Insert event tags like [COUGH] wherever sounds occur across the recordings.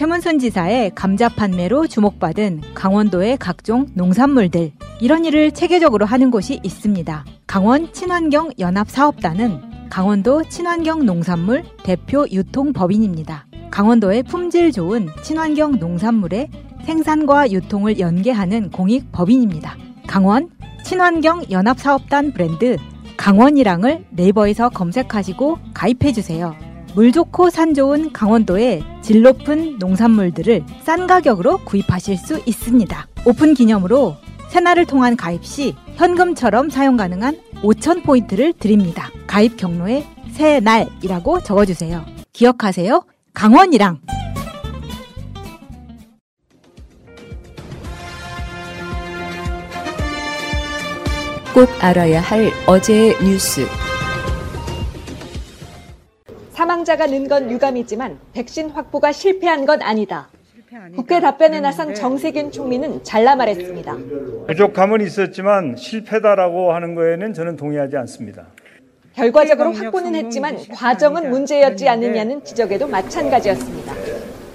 최문순 지사의 감자 판매로 주목받은 강원도의 각종 농산물들 이런 일을 체계적으로 하는 곳이 있습니다. 강원 친환경 연합 사업단은 강원도 친환경 농산물 대표 유통법인입니다. 강원도의 품질 좋은 친환경 농산물의 생산과 유통을 연계하는 공익 법인입니다. 강원 친환경 연합 사업단 브랜드 강원이랑을 네이버에서 검색하시고 가입해 주세요. 물 좋고 산 좋은 강원도의 질 높은 농산물들을 싼 가격으로 구입하실 수 있습니다. 오픈 기념으로 새날을 통한 가입 시 현금처럼 사용 가능한 5,000포인트를 드립니다. 가입 경로에 새날이라고 적어주세요. 기억하세요. 강원이랑. 꼭 알아야 할 어제의 뉴스. 사망자가 는 건 유감이지만 백신 확보가 실패한 건 아니다. 국회 답변에 나선 정세균 총리는 잘라 말했습니다. 부족함은 있었지만 실패다라고 하는 거에는 저는 동의하지 않습니다. 결과적으로 확보는 했지만 과정은 문제였지 않느냐는 지적에도 마찬가지였습니다.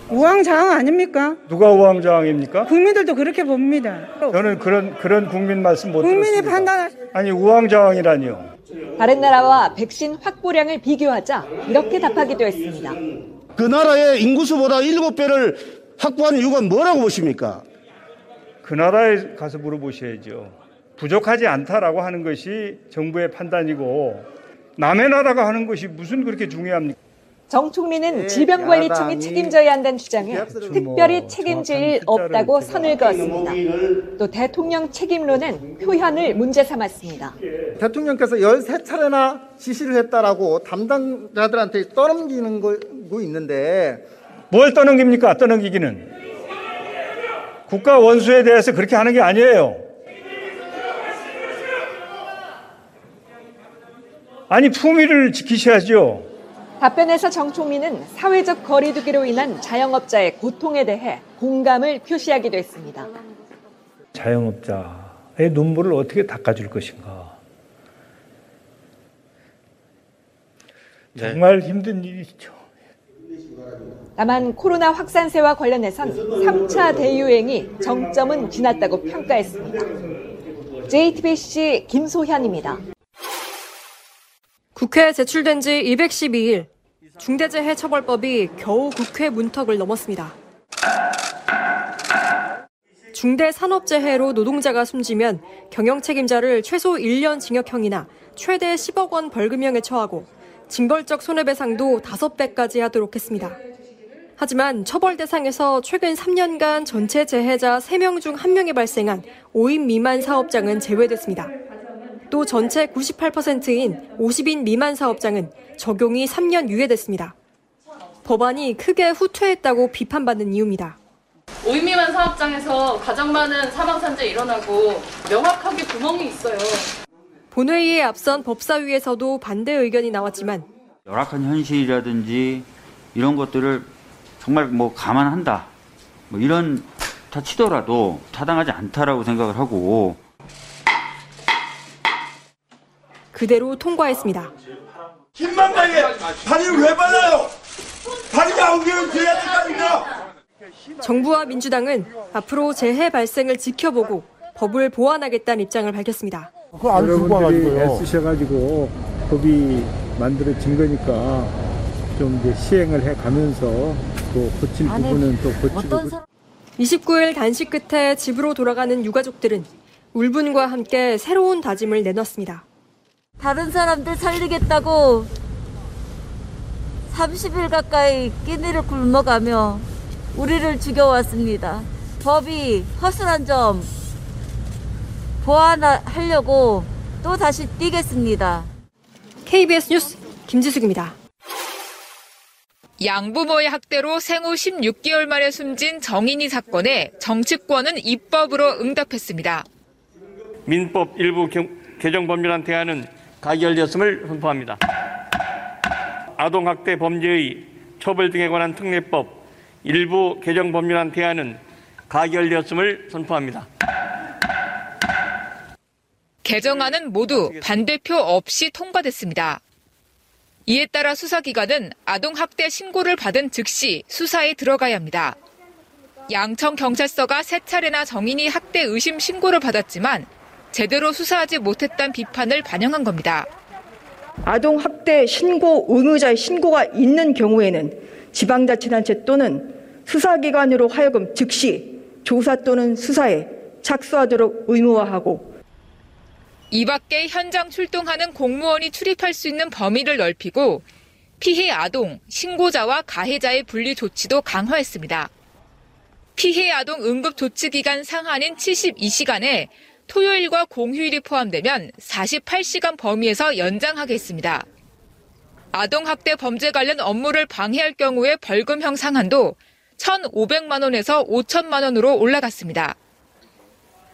우왕좌왕 아닙니까? 누가 우왕좌왕입니까? 국민들도 그렇게 봅니다. 저는 그런 그런 국민 말씀 못 국민이 들었습니다. 판단 아니 우왕좌왕이라니요. 다른 나라와 백신 확보량을 비교하자 이렇게 답하기도 했습니다. 그 나라의 인구수보다 7배를 확보한 이유가 뭐라고 보십니까? 그 나라에 가서 물어보셔야죠. 부족하지 않다라고 하는 것이 정부의 판단이고 남의 나라가 하는 것이 무슨 그렇게 중요합니까? 정 총리는 질병관리청이 책임져야 한다는 주장에 특별히 책임질 일 없다고 선을 그었습니다. 또 대통령 책임론은 표현을 문제 삼았습니다. 대통령께서 13차례나 지시를 했다라고 담당자들한테 떠넘기는 거 있는데 뭘 떠넘깁니까? 떠넘기기는 국가 원수에 대해서 그렇게 하는 게 아니에요. 아니 품위를 지키셔야죠. 답변에서 정 총리는 사회적 거리두기로 인한 자영업자의 고통에 대해 공감을 표시하기도 했습니다. 자영업자의 눈물을 어떻게 닦아줄 것인가. 정말 힘든 일이죠. 다만 코로나 확산세와 관련해선 3차 대유행이 정점은 지났다고 평가했습니다. JTBC 김소현입니다. 국회에 제출된 지 212일 중대재해 처벌법이 겨우 국회 문턱을 넘었습니다. 중대 산업재해로 노동자가 숨지면 경영 책임자를 최소 1년 징역형이나 최대 10억 원 벌금형에 처하고 징벌적 손해배상도 5배까지 하도록 했습니다. 하지만 처벌 대상에서 최근 3년간 전체 재해자 3명 중 1명이 발생한 5인 미만 사업장은 제외됐습니다. 또 전체 98%인 50인 미만 사업장은 적용이 3년 유예됐습니다. 법안이 크게 후퇴했다고 비판받는 이유입니다. 5인 미만 사업장에서 가장 많은 사망 산재 일어나고 명확하게 구멍이 있어요. 본회의에 앞선 법사위에서도 반대 의견이 나왔지만 열악한 현실이라든지 이런 것들을 정말 뭐 감안한다. 뭐 이런 다 치더라도 타당하지 않다라고 생각을 하고 그대로 통과했습니다. 김만방에 다리를 왜 발라요? 다리가 엉겨면 돼야 된다니까. 정부와 민주당은 앞으로 재해 발생을 지켜보고 법을 보완하겠다는 입장을 밝혔습니다. 여러분들이 애쓰셔가지고 법이 만들어진 거니까 좀 이제 시행을 해 가면서 또 고칠 부분은 또 고치고. 29일 단식 끝에 집으로 돌아가는 유가족들은 울분과 함께 새로운 다짐을 내놨습니다. 다른 사람들 살리겠다고 30일 가까이 끼니를 굶어가며 우리를 죽여왔습니다. 법이 허술한 점 보완하려고 또 다시 뛰겠습니다. KBS 뉴스 김지숙입니다. 양부모의 학대로 생후 16개월 만에 숨진 정인이 사건에 정치권은 입법으로 응답했습니다. 민법 일부 개정 법률안 대안은 가결되었음을 선포합니다. 아동학대 범죄의 처벌 등에 관한 특례법 일부 개정 법률안 대안은 가결되었음을 선포합니다. 개정안은 모두 반대표 없이 통과됐습니다. 이에 따라 수사기관은 아동학대 신고를 받은 즉시 수사에 들어가야 합니다. 양천 경찰서가 세 차례나 정인이 학대 의심 신고를 받았지만 제대로 수사하지 못했다는 비판을 반영한 겁니다. 아동 학대 신고 의무자의 신고가 있는 경우에는 지방자치단체 또는 수사기관으로 하여금 즉시 조사 또는 수사에 착수하도록 의무화하고 이 밖에 현장 출동하는 공무원이 출입할 수 있는 범위를 넓히고 피해 아동, 신고자와 가해자의 분리 조치도 강화했습니다. 피해 아동 응급 조치 기간 상한인 72시간에 토요일과 공휴일이 포함되면 48시간 범위에서 연장하겠습니다. 아동학대 범죄 관련 업무를 방해할 경우에 벌금형 상한도 1,500만 원에서 5천만 원으로 올라갔습니다.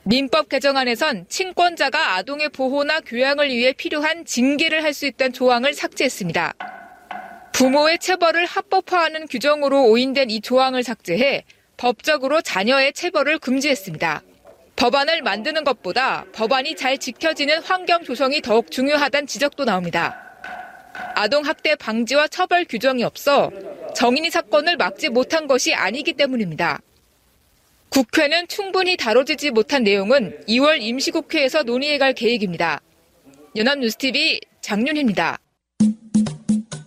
민법 개정안에선 친권자가 아동의 보호나 교양을 위해 필요한 징계를 할 수 있다는 조항을 삭제했습니다. 부모의 체벌을 합법화하는 규정으로 오인된 이 조항을 삭제해 법적으로 자녀의 체벌을 금지했습니다. 법안을 만드는 것보다 법안이 잘 지켜지는 환경 조성이 더욱 중요하다는 지적도 나옵니다. 아동학대 방지와 처벌 규정이 없어 정인이 사건을 막지 못한 것이 아니기 때문입니다. 국회는 충분히 다뤄지지 못한 내용은 2월 임시국회에서 논의해 갈 계획입니다. 연합뉴스TV 장윤희입니다.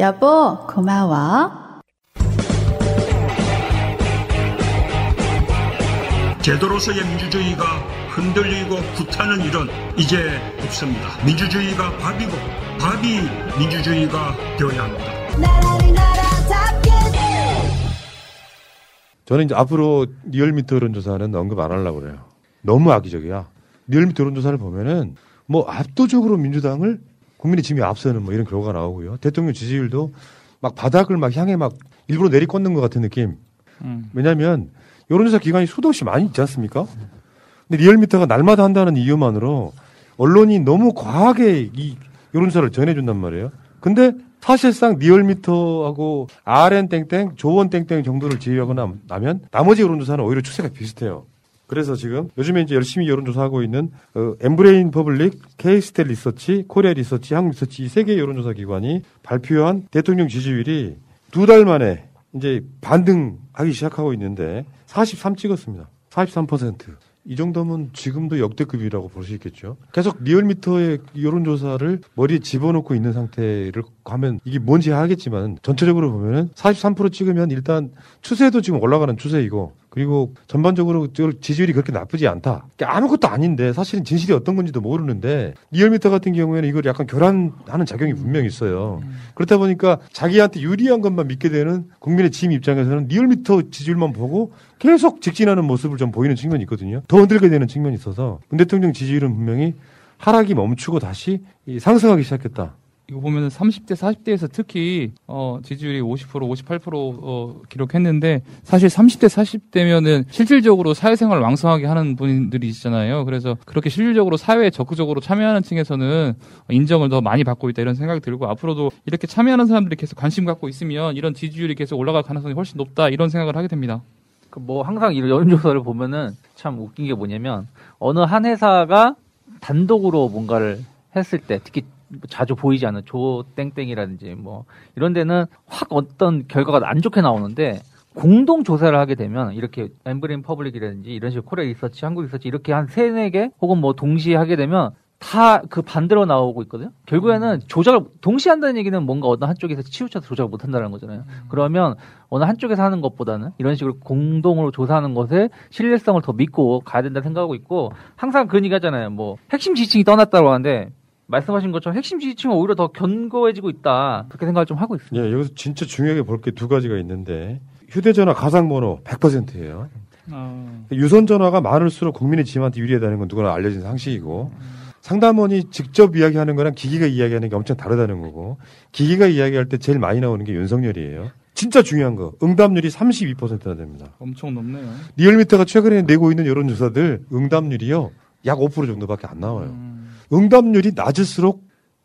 여보, 고마워. 제도로서의 민주주의가 흔들리고 구타는 일은 이제 없습니다. 민주주의가 밥이고 밥이 민주주의가 되어야 합니다. 저는 이제 앞으로 리얼미터 여론조사는 언급 안 하려고 그래요. 너무 악의적이야. 리얼미터 여론조사를 보면은 뭐 압도적으로 민주당을 국민의 짐이 앞서는 뭐 이런 결과가 나오고요. 대통령 지지율도 막 바닥을 막 향해 막 일부러 내리꽂는 것 같은 느낌. 음. 왜냐하면 여론조사 기관이 수도 없이 많이 있지 않습니까? 근데 리얼미터가 날마다 한다는 이유만으로 언론이 너무 과하게 이 여론조사를 전해준단 말이에요. 근데 사실상 리얼미터하고 RN 땡땡, 조원 땡땡 정도를 제외하고 나면 나머지 여론조사는 오히려 추세가 비슷해요. 그래서 지금 요즘에 이제 열심히 여론조사하고 있는 어, 엠브레인 퍼블릭, 케이스탯 리서치, 코리아 리서치, 한국 리서치 이 세 개 여론조사 기관이 발표한 대통령 지지율이 두 달 만에 이제 반등하기 시작하고 있는데 43 찍었습니다. 43%. 이 정도면 지금도 역대급이라고 볼 수 있겠죠. 계속 리얼미터의 여론조사를 머리에 집어넣고 있는 상태를 하면 이게 뭔지 하겠지만 전체적으로 보면은 43% 찍으면 일단 추세도 지금 올라가는 추세이고 그리고 전반적으로 지지율이 그렇게 나쁘지 않다. 아무것도 아닌데 사실은 진실이 어떤 건지도 모르는데 리얼미터 같은 경우에는 이걸 약간 교란하는 작용이 분명히 있어요. 그렇다 보니까 자기한테 유리한 것만 믿게 되는 국민의 짐 입장에서는 리얼미터 지지율만 보고 계속 직진하는 모습을 좀 보이는 측면이 있거든요. 더 흔들게 되는 측면이 있어서 문 대통령 지지율은 분명히 하락이 멈추고 다시 상승하기 시작했다. 이거 보면 30대, 40대에서 특히 어, 지지율이 50%, 58% 어, 기록했는데 사실 30대, 40대면은 실질적으로 사회생활을 왕성하게 하는 분들이 있잖아요. 그래서 그렇게 실질적으로 사회에 적극적으로 참여하는 층에서는 인정을 더 많이 받고 있다 이런 생각이 들고 앞으로도 이렇게 참여하는 사람들이 계속 관심 갖고 있으면 이런 지지율이 계속 올라갈 가능성이 훨씬 높다 이런 생각을 하게 됩니다. 뭐 항상 이런 여론조사를 보면은 참 웃긴 게 뭐냐면 어느 한 회사가 단독으로 뭔가를 했을 때 특히 자주 보이지 않는 조 땡땡이라든지 뭐 이런 데는 확 어떤 결과가 안 좋게 나오는데 공동 조사를 하게 되면 이렇게 엠브레인 퍼블릭이라든지 이런 식으로 코리아 리서치, 한국 리서치 이렇게 한 세네 개 혹은 뭐 동시에 하게 되면 다 그 반대로 나오고 있거든요. 결국에는 조작을 동시에 한다는 얘기는 뭔가 어느 한쪽에서 치우쳐서 조작을 못 한다는 거잖아요. 그러면 어느 한쪽에서 하는 것보다는 이런 식으로 공동으로 조사하는 것에 신뢰성을 더 믿고 가야 된다 생각하고 있고 항상 그런 얘기 하잖아요. 뭐 핵심 지층이 떠났다고 하는데 말씀하신 것처럼 핵심 지지층은 오히려 더 견고해지고 있다. 그렇게 생각을 좀 하고 있습니다. 예, 여기서 진짜 중요하게 볼 게 두 가지가 있는데 휴대전화 가상번호 100%예요. 어. 유선 전화가 많을수록 국민의 지임한테 유리하다는 건 누구나 알려진 상식이고 상담원이 직접 이야기하는 거랑 기기가 이야기하는 게 엄청 다르다는 거고 기기가 이야기할 때 제일 많이 나오는 게 윤석열이에요. 진짜 중요한 거 응답률이 32%나 됩니다. 엄청 높네요. 리얼미터가 최근에 내고 있는 여론조사들 응답률이요 약 5% 정도밖에 안 나와요. 음. 응답률이 낮을수록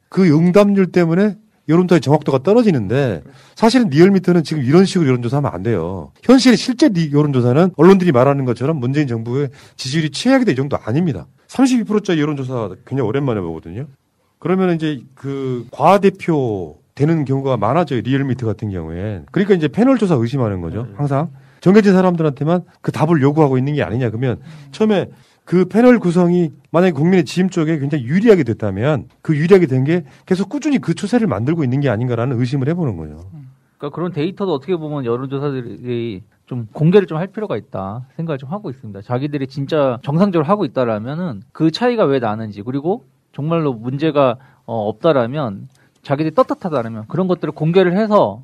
그 응답률 때문에 여론조사의 정확도가 떨어지는데 사실은 리얼미터는 지금 이런 식으로 여론조사하면 안 돼요. 현실 실제 리- 여론조사는 언론들이 말하는 것처럼 문재인 정부의 지지율이 최악이다 이 정도 아닙니다. 32%짜리 여론조사 굉장히 오랜만에 보거든요. 그러면 이제 그 과대표 되는 경우가 많아져요. 리얼미터 같은 경우엔. 그러니까 이제 패널 조사 의심하는 거죠. 항상 정해진 사람들한테만 그 답을 요구하고 있는 게 아니냐. 그러면 처음에 그 패널 구성이 만약에 국민의 짐 쪽에 굉장히 유리하게 됐다면 그 유리하게 된 게 계속 꾸준히 그 추세를 만들고 있는 게 아닌가라는 의심을 해보는 거예요. 그러니까 그런 데이터도 어떻게 보면 여론조사들이 좀 공개를 좀 할 필요가 있다 생각을 좀 하고 있습니다. 자기들이 진짜 정상적으로 하고 있다라면은 그 차이가 왜 나는지 그리고 정말로 문제가 어, 없다라면 자기들이 떳떳하다라면 그런 것들을 공개를 해서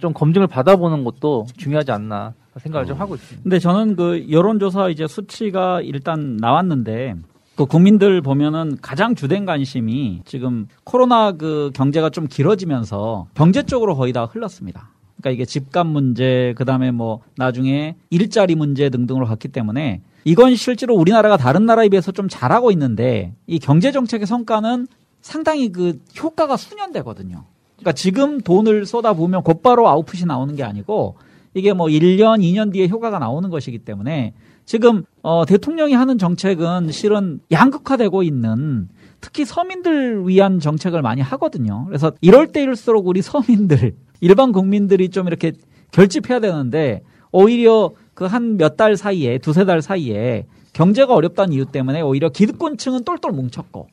좀 검증을 받아보는 것도 중요하지 않나 생각을 좀 하고 있습니다. 근데 저는 그 여론조사 이제 수치가 일단 나왔는데 그 국민들 보면은 가장 주된 관심이 지금 코로나 그 경제가 좀 길어지면서 경제 쪽으로 거의 다 흘렀습니다. 그러니까 이게 집값 문제, 그 다음에 뭐 나중에 일자리 문제 등등으로 갔기 때문에 이건 실제로 우리나라가 다른 나라에 비해서 좀 잘하고 있는데 이 경제 정책의 성과는 상당히 그 효과가 수년되거든요. 그러니까 지금 돈을 쏟아부으면 곧바로 아웃풋이 나오는 게 아니고 이게 뭐 1년, 2년 뒤에 효과가 나오는 것이기 때문에 지금 어 대통령이 하는 정책은 실은 양극화되고 있는 특히 서민들 위한 정책을 많이 하거든요. 그래서 이럴 때일수록 우리 서민들, [LAUGHS] 일반 국민들이 좀 이렇게 결집해야 되는데 오히려 그 한 몇 달 사이에 두세 달 사이에 경제가 어렵다는 이유 때문에 오히려 기득권층은 똘똘 뭉쳤고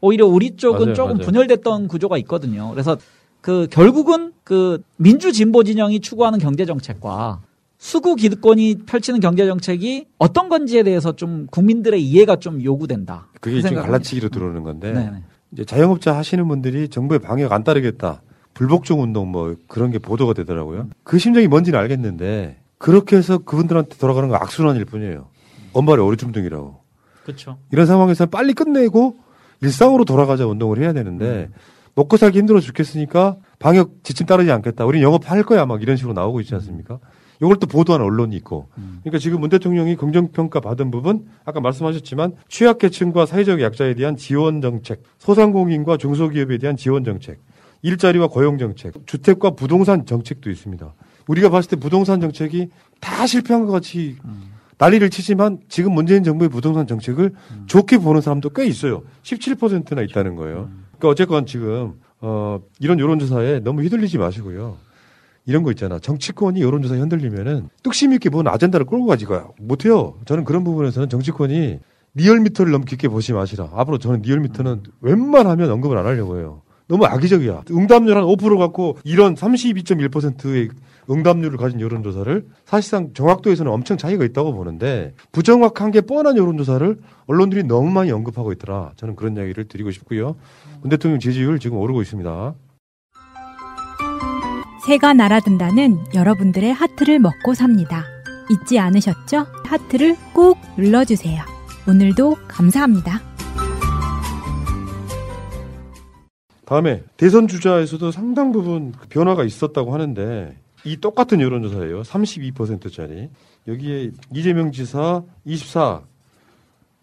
오히려 우리 쪽은 맞아요, 조금 맞아요. 분열됐던 구조가 있거든요. 그래서 그 결국은 그 민주 진보 진영이 추구하는 경제 정책과 수구 기득권이 펼치는 경제 정책이 어떤 건지에 대해서 좀 국민들의 이해가 좀 요구된다. 그게 그 지금 갈라치기로 들어오는 건데 네네. 이제 자영업자 하시는 분들이 정부의 방역 안 따르겠다. 불복종 운동 뭐 그런 게 보도가 되더라고요. 그 심정이 뭔지는 알겠는데 그렇게 해서 그분들한테 돌아가는 건 악순환일 뿐이에요. 엄발의 오리춤둥이라고. 그렇죠. 이런 상황에서 빨리 끝내고 일상으로 돌아가자 운동을 해야 되는데 먹고 살기 힘들어 죽겠으니까 방역 지침 따르지 않겠다. 우린 영업할 거야 막 이런 식으로 나오고 있지 않습니까? 이걸 또 보도하는 언론이 있고. 그러니까 지금 문 대통령이 긍정평가 받은 부분 아까 말씀하셨지만 취약계층과 사회적 약자에 대한 지원 정책, 소상공인과 중소기업에 대한 지원 정책, 일자리와 고용 정책, 주택과 부동산 정책도 있습니다. 우리가 봤을 때 부동산 정책이 다 실패한 것 같이 난리를 치지만 지금 문재인 정부의 부동산 정책을 좋게 보는 사람도 꽤 있어요. 17%나 있다는 거예요. 그러니까 어쨌건 지금 어 이런 여론조사에 너무 휘둘리지 마시고요. 이런 거 있잖아. 정치권이 여론조사에 흔들리면은 뚝심 있게 뭔 아젠다를 끌고 가지가 못해요. 저는 그런 부분에서는 정치권이 리얼미터를 너무 깊게 보지 마시라. 앞으로 저는 리얼미터는 웬만하면 언급을 안 하려고 해요. 너무 악의적이야. 응답률 한 5% 갖고 이런 32.1%의 응답률을 가진 여론조사를 사실상 정확도에서는 엄청 차이가 있다고 보는데 부정확한 게 뻔한 여론조사를 언론들이 너무 많이 언급하고 있더라. 저는 그런 이야기를 드리고 싶고요. 문 대통령 지지율 지금 오르고 있습니다. 새가 날아든다는 여러분들의 하트를 먹고 삽니다. 잊지 않으셨죠? 하트를 꼭 눌러주세요. 오늘도 감사합니다. 다음에 대선 주자에서도 상당 부분 그 변화가 있었다고 하는데 이 똑같은 여론조사예요. 32%짜리. 여기에 이재명 지사 24,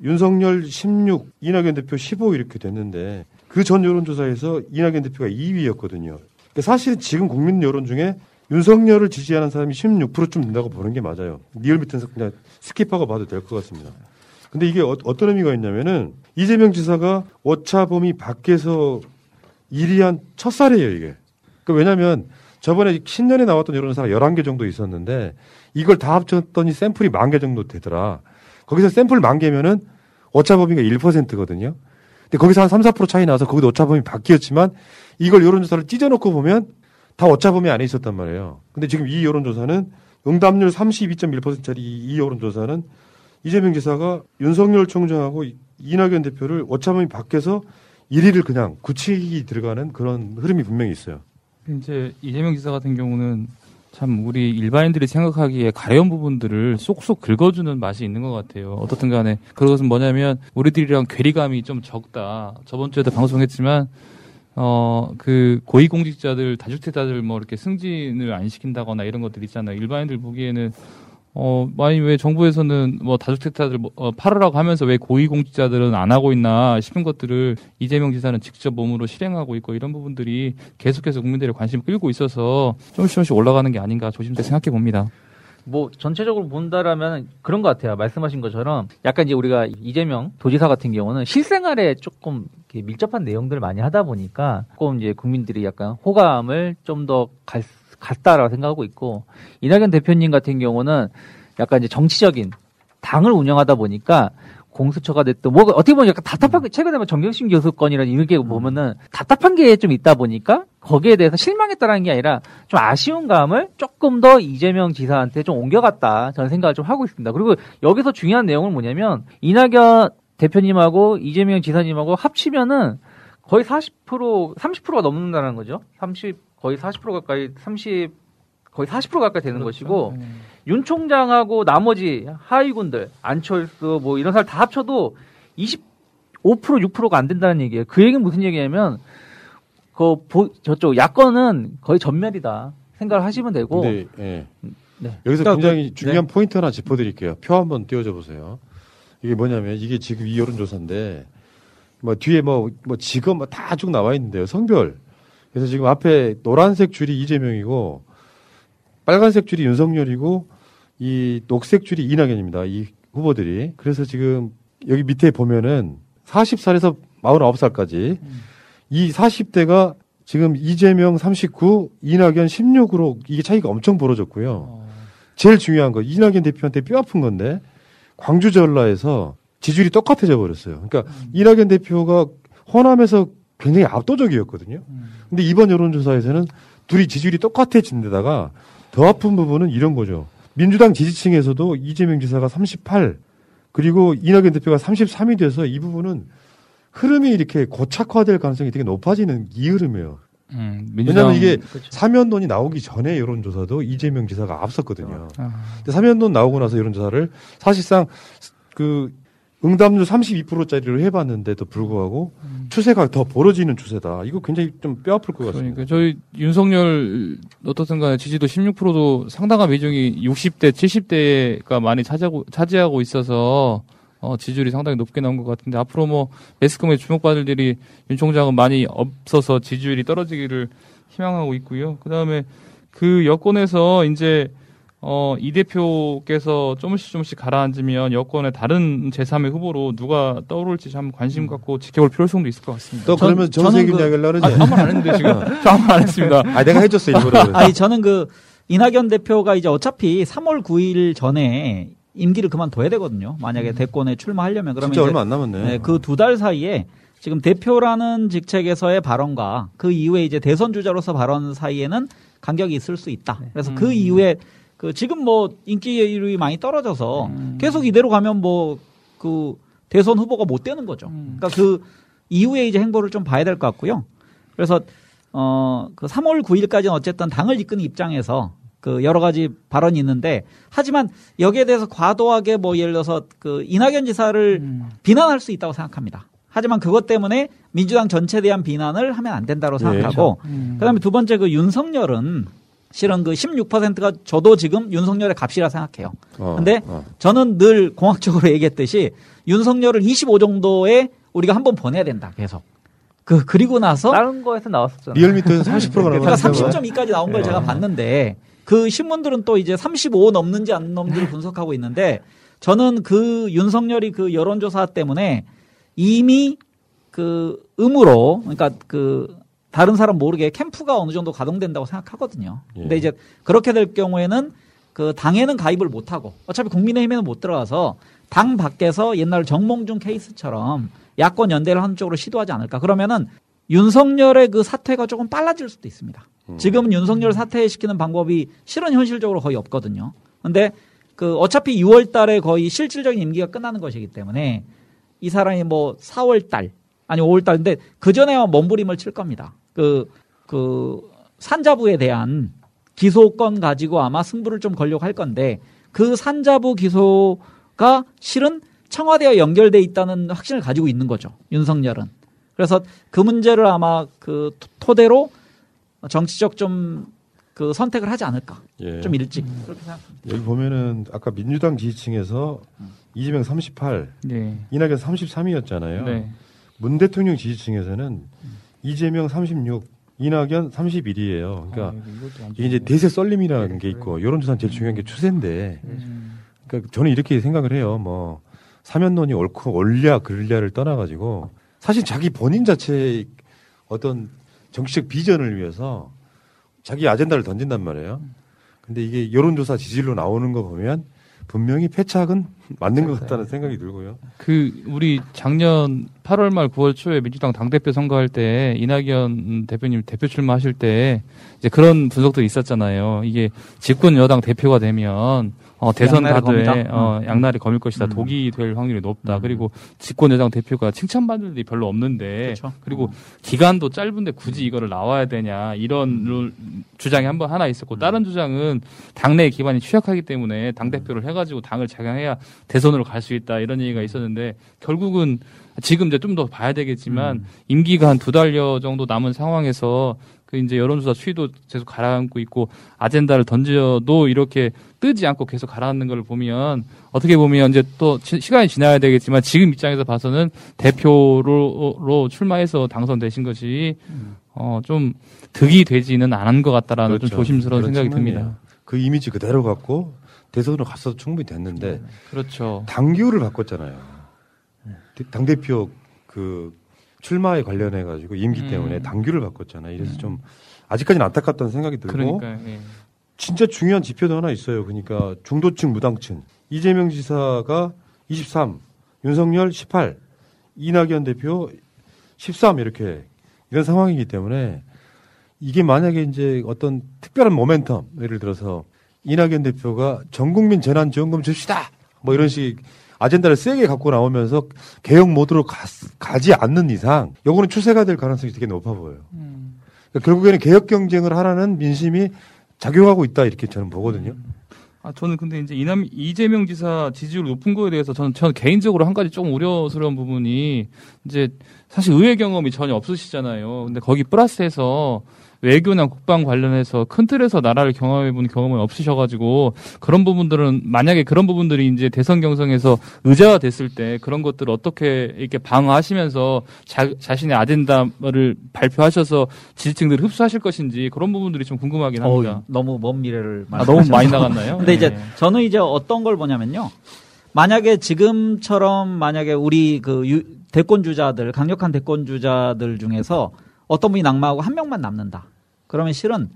윤석열 16, 이낙연 대표 15 이렇게 됐는데 그 전 여론조사에서 이낙연 대표가 2위였거든요. 사실 지금 국민 여론 중에 윤석열을 지지하는 사람이 16%쯤 된다고 보는 게 맞아요. 리얼미터에서 그냥 skip하고 봐도 될 것 같습니다. 근데 이게 어, 떤 의미가 있냐면은 이재명 지사가 오차범위 밖에서 1위한 첫 사례예요, 이게. 그 왜냐면 저번에 신년에 나왔던 여론조사가 11개 정도 있었는데 이걸 다 합쳤더니 샘플이 만 개 정도 되더라. 거기서 샘플 만 개면은 오차범위가 1%거든요. 근데 거기서 한 3, 4% 차이 나서 거기도 오차범위 바뀌었지만 이걸 여론조사를 찢어놓고 보면 다 오차범위 안에 있었단 말이에요. 근데 지금 이 여론조사는 응답률 32.1%짜리 이 여론조사는 이재명 지사가 윤석열 총장하고 이- 이낙연 대표를 오차범위 밖에서 1위를 그냥 굳히기 들어가는 그런 흐름이 분명히 있어요. 이제 이재명 기사 같은 경우는 참 우리 일반인들이 생각하기에 가려운 부분들을 쏙쏙 긁어주는 맛이 있는 것 같아요. 어떻든 간에 그것은 뭐냐면 우리들이랑 괴리감이 좀 적다. 저번 주에도 방송했지만 어 그 고위공직자들 다주택자들 뭐 이렇게 승진을 안 시킨다거나 이런 것들 있잖아요. 일반인들 보기에는 어, 많이 왜 정부에서는 뭐 다주택자들 뭐, 어, 팔으라고 하면서 왜 고위공직자들은 안 하고 있나 싶은 것들을 이재명 지사는 직접 몸으로 실행하고 있고 이런 부분들이 계속해서 국민들의 관심을 끌고 있어서 조금씩 조금씩 올라가는 게 아닌가 조심스레 생각해 봅니다. 뭐 전체적으로 본다라면 그런 것 같아요. 말씀하신 것처럼 약간 이제 우리가 이재명 도지사 같은 경우는 실생활에 조금 밀접한 내용들을 많이 하다 보니까 조금 이제 국민들이 약간 호감을 좀 더 같다라고 생각하고 있고 이낙연 대표님 같은 경우는 약간 이제 정치적인 당을 운영하다 보니까 공수처가 됐든 뭐 어떻게 보면 약간 답답한 게 최근에 뭐 정경심 교수 건이라는 이렇게 보면은 답답한 게 좀 있다 보니까 거기에 대해서 실망했다라는 게 아니라 좀 아쉬운 감을 조금 더 이재명 지사한테 좀 옮겨갔다 저는 생각을 좀 하고 있습니다. 그리고 여기서 중요한 내용은 뭐냐면 이낙연 대표님하고 이재명 지사님하고 합치면은 거의 40% 30%가 넘는다는 거죠. 30 거의 40% 가까이 30 거의 40% 가까이 되는 그렇죠. 것이고 네. 윤 총장하고 나머지 하위군들 안철수 뭐 이런 사람 다 합쳐도 25% 6%가 안 된다는 얘기예요. 그 얘기는 무슨 얘기냐면 그 보, 저쪽 야권은 거의 전멸이다 생각을 하시면 되고. 네, 네. 네. 여기서 그러니까 굉장히 그, 중요한 네. 포인트 하나 짚어드릴게요. 표 한번 띄워줘 보세요. 이게 뭐냐면 이게 지금 이 여론조사인데 뭐 뒤에 뭐, 뭐 직업 뭐 다 쭉 나와 있는데요. 성별. 그래서 지금 앞에 노란색 줄이 이재명이고 빨간색 줄이 윤석열이고 이 녹색 줄이 이낙연입니다. 이 후보들이. 그래서 지금 여기 밑에 보면은 40살에서 49살까지 음. 이 40대가 지금 이재명 39, 이낙연 16으로 이게 차이가 엄청 벌어졌고요. 어. 제일 중요한 거 이낙연 대표한테 뼈 아픈 건데 광주 전라에서 지지율이 똑같아져 버렸어요. 그러니까 음. 이낙연 대표가 호남에서 굉장히 압도적이었거든요. 음. 근데 이번 여론조사에서는 둘이 지지율이 똑같아진 데다가 더 아픈 부분은 이런 거죠. 민주당 지지층에서도 이재명 지사가 38 그리고 이낙연 대표가 33이 돼서 이 부분은 흐름이 이렇게 고착화될 가능성이 되게 높아지는 이 흐름이에요. 음, 민주당, 왜냐하면 이게 그렇죠. 사면론이 나오기 전에 여론조사도 이재명 지사가 앞섰거든요. 아. 근데 사면론 나오고 나서 여론조사를 사실상 그 응답률 32%짜리로 해봤는데도 불구하고 음. 추세가 더 벌어지는 추세다. 이거 굉장히 좀 뼈 아플 것 같습니다. 그러니까 저희 윤석열 어떻든 간에 지지도 16%도 상당한 비중이 60대, 70대가 많이 차지하고, 차지하고 있어서 어, 지지율이 상당히 높게 나온 것 같은데 앞으로 뭐 매스컴에 주목받을 일이 윤 총장은 많이 없어서 지지율이 떨어지기를 희망하고 있고요. 그 다음에 그 여권에서 이제 어, 이 대표께서 조금씩 조금씩 가라앉으면 여권의 다른 제3의 후보로 누가 떠오를지 참 관심 음. 갖고 지켜볼 필요성도 있을 것 같습니다. 또 그러면 정세균 그, 이야기를 하는지. 아, 한번 안 했는데 지금. [LAUGHS] 저한번 안 했습니다. 아, 내가 해줬어, 일부러. [LAUGHS] 아니, 저는 그, 이낙연 대표가 이제 어차피 3월 9일 전에 임기를 그만둬야 되거든요. 만약에 음. 대권에 출마하려면. 그러면 진짜 얼마 안 남았네. 네, 그 두 달 사이에 지금 대표라는 직책에서의 발언과 그 이후에 이제 대선 주자로서 발언 사이에는 간격이 있을 수 있다. 그래서 그 음. 그 이후에 그 지금 뭐 인기율이 많이 떨어져서 음. 계속 이대로 가면 뭐 그 대선 후보가 못 되는 거죠. 음. 그러니까 그 이후에 이제 행보를 좀 봐야 될 것 같고요. 그래서 어그 3월 9일까지는 어쨌든 당을 이끄는 입장에서 그 여러 가지 발언이 있는데 하지만 여기에 대해서 과도하게 뭐 예를 들어서 그 이낙연 지사를 음. 비난할 수 있다고 생각합니다. 하지만 그것 때문에 민주당 전체에 대한 비난을 하면 안 된다고 네, 생각하고 네, 음. 그다음에 두 번째 그 윤석열은 실은 그 16%가 저도 지금 윤석열의 값이라 생각해요. 어, 근데 어. 저는 늘 공학적으로 얘기했듯이 윤석열을 25 정도에 우리가 한번 보내야 된다. 계속. 그 그리고 나서 다른 거에서 나왔었잖아요. 리얼미터에서 30%가 나왔어요. 그러니까 30.2까지 나온 걸 네. 제가 봤는데 그 신문들은 또 이제 35 넘는지 안 넘는지를 분석하고 있는데 저는 그 윤석열이 그 여론조사 때문에 이미 그 음으로 그러니까 그 다른 사람 모르게 캠프가 어느 정도 가동된다고 생각하거든요. 예. 근데 이제 그렇게 될 경우에는 그 당에는 가입을 못 하고 어차피 국민의힘에는 못 들어가서 당 밖에서 옛날 정몽준 케이스처럼 야권 연대를 하는 쪽으로 시도하지 않을까. 그러면은 윤석열의 그 사태가 조금 빨라질 수도 있습니다. 음. 지금 윤석열 사퇴시키는 방법이 실은 현실적으로 거의 없거든요. 근데 그 어차피 6월 달에 거의 실질적인 임기가 끝나는 것이기 때문에 이 사람이 뭐 4월 달 아니 5월 달인데 그 전에만 몸부림을 칠 겁니다. 그, 그, 산자부에 대한 기소권 가지고 아마 승부를 좀 걸려고 할 건데 그 산자부 기소가 실은 청와대와 연결돼 있다는 확신을 가지고 있는 거죠. 윤석열은. 그래서 그 문제를 아마 그 토대로 정치적 좀 그 선택을 하지 않을까. 예. 좀 일찍. 그렇게 생각합니다. 여기 보면은 아까 민주당 지지층에서 이재명 38, 네. 이낙연 33이었잖아요. 네. 문 대통령 지지층에서는 이재명 36, 이낙연 31이에요. 그러니까 이게 이제 대세 썰림이라는 게 있고 여론조사는 제일 중요한 게 추세인데, 그러니까 저는 이렇게 생각을 해요. 뭐 사면론이 옳고 옳냐 그르냐를 떠나가지고 사실 자기 본인 자체의 어떤 정치적 비전을 위해서 자기 아젠다를 던진단 말이에요. 근데 이게 여론조사 지지율로 나오는 거 보면 분명히 패착은 맞는 것 같다는 생각이 들고요. 그 우리 작년 8월 말 9월 초에 민주당 당 대표 선거할 때 이낙연 대표님 대표 출마하실 때 이제 그런 분석도 있었잖아요. 이게 집권 여당 대표가 되면 어, 대선 검이다? 어, 음. 양날이 검일 것이다. 독이 될 확률이 높다. 그리고 집권 여당 대표가 칭찬받을 일이 별로 없는데 그렇죠. 그리고 기간도 짧은데 굳이 이거를 나와야 되냐 이런 룰- 주장이 한 번 하나 있었고 다른 주장은 당내 기반이 취약하기 때문에 당 대표를 해가지고 당을 자강해야 대선으로 갈 수 있다 이런 얘기가 있었는데 결국은 지금 이제 좀 더 봐야 되겠지만 임기가 한 두 달여 정도 남은 상황에서 그 이제 여론조사 추이도 계속 가라앉고 있고 아젠다를 던져도 이렇게 뜨지 않고 계속 가라앉는 걸 보면 어떻게 보면 이제 또 시- 시간이 지나야 되겠지만 지금 입장에서 봐서는 대표로 로 출마해서 당선되신 것이 어 좀 득이 되지는 않은 것 같다라는 좀 조심스러운 생각이. 듭니다. 그 이미지 그대로 갖고 대선으로 갔어도 충분히 됐는데 그렇죠. 당규를 바꿨잖아요. 당 대표 그 출마에 관련해 가지고 임기 음. 때문에 당규를 바꿨잖아요. 이래서 좀 아직까지는 안타깝다는 생각이 들고 그러니까요. 예. 진짜 중요한 지표도 하나 있어요. 그러니까 중도층 무당층 이재명 지사가 23, 윤석열 18, 이낙연 대표 13 이렇게 이런 상황이기 때문에 이게 만약에 이제 어떤 특별한 모멘텀 예를 들어서 이낙연 대표가 전 국민 재난지원금 줍시다 뭐 이런 식 아젠다를 세게 갖고 나오면서 개혁 모드로 가, 가지 않는 이상 요거는 추세가 될 가능성이 되게 높아 보여요. 그러니까 결국에는 개혁 경쟁을 하라는 민심이 작용하고 있다 이렇게 저는 보거든요. 아 저는 근데 이제 이남 이재명 지사 지지율 높은 거에 대해서 저는 저는 개인적으로 한 가지 조금 우려스러운 부분이 이제 사실 의회 경험이 전혀 없으시잖아요. 근데 거기 플러스해서 외교나 국방 관련해서 큰 틀에서 나라를 경험해 본 경험은 없으셔가지고 그런 부분들은 만약에 그런 부분들이 이제 대선 경선에서 의제화 됐을 때 그런 것들을 어떻게 이렇게 방어하시면서 자, 자신의 아젠다를 발표하셔서 지지층들을 흡수하실 것인지 그런 부분들이 좀 궁금하긴 합니다. 어, 너무 먼 미래를 아, 너무 많이 나갔나요? 근데 이제 네. 저는 이제 어떤 걸 보냐면요. 만약에 지금처럼 만약에 우리 그 유- 대권 주자들 강력한 대권 주자들 중에서 어떤 분이 낙마하고 한 명만 남는다. 그러면 실은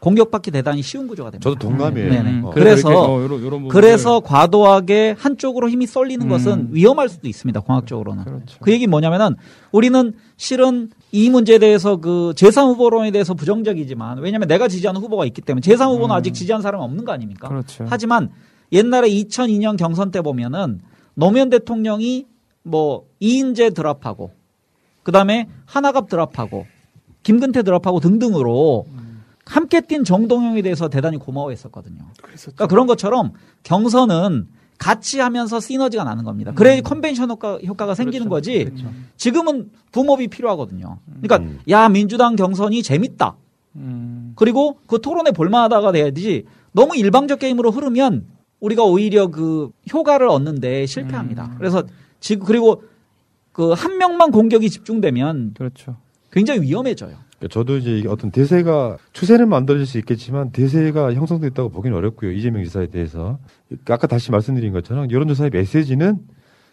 공격받기 대단히 쉬운 구조가 됩니다. 저도 동감이에요. 네네. 음, 그래서 이렇게, 어, 요런- 요런. 그래서 과도하게 한쪽으로 힘이 쏠리는 음. 것은 위험할 수도 있습니다. 공학적으로는. 그렇죠. 그 얘기 뭐냐면은 우리는 실은 이 문제에 대해서 그 제3 후보론에 대해서 부정적이지만 왜냐하면 내가 지지하는 후보가 있기 때문에 제3 후보는 아직 지지한 사람이 없는 거 아닙니까? 음. 그렇죠. 하지만 옛날에 2002년 경선 때 보면은 노무현 대통령이 뭐 이인재 드랍하고 그다음에 하나갑 드랍하고 김근태 드랍하고 등등으로 함께 뛴 정동영에 대해서 대단히 고마워했었거든요. 그러니까 그런 것처럼 경선은 같이 하면서 시너지가 나는 겁니다. 그래야 컨벤션 효과, 효과가 생기는 거지. 지금은 붐업이 필요하거든요. 그러니까 야 민주당 경선이 재밌다. 그리고 그 토론에 볼만하다가 돼야지 너무 일방적 게임으로 흐르면 우리가 오히려 그 효과를 얻는데 실패합니다. 그래서 지금 그리고 그 한 명만 공격이 집중되면 그렇죠. 굉장히 위험해져요. 그러니까 저도 이제 어떤 대세가 추세는 만들어질 수 있겠지만 대세가 형성됐다고 보기는 어렵고요. 이재명 지사에 대해서 아까 다시 말씀드린 것처럼 여론조사의 메시지는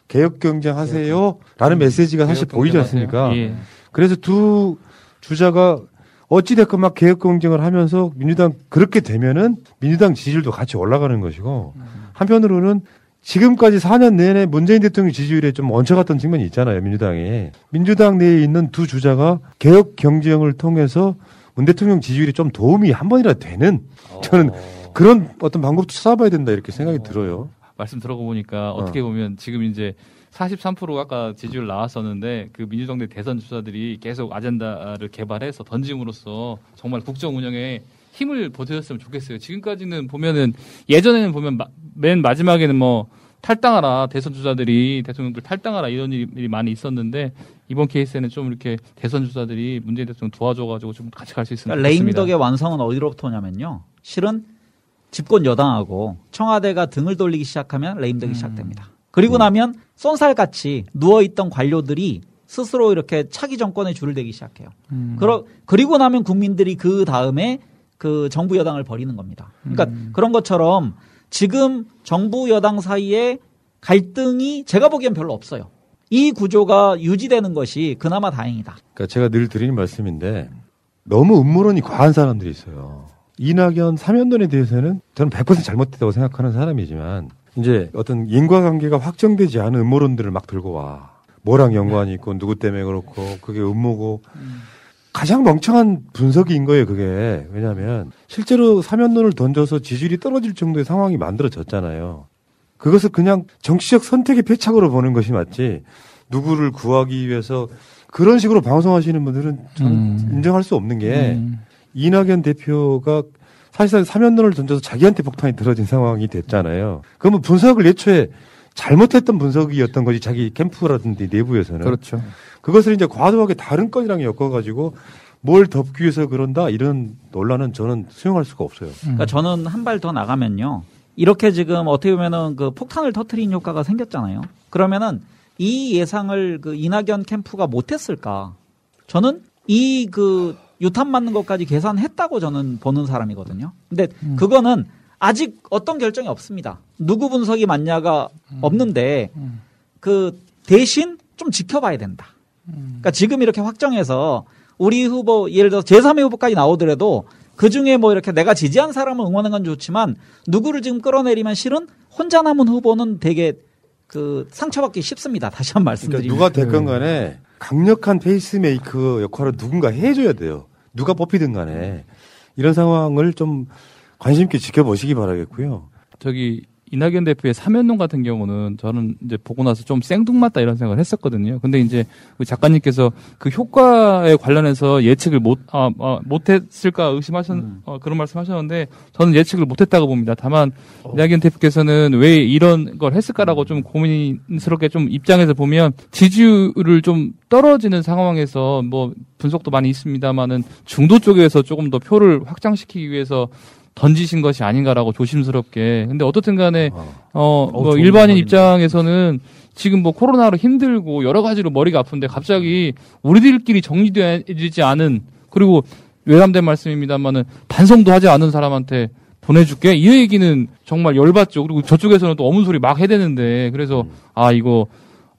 개혁 경쟁하세요라는 메시지가 사실 개혁 보이지. 않습니까? 예. 그래서 두 주자가 어찌 됐건 막 개혁 경쟁을 하면서 민주당 그렇게 되면은 민주당 지지율도 같이 올라가는 것이고 한편으로는 지금까지 4년 내내 문재인 대통령 지지율에 좀 얹혀갔던 측면이 있잖아요, 민주당에. 민주당 내에 있는 두 주자가 개혁 경쟁을 통해서 문 대통령 지지율이 좀 도움이 한 번이라도 되는 저는 그런 어떤 방법도 찾아봐야 된다 이렇게 생각이 들어요. 말씀 들어가 보니까 어떻게 보면 지금 이제 43%가 아까 지지율 나왔었는데 그 민주당 내 대선 주자들이 계속 아젠다를 개발해서 던짐으로써 정말 국정 운영에 힘을 보태줬으면 좋겠어요. 지금까지는 보면은 예전에는 보면 마, 맨 마지막에는 뭐 탈당하라 대선 주자들이 대통령들 탈당하라 이런 일이 많이 있었는데 이번 케이스에는 좀 이렇게 대선 주자들이 문재인 대통령 도와줘가지고 좀 같이 갈 수 있으면 그러니까. 레임덕의 완성은 어디로부터 오냐면요. 실은 집권 여당하고 청와대가 등을 돌리기 시작하면 음. 레임덕이 시작됩니다. 그리고 나면 쏜살같이 누워있던 관료들이 스스로 이렇게 차기 정권에 줄을 대기 시작해요. 음. 그러, 그리고 나면 국민들이 그 다음에 그 정부 여당을 버리는 겁니다. 그러니까 음. 그런 것처럼 지금 정부 여당 사이에 갈등이 제가 보기엔 별로 없어요. 이 구조가 유지되는 것이 그나마 다행이다. 그러니까 제가 늘 드리는 말씀인데 너무 음모론이 과한 사람들이 있어요. 이낙연 사면론에 대해서는 저는 100% 잘못됐다고 생각하는 사람이지만 이제 어떤 인과관계가 확정되지 않은 음모론들을 막 들고 와. 뭐랑 연관이 있고 누구 때문에 그렇고 그게 음모고 가장 멍청한 분석인 거예요, 그게. 왜냐하면 실제로 사면론을 던져서 지지율이 떨어질 정도의 상황이 만들어졌잖아요. 그것을 그냥 정치적 선택의 패착으로 보는 것이 맞지. 누구를 구하기 위해서 그런 식으로 방송하시는 분들은 저는 음. 인정할 수 없는 게 음. 이낙연 대표가 사실상 사면론을 던져서 자기한테 폭탄이 들어진 상황이 됐잖아요. 그러면 분석을 애초에 잘못했던 분석이었던 거지 자기 캠프라든지 내부에서는 그렇죠. 그것을 이제 과도하게 다른 건이랑 엮어가지고 뭘 덮기 위해서 그런다 이런 논란은 저는 수용할 수가 없어요. 그러니까 저는 한 발 더 나가면요. 이렇게 지금 어떻게 보면은 그 폭탄을 터트린 효과가 생겼잖아요. 그러면은 이 예상을 그 이낙연 캠프가 못했을까? 저는 이 그 유탄 맞는 것까지 계산했다고 저는 보는 사람이거든요. 근데 그거는 아직 어떤 결정이 없습니다. 누구 분석이 맞냐가 없는데 그 대신 좀 지켜봐야 된다. 그러니까 지금 이렇게 확정해서 우리 후보 예를 들어서 제3의 후보까지 나오더라도 그 중에 뭐 이렇게 내가 지지한 사람을 응원하는 건 좋지만 누구를 지금 끌어내리면 실은 혼자 남은 후보는 되게 그 상처받기 쉽습니다. [LAUGHS] 다시 한번 그러니까 말씀드리면 누가 됐건 간에 강력한 페이스메이커 역할을 누군가 해줘야 돼요. 누가 뽑히든 간에 이런 상황을 좀 관심 있게 지켜보시기 바라겠고요. 저기 이낙연 대표의 사면론 같은 경우는 저는 이제 보고 나서 좀 생뚱맞다 이런 생각을 했었거든요. 근데 이제 그 작가님께서 그 효과에 관련해서 예측을 못, 아, 아, 못했을까 의심하셨, 어, 그런 말씀 하셨는데 저는 예측을 못했다고 봅니다. 다만 이낙연 대표께서는 왜 이런 걸 했을까라고 좀 고민스럽게 좀 입장에서 보면 지지율을 좀 떨어지는 상황에서 뭐 분석도 많이 있습니다만은 중도 쪽에서 조금 더 표를 확장시키기 위해서 던지신 것이 아닌가라고 조심스럽게. 근데 어떻든 간에, 어, 뭐 일반인. 입장에서는 지금 뭐 코로나로 힘들고 여러 가지로 머리가 아픈데 갑자기 우리들끼리 정리되지 않은 그리고 외람된 말씀입니다만은 반성도 하지 않은 사람한테 보내줄게. 이 얘기는 정말 열받죠. 그리고 저쪽에서는 또 어문 소리 막 해대는데 그래서 아, 이거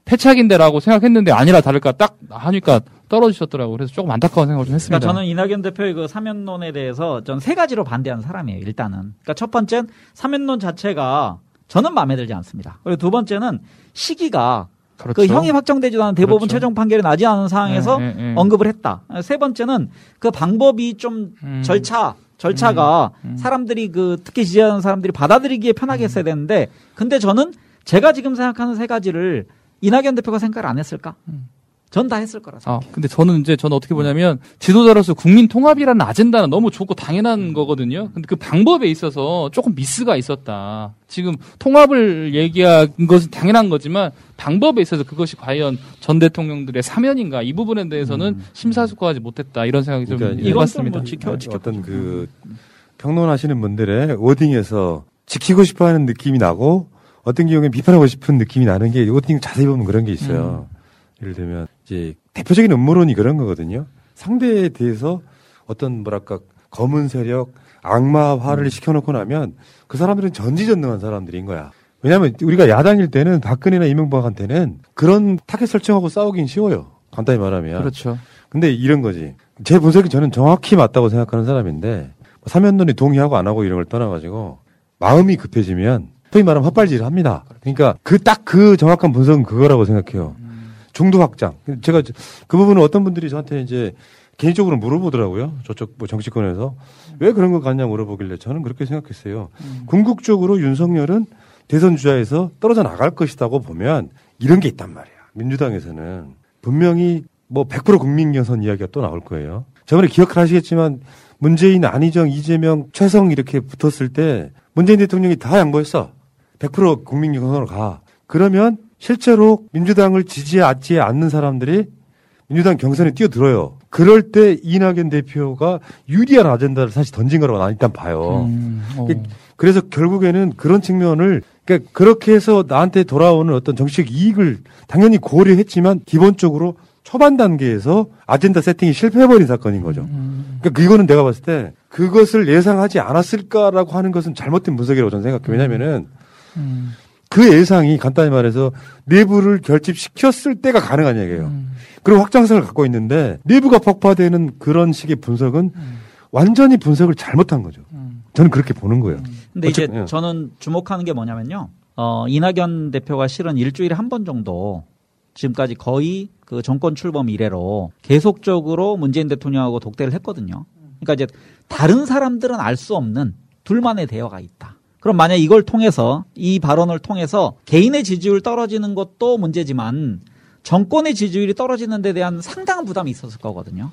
패착인데라고 생각했는데 아니라 다를까 딱 하니까 떨어지셨더라고요. 그래서 조금 안타까운 생각을 좀 했습니다. 그러니까 저는 이낙연 대표의 그 사면론에 대해서 전 세 가지로 반대하는 사람이에요. 일단은. 그러니까 첫 번째는 사면론 자체가 저는 마음에 들지 않습니다. 그리고 두 번째는 시기가 그 그렇죠. 형이 확정되지도 않은 대법원 그렇죠. 최종 판결이 나지 않은 상황에서 네, 네, 네. 언급을 했다. 세 번째는 그 방법이 좀 음. 절차 절차가 사람들이 그 특히 지지하는 사람들이 받아들이기에 음. 편하게 했어야 되는데 근데 저는 제가 지금 생각하는 세 가지를 이낙연 대표가 생각을 안 했을까? 전 다 했을 거라서. 아, 근데 저는 이제 저는 어떻게 보냐면 지도자로서 국민 통합이라는 아젠다는 너무 좋고 당연한 거거든요. 근데 그 방법에 있어서 조금 미스가 있었다. 지금 통합을 얘기한 것은 당연한 거지만 방법에 있어서 그것이 과연 전 대통령들의 사면인가 이 부분에 대해서는 심사숙고하지 못했다 이런 생각이 좀 그러니까 해봤습니다. 어떤 그 평론하시는 분들의 워딩에서 지키고 싶어하는 느낌이 나고 어떤 경우에 비판하고 싶은 느낌이 나는 게 wording 자세히 보면 그런 게 있어요. 예를 들면 이제 대표적인 음모론이 그런 거거든요. 상대에 대해서 어떤 뭐랄까 검은 세력 악마화를 시켜놓고 나면 그 사람들은 전지전능한 사람들인 거야. 왜냐하면 우리가 야당일 때는 박근혜나 이명박한테는 그런 타겟 설정하고 싸우긴 쉬워요. 간단히 말하면. 그렇죠. 근데 이런 거지. 제 분석이 저는 정확히 맞다고 생각하는 사람인데 사면론이 동의하고 안 하고 이런 걸 떠나가지고 마음이 급해지면 소위 말하면 헛발질을 합니다. 그러니까 그 딱그 정확한 분석은 그거라고 생각해요. 중도 확장. 제가 그 부분은 어떤 분들이 저한테 이제 개인적으로 물어보더라고요. 저쪽 뭐 정치권에서 왜 그런 거 같냐 물어보길래 저는 그렇게 생각했어요. 궁극적으로 윤석열은 대선 주자에서 떨어져 나갈 것이라고 보면 이런 게 있단 말이야. 민주당에서는 분명히 뭐 100% 국민 경선 이야기가 또 나올 거예요. 저번에 기억하시겠지만 문재인, 안희정, 이재명, 최성 이렇게 붙었을 때 문재인 대통령이 다 양보했어. 100% 국민 경선으로 가. 그러면 실제로 민주당을 지지하지 않는 사람들이 민주당 경선에 뛰어들어요. 그럴 때 이낙연 대표가 유리한 아젠다를 사실 던진 거라고 난 일단 봐요. 음, 어. 그래서 결국에는 그런 측면을 그러니까 그렇게 해서 나한테 돌아오는 어떤 정치적 이익을 당연히 고려했지만 기본적으로 초반 단계에서 아젠다 세팅이 실패해버린 사건인 거죠. 그러니까 이거는 내가 봤을 때 그것을 예상하지 않았을까라고 하는 것은 잘못된 분석이라고 저는 생각해요. 왜냐면은 그 예상이 간단히 말해서 내부를 결집시켰을 때가 가능한 얘기예요. 그리고 확장성을 갖고 있는데 내부가 폭파되는 그런 식의 분석은 완전히 분석을 잘못한 거죠. 저는 그렇게 보는 거예요. 근데 이제 어쨌든, 예. 저는 주목하는 게 뭐냐면요. 어, 이낙연 대표가 실은 일주일에 한 번 정도 지금까지 거의 그 정권 출범 이래로 계속적으로 문재인 대통령하고 독대를 했거든요. 그러니까 이제 다른 사람들은 알 수 없는 둘만의 대화가 있다. 그럼 만약 이걸 통해서 이 발언을 통해서 개인의 지지율 떨어지는 것도 문제지만 정권의 지지율이 떨어지는 데 대한 상당한 부담이 있었을 거거든요.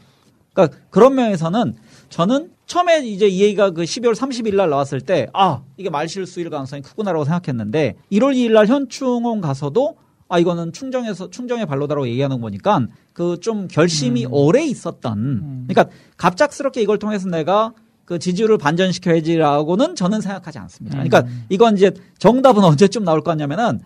그러니까 그런 면에서는 저는 처음에 이제 이 얘기가 그 12월 30일 날 나왔을 때 아, 이게 말실수일 가능성이 크구나라고 생각했는데 1월 2일 날 현충원 가서도 아 이거는 충정에서 충정의 발로다라고 얘기하는 거니까 그 좀 결심이 오래 있었던. 그러니까 갑작스럽게 이걸 통해서 내가 그 지지율을 반전시켜야지라고는 저는 생각하지 않습니다. 그러니까 이건 이제 정답은 [LAUGHS] 언제쯤 나올 것 같냐면은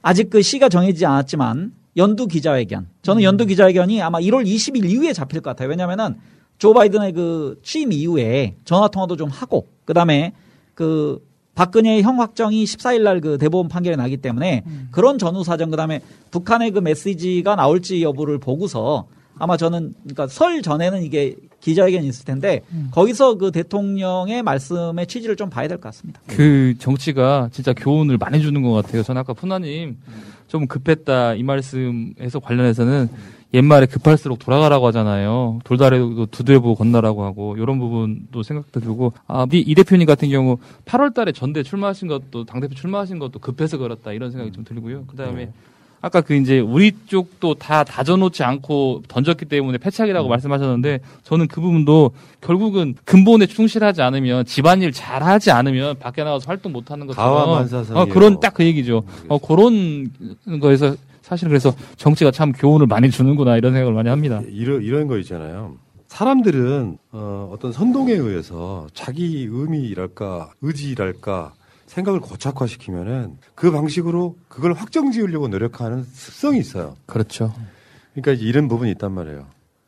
아직 그 시가 정해지지 않았지만 연두 기자회견. 저는 연두 기자회견이 아마 1월 20일 이후에 잡힐 것 같아요. 왜냐면은 조 바이든의 그 취임 이후에 전화 통화도 좀 하고 그다음에 그 박근혜의 형 확정이 14일 날 그 대법원 판결이 나기 때문에 그런 전후 사정 그다음에 북한의 그 메시지가 나올지 여부를 보고서 아마 저는 그러니까 설 전에는 이게 기자회견이 있을 텐데 거기서 그 대통령의 말씀의 취지를 좀 봐야 될 것 같습니다. 그 정치가 진짜 교훈을 많이 주는 것 같아요. 저는 아까 푸나님 좀 급했다 이 말씀에서 관련해서는 옛말에 급할수록 돌아가라고 하잖아요. 돌다리도 두드려보고 건너라고 하고 이런 부분도 생각도 들고 아, 이, 이 대표님 같은 경우 8월달에 전대 출마하신 것도 당 대표 출마하신 것도 급해서 그렇다 이런 생각이 좀 들고요. 그다음에 아까 그 이제 우리 쪽도 다 다져놓지 않고 던졌기 때문에 패착이라고 말씀하셨는데 저는 그 부분도 결국은 근본에 충실하지 않으면 집안일 잘 하지 않으면 밖에 나가서 활동 못 하는 것처럼 가와만사상이에요. 어, 그런 딱 그 얘기죠. 어, 그런 거에서 사실 그래서 정치가 참 교훈을 많이 주는구나 이런 생각을 많이 합니다. 이런 이런 거 있잖아요. 사람들은 어, 어떤 선동에 의해서 자기 의미랄까 의지랄까 생각을 고착화시키면은 그 방식으로 그걸 확정 지으려고 노력하는 습성이 있어요. 그렇죠. 그러니까 이런 부분이 있단 말이에요.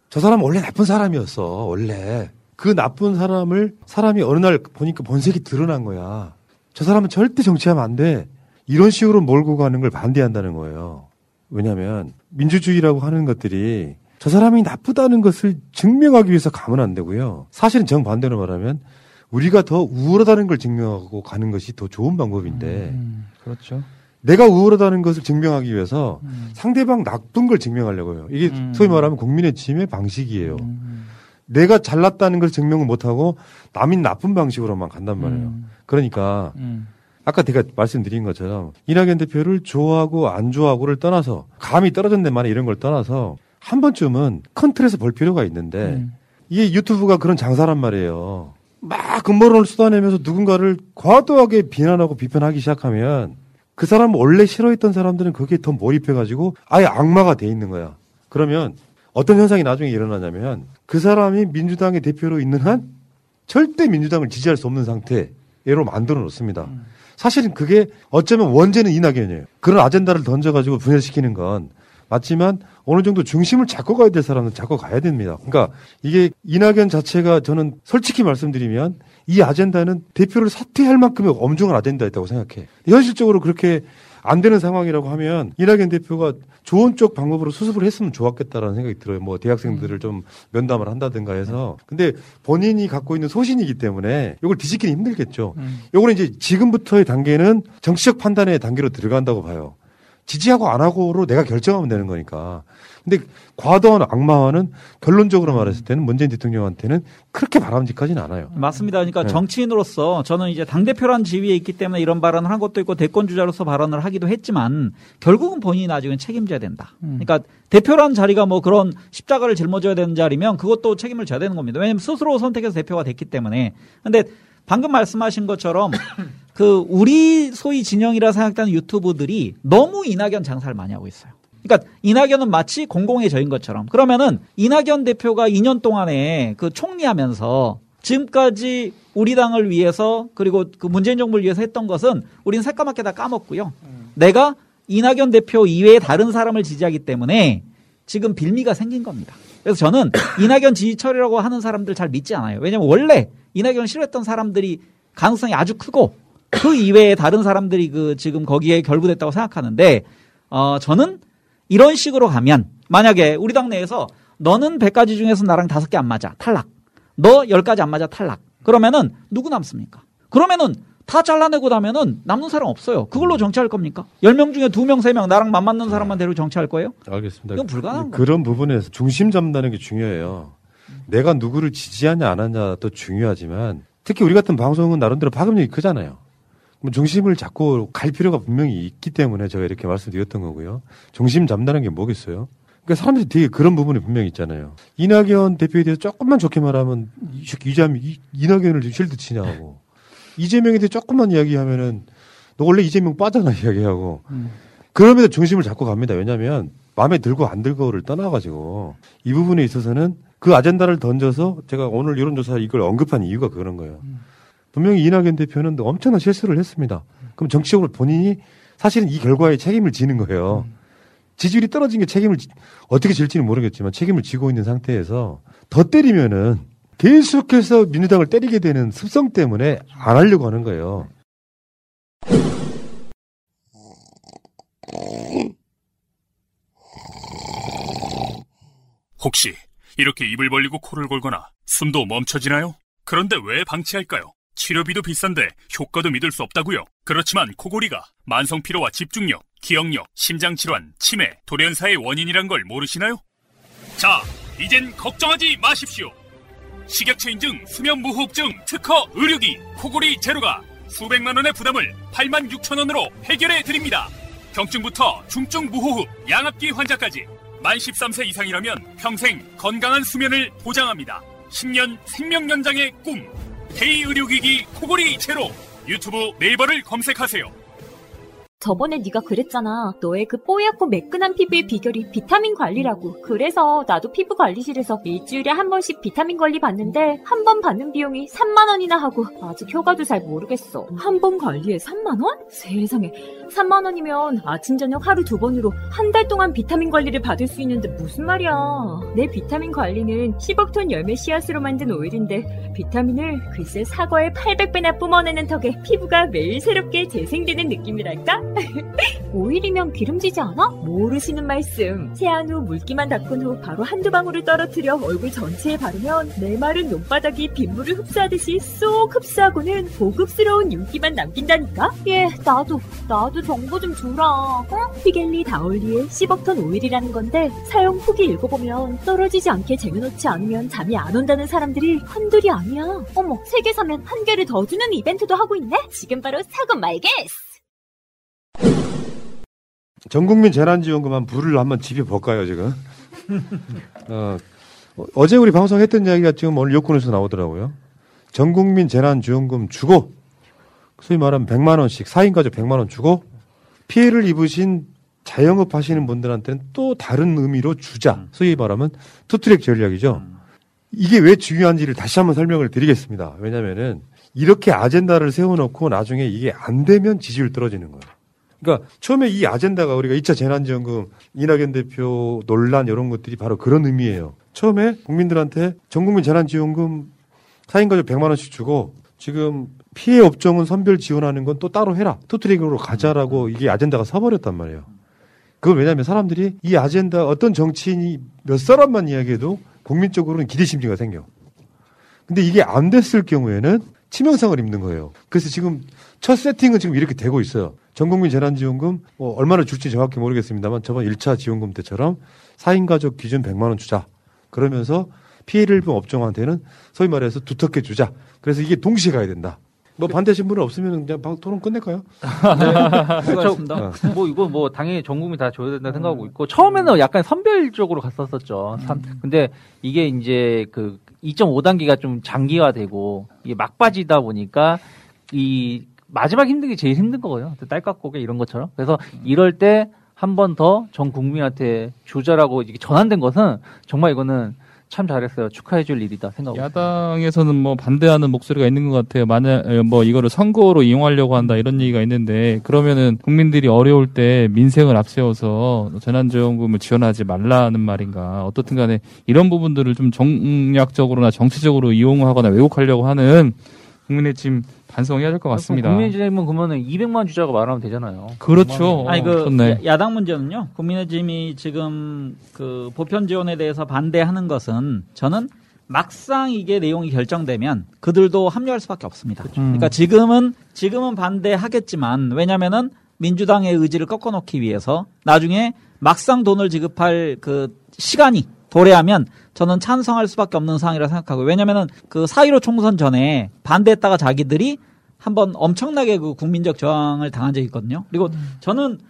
저 사람은 원래 나쁜 사람이었어. 원래 그 나쁜 사람을 사람이 어느 날 보니까 본색이 드러난 거야. 저 사람은 절대 정치하면 안 돼. 이런 식으로 몰고 가는 걸 반대한다는 거예요. 왜냐하면 민주주의라고 하는 것들이 저 사람이 나쁘다는 것을 증명하기 위해서 가면 안 되고요. 사실은 정반대로 말하면 우리가 더 우월하다는 걸 증명하고 가는 것이 더 좋은 방법인데 그렇죠. 내가 우월하다는 것을 증명하기 위해서 상대방 나쁜 걸 증명하려고 해요. 이게 소위 말하면 국민의 짐의 방식이에요. 내가 잘났다는 걸 증명을 못하고 남이 나쁜 방식으로만 간단 말이에요. 그러니까 음. 아까 제가 말씀드린 것처럼 이낙연 대표를 좋아하고 안 좋아하고를 떠나서 감이 떨어졌네 만에 이런 걸 떠나서 한 번쯤은 큰 틀에서 볼 필요가 있는데 이게 유튜브가 그런 장사란 말이에요. 막 근본을 쏟아내면서 누군가를 과도하게 비난하고 비판하기 시작하면 그 사람 원래 싫어했던 사람들은 거기에 더 몰입해가지고 아예 악마가 돼 있는 거야. 그러면 어떤 현상이 나중에 일어나냐면 그 사람이 민주당의 대표로 있는 한 절대 민주당을 지지할 수 없는 상태로 만들어 놓습니다. 사실은 그게 어쩌면 원죄는 이낙연이에요. 그런 아젠다를 던져가지고 분열시키는 건 맞지만 어느 정도 중심을 잡고 가야 될 사람은 잡고 가야 됩니다. 그러니까 이게 이낙연 자체가 저는 솔직히 말씀드리면 이 아젠다는 대표를 사퇴할 만큼의 엄중한 아젠다였다고 생각해. 현실적으로 그렇게 안 되는 상황이라고 하면 이낙연 대표가 좋은 쪽 방법으로 수습을 했으면 좋았겠다라는 생각이 들어요. 뭐 대학생들을 좀 면담을 한다든가 해서. 근데 본인이 갖고 있는 소신이기 때문에 이걸 뒤집기는 힘들겠죠. 요거는 이제 지금부터의 단계는 정치적 판단의 단계로 들어간다고 봐요. 지지하고 안 하고로 내가 결정하면 되는 거니까. 근데 과도한 악마화는 결론적으로 말했을 때는 문재인 대통령한테는 그렇게 바람직하진 않아요. 맞습니다. 그러니까 네. 정치인으로서 저는 이제 당대표란 지위에 있기 때문에 이런 발언을 한 것도 있고 대권주자로서 발언을 하기도 했지만 결국은 본인이 나중에 책임져야 된다. 그러니까 대표란 자리가 뭐 그런 십자가를 짊어져야 되는 자리면 그것도 책임을 져야 되는 겁니다. 왜냐하면 스스로 선택해서 대표가 됐기 때문에. 근데 방금 말씀하신 것처럼 그 우리 소위 진영이라 생각하는 유튜브들이 너무 이낙연 장사를 많이 하고 있어요. 그러니까 이낙연은 마치 공공의 저인 것처럼 그러면은 이낙연 대표가 2년 동안에 그 총리하면서 지금까지 우리 당을 위해서 그리고 그 문재인 정부를 위해서 했던 것은 우리는 새까맣게 다 까먹고요. 내가 이낙연 대표 이외에 다른 사람을 지지하기 때문에 지금 빌미가 생긴 겁니다. 그래서 저는 [CLEARS THROAT] 이낙연 지지철이라고 하는 사람들 잘 믿지 않아요. 왜냐하면 원래 이낙연을 싫어했던 사람들이 가능성이 아주 크고 그 이외에 다른 사람들이 그 지금 거기에 결부됐다고 생각하는데 어 저는 이런 식으로 가면 만약에 우리 당내에서 너는 100가지 중에서 나랑 5개 안 맞아. 탈락. 너 10가지 안 맞아. 탈락. 그러면은 누구 남습니까? 그러면은 다 잘라내고 나면은 남는 사람 없어요. 그걸로 정치할 겁니까? 10명 중에 2명 3명 나랑 맘 맞는 사람만 데리고 정치할 거예요? 알겠습니다. 이건 불가능한 그런 부분에서 중심 잡는다는 게 중요해요. 내가 누구를 지지하냐 안 하냐도 중요하지만 특히 우리 같은 방송은 나름대로 파급력이 크잖아요. 뭐 중심을 잡고 갈 필요가 분명히 있기 때문에 제가 이렇게 말씀드렸던 거고요. 중심 잡는다는 게 뭐겠어요? 그러니까 사람들이 되게 그런 부분이 분명히 있잖아요. 이낙연 대표에 대해서 조금만 좋게 말하면 이 새끼 이자이 이낙연을 지금 실드 치냐고. 이재명에 대해 조금만 이야기하면은 너 원래 이재명 빠잖아 [LAUGHS] 이야기하고. 그럼에도 중심을 잡고 갑니다. 왜냐하면 마음에 들고 안 들고를 떠나가지고 이 부분에 있어서는 그 아젠다를 던져서 제가 오늘 여론조사 이걸 언급한 이유가 그런 거예요. 분명히 이낙연 대표는 엄청난 실수를 했습니다. 그럼 정치적으로 본인이 사실은 이 결과에 책임을 지는 거예요. 지지율이 떨어진 게 책임을 지- 어떻게 질지는 모르겠지만 책임을 지고 있는 상태에서 더 때리면은 계속해서 민주당을 때리게 되는 습성 때문에 안 하려고 하는 거예요. 혹시 이렇게 입을 벌리고 코를 골거나 숨도 멈춰지나요? 그런데 왜 방치할까요? 치료비도 비싼데 효과도 믿을 수 없다고요. 그렇지만 코골이가 만성 피로와 집중력, 기억력, 심장 질환, 치매, 돌연사의 원인이란 걸 모르시나요? 자, 이젠 걱정하지 마십시오. 식약처 인증 수면무호흡증 특허 의료기 코골이 제로가 수백만 원의 부담을 8만 6천 원으로 해결해 드립니다. 경증부터 중증 무호흡, 양압기 환자까지 만 13세 이상이라면 평생 건강한 수면을 보장합니다. 10년 생명 연장의 꿈. 대의 의료기기 코골이 제로. 유튜브 네이버를 검색하세요. 저번에 네가 그랬잖아. 너의 그 뽀얗고 매끈한 피부의 비결이 비타민 관리라고. 그래서 나도 피부 관리실에서 일주일에 한 번씩 비타민 관리 받는데 한 번 받는 비용이 3만 원이나 하고 아직 효과도 잘 모르겠어. 한 번 관리에 3만 원? 세상에. 3만 원이면 아침 저녁 하루 두 번으로 한 달 동안 비타민 관리를 받을 수 있는데 무슨 말이야. 내 비타민 관리는 10억 톤 열매 씨앗으로 만든 오일인데 비타민을 글쎄 사과에 800배나 뿜어내는 덕에 피부가 매일 새롭게 재생되는 느낌이랄까? [LAUGHS] 오일이면 기름지지 않아? 모르시는 말씀. 세안 후 물기만 닦은 후 바로 한두 방울을 떨어뜨려 얼굴 전체에 바르면 메마른 눈바닥이 빗물을 흡수하듯이 쏙 흡수하고는 고급스러운 윤기만 남긴다니까? 예, 나도, 나도 정보 좀 주라. 어? 피겔리 다올리의 10억톤 오일이라는 건데 사용 후기 읽어보면 떨어지지 않게 쟁여놓지 않으면 잠이 안 온다는 사람들이 한둘이 아니야. 어머, 세 개 사면 한 개를 더 주는 이벤트도 하고 있네? 지금 바로 사고 말겠어! 전국민 재난지원금 한 불을 한번 지펴 볼까요 지금? 어, 어제 우리 방송했던 이야기가 지금 오늘 여권에서 나오더라고요. 전국민 재난지원금 주고 소위 말하면 100만 원씩 4인 가족 100만 원 주고 피해를 입으신 자영업 하시는 분들한테는 또 다른 의미로 주자. 소위 말하면 투트랙 전략이죠. 이게 왜 중요한지를 다시 한번 설명을 드리겠습니다. 왜냐면은 이렇게 아젠다를 세워놓고 나중에 이게 안 되면 지지율 떨어지는 거예요. 그러니까 처음에 이 아젠다가 우리가 2차 재난지원금 이낙연 대표 논란 이런 것들이 바로 그런 의미예요. 처음에 국민들한테 전국민 재난지원금 4인 가족 100만 원씩 주고 지금 피해 업종은 선별 지원하는 건 또 따로 해라. 투트랙으로 가자라고 이게 아젠다가 서버렸단 말이에요. 그건 왜냐하면 사람들이 이 아젠다 어떤 정치인이 몇 사람만 이야기해도 국민적으로는 기대 심리가 생겨. 근데 이게 안 됐을 경우에는 치명상을 입는 거예요. 그래서 지금 첫 세팅은 지금 이렇게 되고 있어요. 전국민 재난지원금 뭐 얼마나 줄지 정확히 모르겠습니다만 저번 1차 지원금 때처럼 4인 가족 기준 100만 원 주자. 그러면서 피해를 입은 업종한테는 소위 말해서 두텁게 주자. 그래서 이게 동시에 가야 된다. 뭐 반대하신 분은 없으면 그냥 방 토론 끝낼까요? [LAUGHS] 저, 뭐 이거 뭐 당연히 전 국민 다 줘야 된다 생각하고 있고 처음에는 약간 선별적으로 갔었었죠. 삼- 근데 이게 이제 그 2.5단계가 좀 장기화되고 이게 막바지다 보니까 이 마지막 힘든 게 제일 힘든 거예요. 딸깍고개 이런 것처럼. 그래서 이럴 때 한 번 더 전 국민한테 조절하고 이게 전환된 것은 정말 이거는 참 잘했어요. 축하해 줄 일이다 생각하고. 야당에서는 뭐 반대하는 목소리가 있는 것 같아요. 만약 에, 뭐 이거를 선거로 이용하려고 한다 이런 얘기가 있는데 그러면은 국민들이 어려울 때 민생을 앞세워서 재난지원금을 지원하지 말라는 말인가 어떻든 간에 이런 부분들을 좀 정략적으로나 정치적으로 이용하거나 왜곡하려고 하는 국민의 지금 반성해야 될 것 같습니다. 국민의힘은 그러면은 200만 원 주자고 말하면 되잖아요. 그렇죠. 아니 그 좋네. 야- 야당 문제는요. 국민의힘이 지금 그 보편 지원에 대해서 반대하는 것은 저는 막상 이게 내용이 결정되면 그들도 합류할 수밖에 없습니다. 음. 그러니까 지금은 지금은 반대하겠지만 왜냐면은 민주당의 의지를 꺾어놓기 위해서 나중에 막상 돈을 지급할 그 시간이 도래하면 저는 찬성할 수밖에 없는 상황이라 생각하고 왜냐면은 그4.15 총선 전에 반대했다가 자기들이 한번 엄청나게 그 국민적 저항을 당한 적이 있거든요. 그리고 저는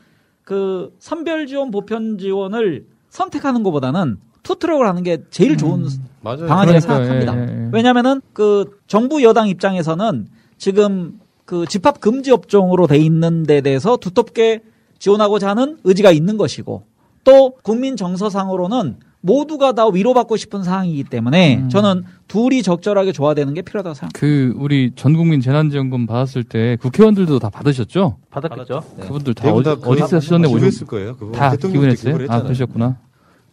그 선별 지원, 보편 지원을 선택하는 것보다는 투트랙을 하는 게 제일 좋은 맞아요. 방안이라고. 생각합니다. 예, 예, 예. 왜냐면은 그 정부 여당 입장에서는 지금 그 집합 금지 업종으로 돼 있는 데 대해서 두텁게 지원하고자 하는 의지가 있는 것이고 또 국민 정서상으로는 모두가 다 위로받고 싶은 상황이기 때문에 저는 둘이 적절하게 조화되는 게 필요하다고 생각합니다. 그 우리 전국민 재난지원금 받았을 때 국회의원들도 다 받으셨죠? 받았겠죠. 네. 그분들 다 어디, 어디서 다 쓰셨네 기부했을 거예요. 다? 기부를 아. 그러셨구나.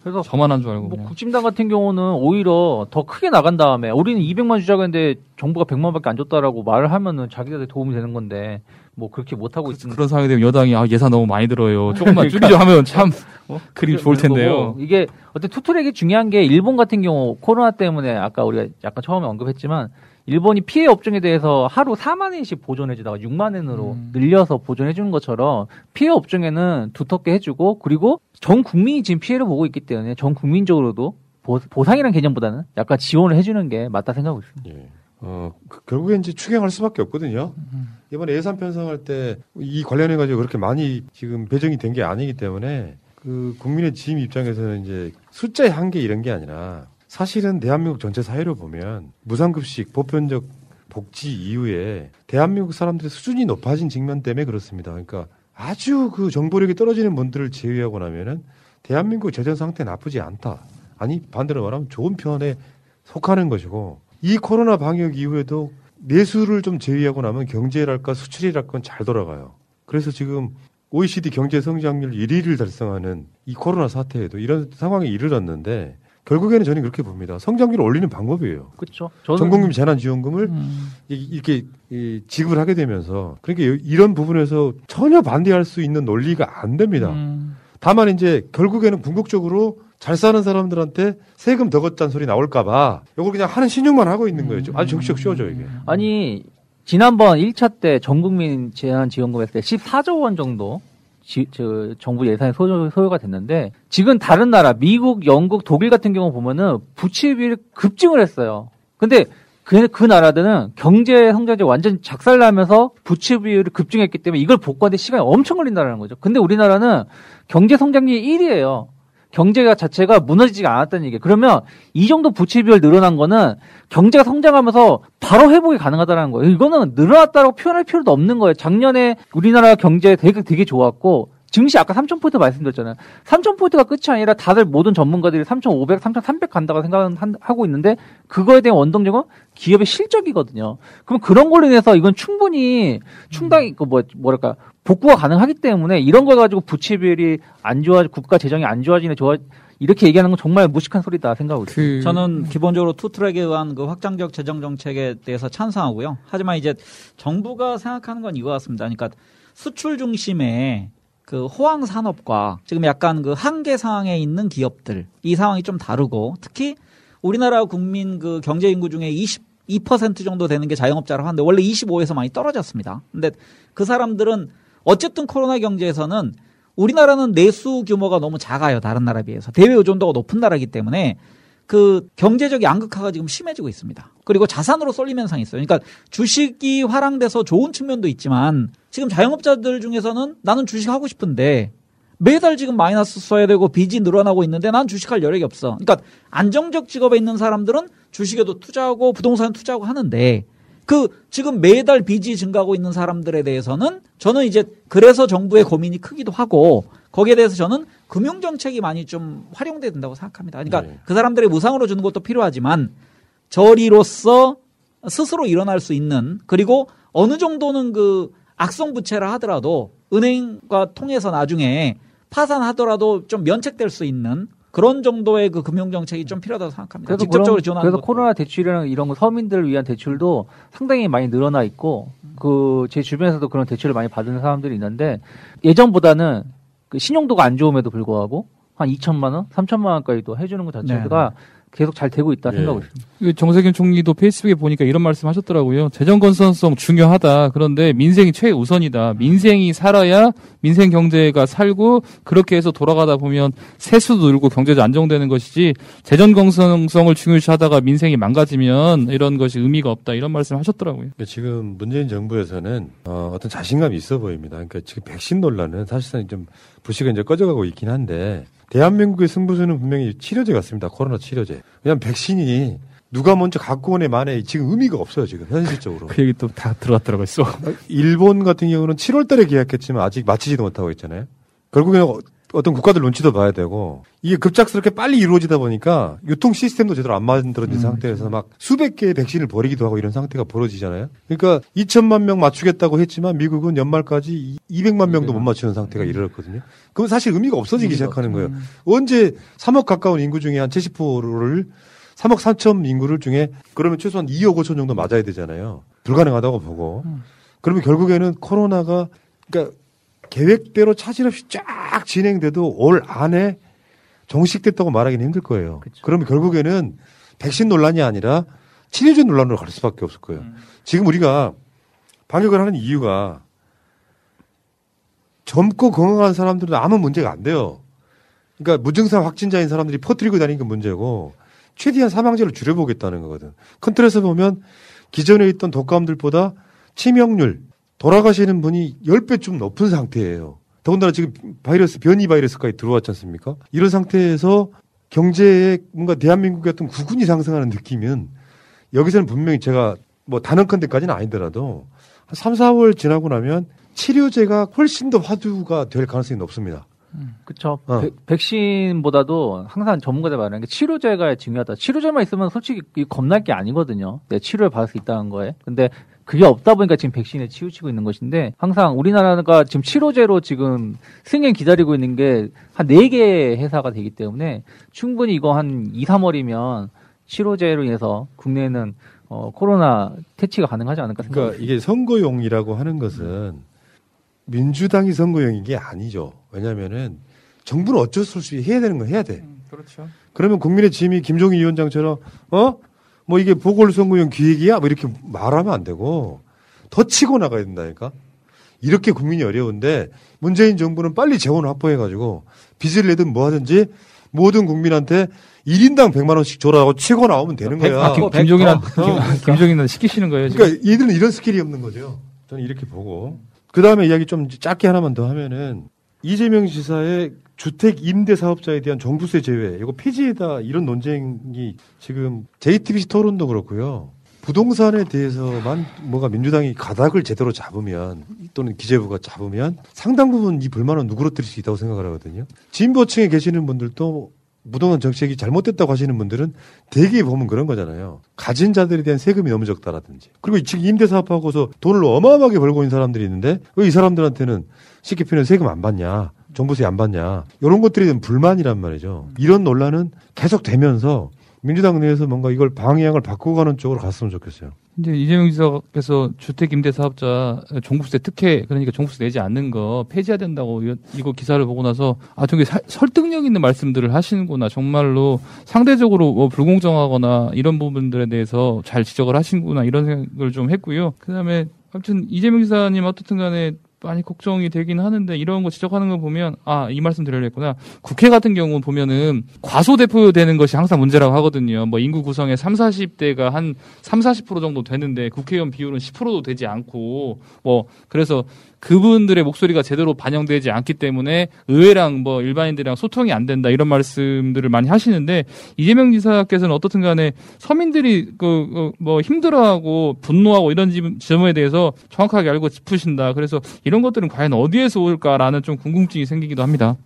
그래서 저만 한 줄 알고. 뭐. 국진당 같은 경우는 오히려 더 크게 나간 다음에 우리는 200만 주자고 했는데 정부가 100만밖에 안 줬다라고 말을 하면은 자기들한테 도움이 되는 건데 뭐 그렇게 못 하고 있으니까 그런 상황이 되면 여당이 아 예산 너무 많이 들어요. 조금만 그러니까. 줄이죠 하면 참 어? 그림 그런 좋을 텐데요. 이게 어떤 투트랙이 중요한 게 일본 같은 경우 코로나 때문에 아까 우리가 약간 처음에 언급했지만 일본이 피해 업종에 대해서 하루 4만 원씩 보존해주다가 6만 원으로 음. 늘려서 보존해주는 것처럼 피해 업종에는 두텁게 해주고 그리고 전 국민이 지금 피해를 보고 있기 때문에 전 국민적으로도 보, 보상이란 개념보다는 약간 지원을 해주는 게 맞다 생각하고 있습니다. 어, 그- 결국엔 이제 추경할 수밖에 없거든요. 이번에 예산 편성할 때 이 관련해 가지고 그렇게 많이 지금 배정이 된 게 아니기 때문에 그 국민의 지임 입장에서는 이제 숫자의 한계 이런 게 아니라 사실은 대한민국 전체 사회로 보면 무상급식 보편적 복지 이후에 대한민국 사람들의 수준이 높아진 측면 때문에 그렇습니다. 그러니까 아주 그 정보력이 떨어지는 분들을 제외하고 나면은 대한민국 재정 상태 나쁘지 않다. 아니 반대로 말하면 좋은 편에 속하는 것이고 이 코로나 방역 이후에도 내수를 좀 제외하고 나면 경제랄까 수출이랄까 잘 돌아가요. 그래서 지금 OECD 경제 성장률 1위를 달성하는 이 코로나 사태에도 이런 상황에 이르렀는데 결국에는 저는 그렇게 봅니다. 성장률을 올리는 방법이에요. 그렇죠. 전국민 재난지원금을 음. 이- 이렇게 이 지급을 하게 되면서 그러니까 이런 부분에서 전혀 반대할 수 있는 논리가 안 됩니다. 음. 다만 이제 결국에는 궁극적으로 잘 사는 사람들한테 세금 더 걷자는 소리 나올까봐 이걸 그냥 하는 신용만 하고 있는 거예요. 아주 정치적 쉬워져 이게. 아니 지난번 1차 때 전국민 재난지원금 했을 때 14조 원 정도 지, 저, 정부 예산이 소요, 소요가 됐는데 지금 다른 나라 미국, 영국, 독일 같은 경우 보면은 부채비를 급증을 했어요. 근데 그, 그 나라들은 경제 성장이 완전 작살나면서 부채 비율을 급증했기 때문에 이걸 복구하는데 시간이 엄청 걸린다는 거죠. 근데 우리나라는 경제 성장률이 1위예요. 경제가 자체가 무너지지가 않았다는 얘기예요. 그러면 이 정도 부채 비율 늘어난 거는 경제가 성장하면서 바로 회복이 가능하다는 거예요. 이거는 늘어났다고 표현할 필요도 없는 거예요. 작년에 우리나라 경제 되게 되게 좋았고 증시 아까 3,000포인트 말씀드렸잖아요. 3,000포인트가 끝이 아니라 다들 모든 전문가들이 3,500, 3,300 간다고 생각하고 있는데 그거에 대한 원동력은 기업의 실적이거든요. 그럼 그런 걸로 인해서 이건 충분히 충당이 그 뭐 뭐랄까 복구가 가능하기 때문에 이런 걸 가지고 부채 비율이 안 좋아 국가 재정이 안 좋아지네 좋아 이렇게 얘기하는 건 정말 무식한 소리다 생각하고 있습니다. 저는 기본적으로 투트랙에 의한 그 확장적 재정 정책에 대해서 찬성하고요. 하지만 이제 정부가 생각하는 건 이거 같습니다. 그러니까 수출 중심의 그 호황 산업과 지금 약간 그 한계 상황에 있는 기업들 이 상황이 좀 다르고 특히 우리나라 국민 그 경제 인구 중에 22% 정도 되는 게 자영업자라고 하는데 원래 25에서 많이 떨어졌습니다. 근데 그 사람들은 어쨌든 코로나 경제에서는 우리나라는 내수 규모가 너무 작아요. 다른 나라에 비해서. 대외 의존도가 높은 나라이기 때문에 그 경제적 양극화가 지금 심해지고 있습니다. 그리고 자산으로 쏠림 현상이 있어요. 그러니까 주식이 화랑돼서 좋은 측면도 있지만 지금 자영업자들 중에서는 나는 주식 하고 싶은데 매달 지금 마이너스 써야 되고 빚이 늘어나고 있는데 난 주식할 여력이 없어. 그러니까 안정적 직업에 있는 사람들은 주식에도 투자하고 부동산 투자하고 하는데 그 지금 매달 빚이 증가하고 있는 사람들에 대해서는 저는 이제 그래서 정부의 고민이 크기도 하고 거기에 대해서 저는 금융 정책이 많이 좀 활용돼야 된다고 생각합니다. 그러니까 네. 그 사람들의 무상으로 주는 것도 필요하지만 저리로서 스스로 일어날 수 있는 그리고 어느 정도는 그 악성 부채라 하더라도 은행과 통해서 나중에 파산하더라도 좀 면책될 수 있는 그런 정도의 그 금융 정책이 좀 필요하다고 생각합니다. 그래서 직접적으로 지원하는 그래서 것도. 코로나 대출이랑 이런 거 서민들을 위한 대출도 상당히 많이 늘어나 있고 그제 주변에서도 그런 대출을 많이 받은 사람들이 있는데 예전보다는 그 신용도가 안 좋음에도 불구하고 한 2천만 원, 3천만 원까지도 해주는 것 자체가 계속 잘 되고 있다 생각하고 있습니다. 그 정세균 총리도 페이스북에 보니까 이런 말씀 하셨더라고요. 재정 건전성 중요하다. 그런데 민생이 최우선이다. 민생이 살아야 민생 경제가 살고 그렇게 해서 돌아가다 보면 세수도 늘고 경제도 안정되는 것이지 재정 건전성을 중요시하다가 민생이 망가지면 이런 것이 의미가 없다. 이런 말씀 하셨더라고요. 그러니까 지금 문재인 정부에서는 어, 어떤 자신감이 있어 보입니다. 그러니까 지금 백신 논란은 사실상 좀 부시가 이제 꺼져가고 있긴 한데 대한민국의 승부수는 분명히 치료제 같습니다. 코로나 치료제. 왜냐하면 백신이 누가 먼저 갖고 오네 만에 지금 의미가 없어요. 지금 현실적으로. 그 얘기 또 다 들어갔더라고요. 써. 일본 같은 경우는 7월달에 계약했지만 아직 마치지도 못하고 있잖아요. 결국에는 어- 어떤 국가들 눈치도 봐야 되고 이게 급작스럽게 빨리 이루어지다 보니까 유통 시스템도 제대로 안 만들어진 상태에서 막 수백 개의 백신을 버리기도 하고 이런 상태가 벌어지잖아요. 그러니까 2천만 명 맞추겠다고 했지만 미국은 연말까지 200만 명도 못 맞추는 상태가 이르렀거든요. 그건 사실 의미가 없어지기 시작하는 거예요. 언제 3억 가까운 인구 중에 한 70%를 3억 3천 인구를 중에 그러면 최소한 2억 5천 정도 맞아야 되잖아요. 불가능하다고 보고. 그러면 결국에는 코로나가 그러니까 계획대로 차질 없이 쫙 진행돼도 올 안에 종식됐다고 말하기는 힘들 거예요. 그러면 결국에는 백신 논란이 아니라 치료제 논란으로 갈 수밖에 없을 거예요. 지금 우리가 방역을 하는 이유가 젊고 건강한 사람들은 아무 문제가 안 돼요. 그러니까 무증상 확진자인 사람들이 퍼뜨리고 다니는 게 문제고 최대한 사망자를 줄여보겠다는 거거든. 큰 틀에서 보면 기존에 있던 독감들보다 치명률, 돌아가시는 분이 10배 좀 높은 상태예요. 더군다나 지금 바이러스, 변이 바이러스까지 들어왔지 않습니까? 이런 상태에서 경제에 뭔가 대한민국의 어떤 구군이 상승하는 느낌은 여기서는 분명히 제가 뭐 단언컨대까지는 아니더라도 한 3, 4월 지나고 나면 치료제가 훨씬 더 화두가 될 가능성이 높습니다. 그렇죠. 어. 백신보다도 항상 전문가들 말하는 게 치료제가 중요하다. 치료제만 있으면 솔직히 이 겁날 게 아니거든요. 내 치료를 받을 수 있다는 거에. 근데 그게 없다 보니까 지금 백신에 치우치고 있는 것인데 항상 우리나라가 지금 치료제로 지금 승인 기다리고 있는 게 한 네 개 회사가 되기 때문에 충분히 이거 한 2, 3월이면 치료제로 인해서 국내에는 어, 코로나 퇴치가 가능하지 않을까 생각합니다. 그러니까 이게 선거용이라고 하는 것은 민주당이 선거용인 게 아니죠. 왜냐면은 정부는 어쩔 수 없이 해야 되는 거 해야 돼. 그렇죠. 그러면 국민의 짐이 김종인 위원장처럼 어? 뭐 이게 보궐선거용 기획이야? 뭐 이렇게 말하면 안 되고 더 치고 나가야 된다니까. 이렇게 국민이 어려운데 문재인 정부는 빨리 재원을 확보해가지고 빚을 내든 뭐 하든지 모든 국민한테 1인당 100만 원씩 줘라고 치고 나오면 되는 거야. 아, 김, 김종인한테 김- [LAUGHS] 김종인한테 시키시는 거예요. 지금? 그러니까 얘들은 이런 skill이 없는 거죠. 저는 이렇게 보고. 그 다음에 이야기 좀 짧게 하나만 더 하면은 이재명 지사의 주택 임대 사업자에 대한 종부세 제외, 이거 폐지해다 이런 논쟁이 지금 JTBC 토론도 그렇고요. 부동산에 대해서만 뭐가 민주당이 가닥을 제대로 잡으면 또는 기재부가 잡으면 상당 부분 이 불만은 누그러뜨릴 수 있다고 생각을 하거든요. 진보층에 계시는 분들도 부동산 정책이 잘못됐다고 하시는 분들은 대개 보면 그런 거잖아요. 가진 자들에 대한 세금이 너무 적다라든지. 그리고 지금 임대 사업하고서 돈을 어마어마하게 벌고 있는 사람들이 있는데 왜 이 사람들한테는 쉽게 표현 세금 안 받냐? 종부세 안 받냐? 이런 것들에 대한 불만이란 말이죠. 이런 논란은 계속 되면서 민주당 내에서 뭔가 이걸 방향을 바꾸고 가는 쪽으로 갔으면 좋겠어요. 이제 이재명 지사께서 주택 임대 사업자 종부세 특혜 그러니까 종부세 내지 않는 거 폐지해야 된다고 이거, 기사를 보고 나서 아 저게 사- 설득력 있는 말씀들을 하시는구나 정말로 상대적으로 뭐 불공정하거나 이런 부분들에 대해서 잘 지적을 하신구나 이런 생각을 좀 했고요. 그다음에 아무튼 이재명 지사님 어떻든 간에 많이 걱정이 되긴 하는데 이런 거 지적하는 거 보면 아 이 말씀 드리려 했구나 국회 같은 경우 보면은 과소대표되는 것이 항상 문제라고 하거든요 뭐 인구 구성의 3, 40대가 한 3, 40% 정도 되는데 국회의원 비율은 10%도 되지 않고 뭐 그래서 그분들의 목소리가 제대로 반영되지 않기 때문에 의회랑 뭐 일반인들이랑 소통이 안 된다 이런 말씀들을 많이 하시는데 이재명 지사께서는 어떻든 간에 서민들이 그 뭐 힘들어하고 분노하고 이런 지점에 대해서 정확하게 알고 짚으신다. 그래서 이런 것들은 과연 어디에서 올까라는 좀 궁금증이 생기기도 합니다.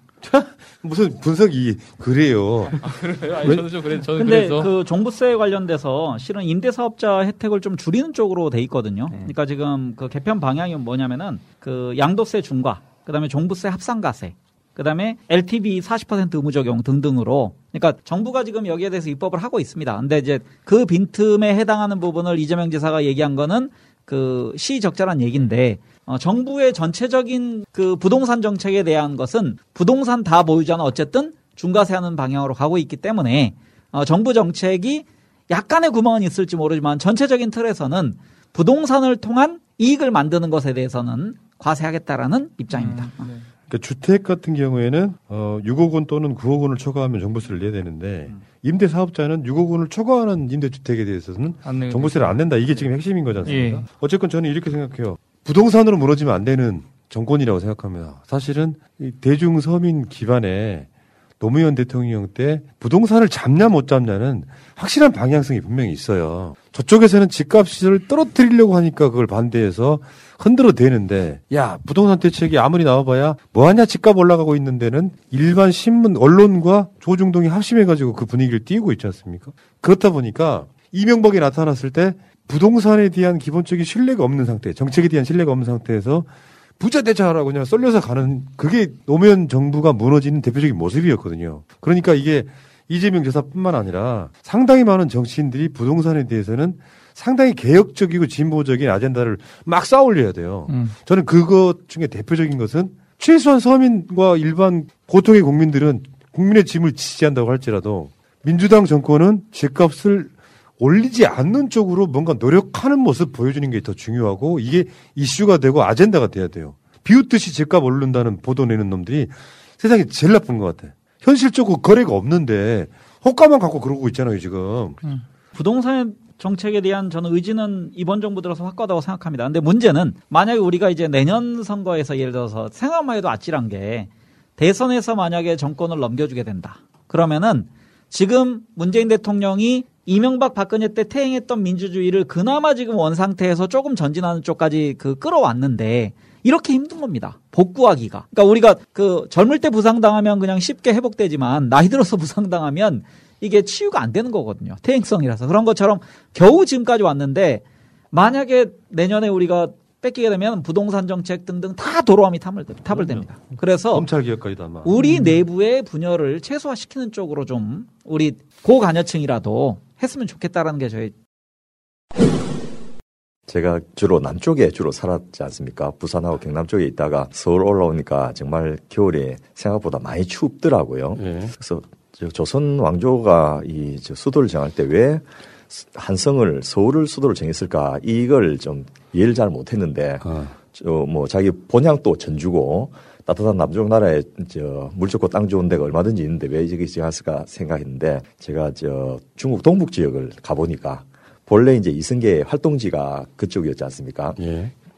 무슨 분석이 그래요. 아, 그래요? 아니, 저는 좀 그래, 저는 근데 그래서. 그 종부세 관련돼서 실은 임대사업자 혜택을 좀 줄이는 쪽으로 돼 있거든요. 네. 그러니까 지금 그 개편 방향이 뭐냐면은 그 양도세 중과, 그다음에 종부세 합산가세, 그다음에 LTV 40% 의무 적용 등등으로 그러니까 정부가 지금 여기에 대해서 입법을 하고 있습니다. 근데 이제 그 빈틈에 해당하는 부분을 이재명 지사가 얘기한 거는 그 시적절한 얘기인데 어, 정부의 전체적인 그 부동산 정책에 대한 것은 부동산 다 보유자는 어쨌든 중과세하는 방향으로 가고 있기 때문에 어, 정부 정책이 약간의 구멍은 있을지 모르지만 전체적인 틀에서는 부동산을 통한 이익을 만드는 것에 대해서는 과세하겠다라는 입장입니다. 그러니까 주택 같은 경우에는 어 6억 원 또는 9억 원을 초과하면 정부세를 내야 되는데 임대 사업자는 6억 원을 초과하는 임대 주택에 대해서는 정부세를 안 낸다. 이게 지금 핵심인 거지 않습니까? 예. 어쨌건 저는 이렇게 생각해요. 부동산으로 무너지면 안 되는 정권이라고 생각합니다. 사실은 이 대중 서민 기반의 노무현 대통령 때 부동산을 잡냐 못 잡냐는 확실한 방향성이 분명히 있어요. 저쪽에서는 집값을 떨어뜨리려고 하니까 그걸 반대해서 흔들어 대는데 야 부동산 대책이 아무리 나와봐야 뭐하냐 집값 올라가고 있는 데는 일반 신문 언론과 조중동이 합심해가지고 그 분위기를 띄우고 있지 않습니까? 그렇다 보니까 이명박이 나타났을 때 부동산에 대한 기본적인 신뢰가 없는 상태, 정책에 대한 신뢰가 없는 상태에서 부자 대자라고 그냥 쏠려서 가는 그게 노무현 정부가 무너지는 대표적인 모습이었거든요. 그러니까 이게 이재명 지사뿐만 아니라 상당히 많은 정치인들이 부동산에 대해서는 상당히 개혁적이고 진보적인 아젠다를 막 쌓아올려야 돼요. 음. 저는 그것 중에 대표적인 것은 최소한 서민과 일반 보통의 국민들은 국민의 짐을 지지한다고 할지라도 민주당 정권은 집값을 올리지 않는 쪽으로 뭔가 노력하는 모습 보여주는 게 더 중요하고 이게 이슈가 되고 아젠다가 돼야 돼요. 비웃듯이 집값 오른다는 보도 내는 놈들이 세상에 제일 나쁜 것 같아. 현실적으로 거래가 없는데 호가만 갖고 그러고 있잖아요 지금. 부동산 정책에 대한 저는 의지는 이번 정부 들어서 확고하다고 생각합니다. 근데 문제는 만약에 우리가 이제 내년 선거에서 예를 들어서 생각만 해도 아찔한 게 대선에서 만약에 정권을 넘겨주게 된다. 그러면은 지금 문재인 대통령이 이명박 박근혜 때 퇴행했던 민주주의를 그나마 지금 원 상태에서 조금 전진하는 쪽까지 그 끌어왔는데 이렇게 힘든 겁니다. 복구하기가. 그러니까 우리가 그 젊을 때 부상당하면 그냥 쉽게 회복되지만 나이 들어서 [LAUGHS] 부상당하면 이게 치유가 안 되는 거거든요. 퇴행성이라서. 그런 것처럼 겨우 지금까지 왔는데 만약에 내년에 우리가 뺏기게 되면 부동산 정책 등등 다 도로함이 탑을, 탑을 됩니다. 그래서 검찰 개혁까지도 아마. 우리 내부의 분열을 최소화시키는 쪽으로 좀 우리 고관여층이라도 했으면 좋겠다라는 게 저희 제가 주로 남쪽에 주로 살았지 않습니까? 부산하고 경남 쪽에 있다가 서울 올라오니까 정말 겨울에 생각보다 많이 춥더라고요. 그래서 저 조선 왕조가 이저 수도를 정할 때 왜 한성을 서울을 수도로 정했을까 이걸 좀 이해를 잘 못했는데 저뭐 자기 본향도 전주고 따뜻한 남쪽 나라에 저 물 좋고 땅 좋은 데가 얼마든지 있는데 왜 저기 정했을까 생각했는데 제가 저 중국 동북 지역을 가보니까 본래 이제 이승계의 활동지가 그쪽이었지 않습니까?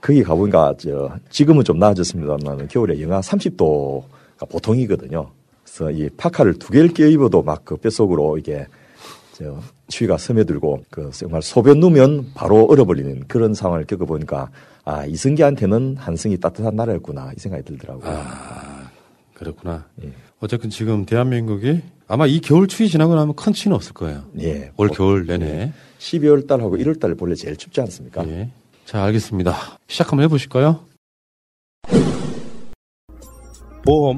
거기 가보니까 저 지금은 좀 나아졌습니다만 겨울에 영하 30도가 보통이거든요. 그래서 이 파카를 두 개를 껴입어도 막 그 뼛속으로 이게 저 추위가 스며들고 그 정말 소변 누면 바로 얼어버리는 그런 상황을 겪어보니까 아 이승계한테는 한승이 따뜻한 나라였구나 이 생각이 들더라고요. 아, 그렇구나. 어쨌든 지금 대한민국이 아마 이 겨울 추위 지나고 나면 큰 추위는 없을 거예요. 예. 올 겨울 내내. 12월 달하고 1월 달 본래 제일 춥지 않습니까? 예. 자, 알겠습니다. 시작 한번 해보실까요? 보험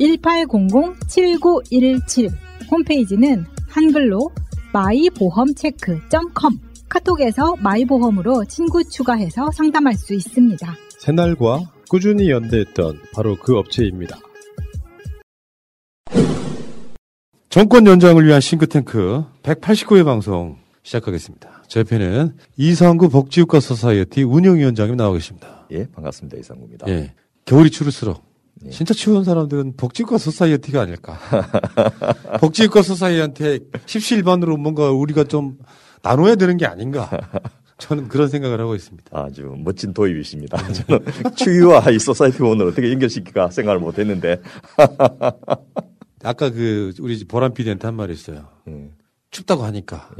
1800-7917. 홈페이지는 한글로 마이보험체크.com. 카톡에서 마이보험으로 친구 추가해서 상담할 수 있습니다. 새날과 꾸준히 연대했던 바로 그 업체입니다. 정권 연장을 위한 싱크탱크 189회 방송 시작하겠습니다. 제 옆에는 이상구 복지국가 소사이어티 운영위원장님 나와 계십니다. 예, 반갑습니다. 이상구입니다. 예. 겨울이 추울수록 진짜 추운 사람들은 복지국가 소사이어티가 아닐까. [LAUGHS] 복지국가 소사이어티한테 십시일반으로 뭔가 우리가 좀 나눠야 되는 게 아닌가. 저는 그런 생각을 하고 있습니다. 아주 멋진 도입이십니다. [LAUGHS] 저는 추위와 이 소사이어티 후원을 어떻게 연결시킬까 생각을 못 했는데. [LAUGHS] 아까 그 우리 보람 PD한테 한 말이 있어요. 예. 춥다고 하니까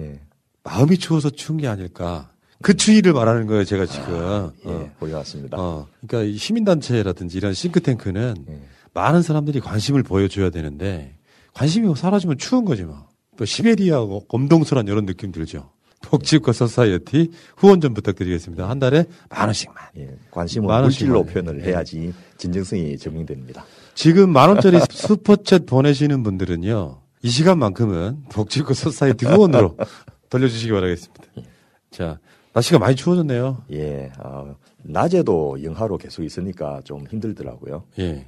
마음이 추워서 추운 게 아닐까. 그 추위를 말하는 거예요, 제가 지금. 아, 예, 어. 훌륭하십니다. 어, 그러니까 이 시민단체라든지 이런 싱크탱크는 예. 많은 사람들이 관심을 보여줘야 되는데 관심이 사라지면 추운 거지 뭐. 또 시베리아 검동소란 이런 느낌 들죠. 복지국가 소사이어티 후원 좀 부탁드리겠습니다. 한 달에 만 원씩만. 예, 관심은 만. 물질로 표현을 예. 해야지 진정성이 증명됩니다. 지금 만 원짜리 [LAUGHS] 슈퍼챗 보내시는 분들은요. 이 시간만큼은 복지국가 소사이어티 후원으로 [LAUGHS] 돌려주시기 바라겠습니다. 자, 날씨가 많이 추워졌네요. 예, 아, 낮에도 영하로 계속 있으니까 좀 힘들더라고요. 예.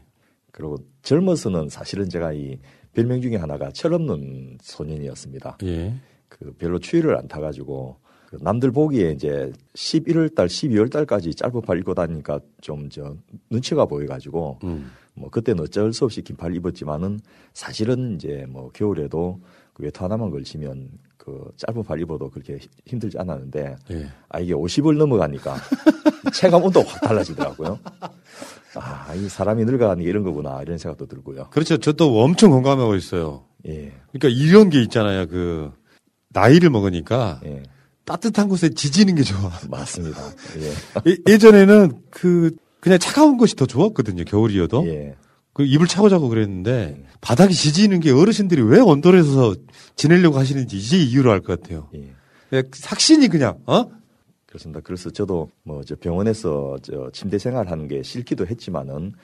그리고 젊어서는 사실은 제가 이 별명 중에 하나가 철없는 소년이었습니다. 예. 그 별로 추위를 안 타가지고 그 남들 보기에 이제 11월 달, 12월 달까지 짧은 팔 입고 다니니까 좀 저 눈치가 보여가지고 음. 뭐 그때는 어쩔 수 없이 긴팔 입었지만은 사실은 이제 뭐 겨울에도 그 외투 하나만 걸치면 그 짧은 팔 입어도 그렇게 히- 힘들지 않았는데 예. 아 이게 50을 넘어가니까 체감 온도가 확 달라지더라고요. 아, 이 사람이 늙어가는 게 이런 거구나 이런 생각도 들고요. 그렇죠. 저도 엄청 공감하고 있어요. 예. 그러니까 이런 게 있잖아요. 그 나이를 먹으니까 예. 따뜻한 곳에 지지는 게 좋아. 맞습니다. [LAUGHS] 예. 예- 예전에는 그 그냥 차가운 것이 더 좋았거든요. 겨울이어도. 예. 그 이불 차고 자고 그랬는데 바닥이 지지는 게 어르신들이 왜 언덕에서 지내려고 하시는지 이제 이유를 알 것 같아요. 예. 그냥 삭신이 그냥 어? 그렇습니다. 그래서 저도 뭐 저 병원에서 저 침대 생활하는 게 싫기도 했지만은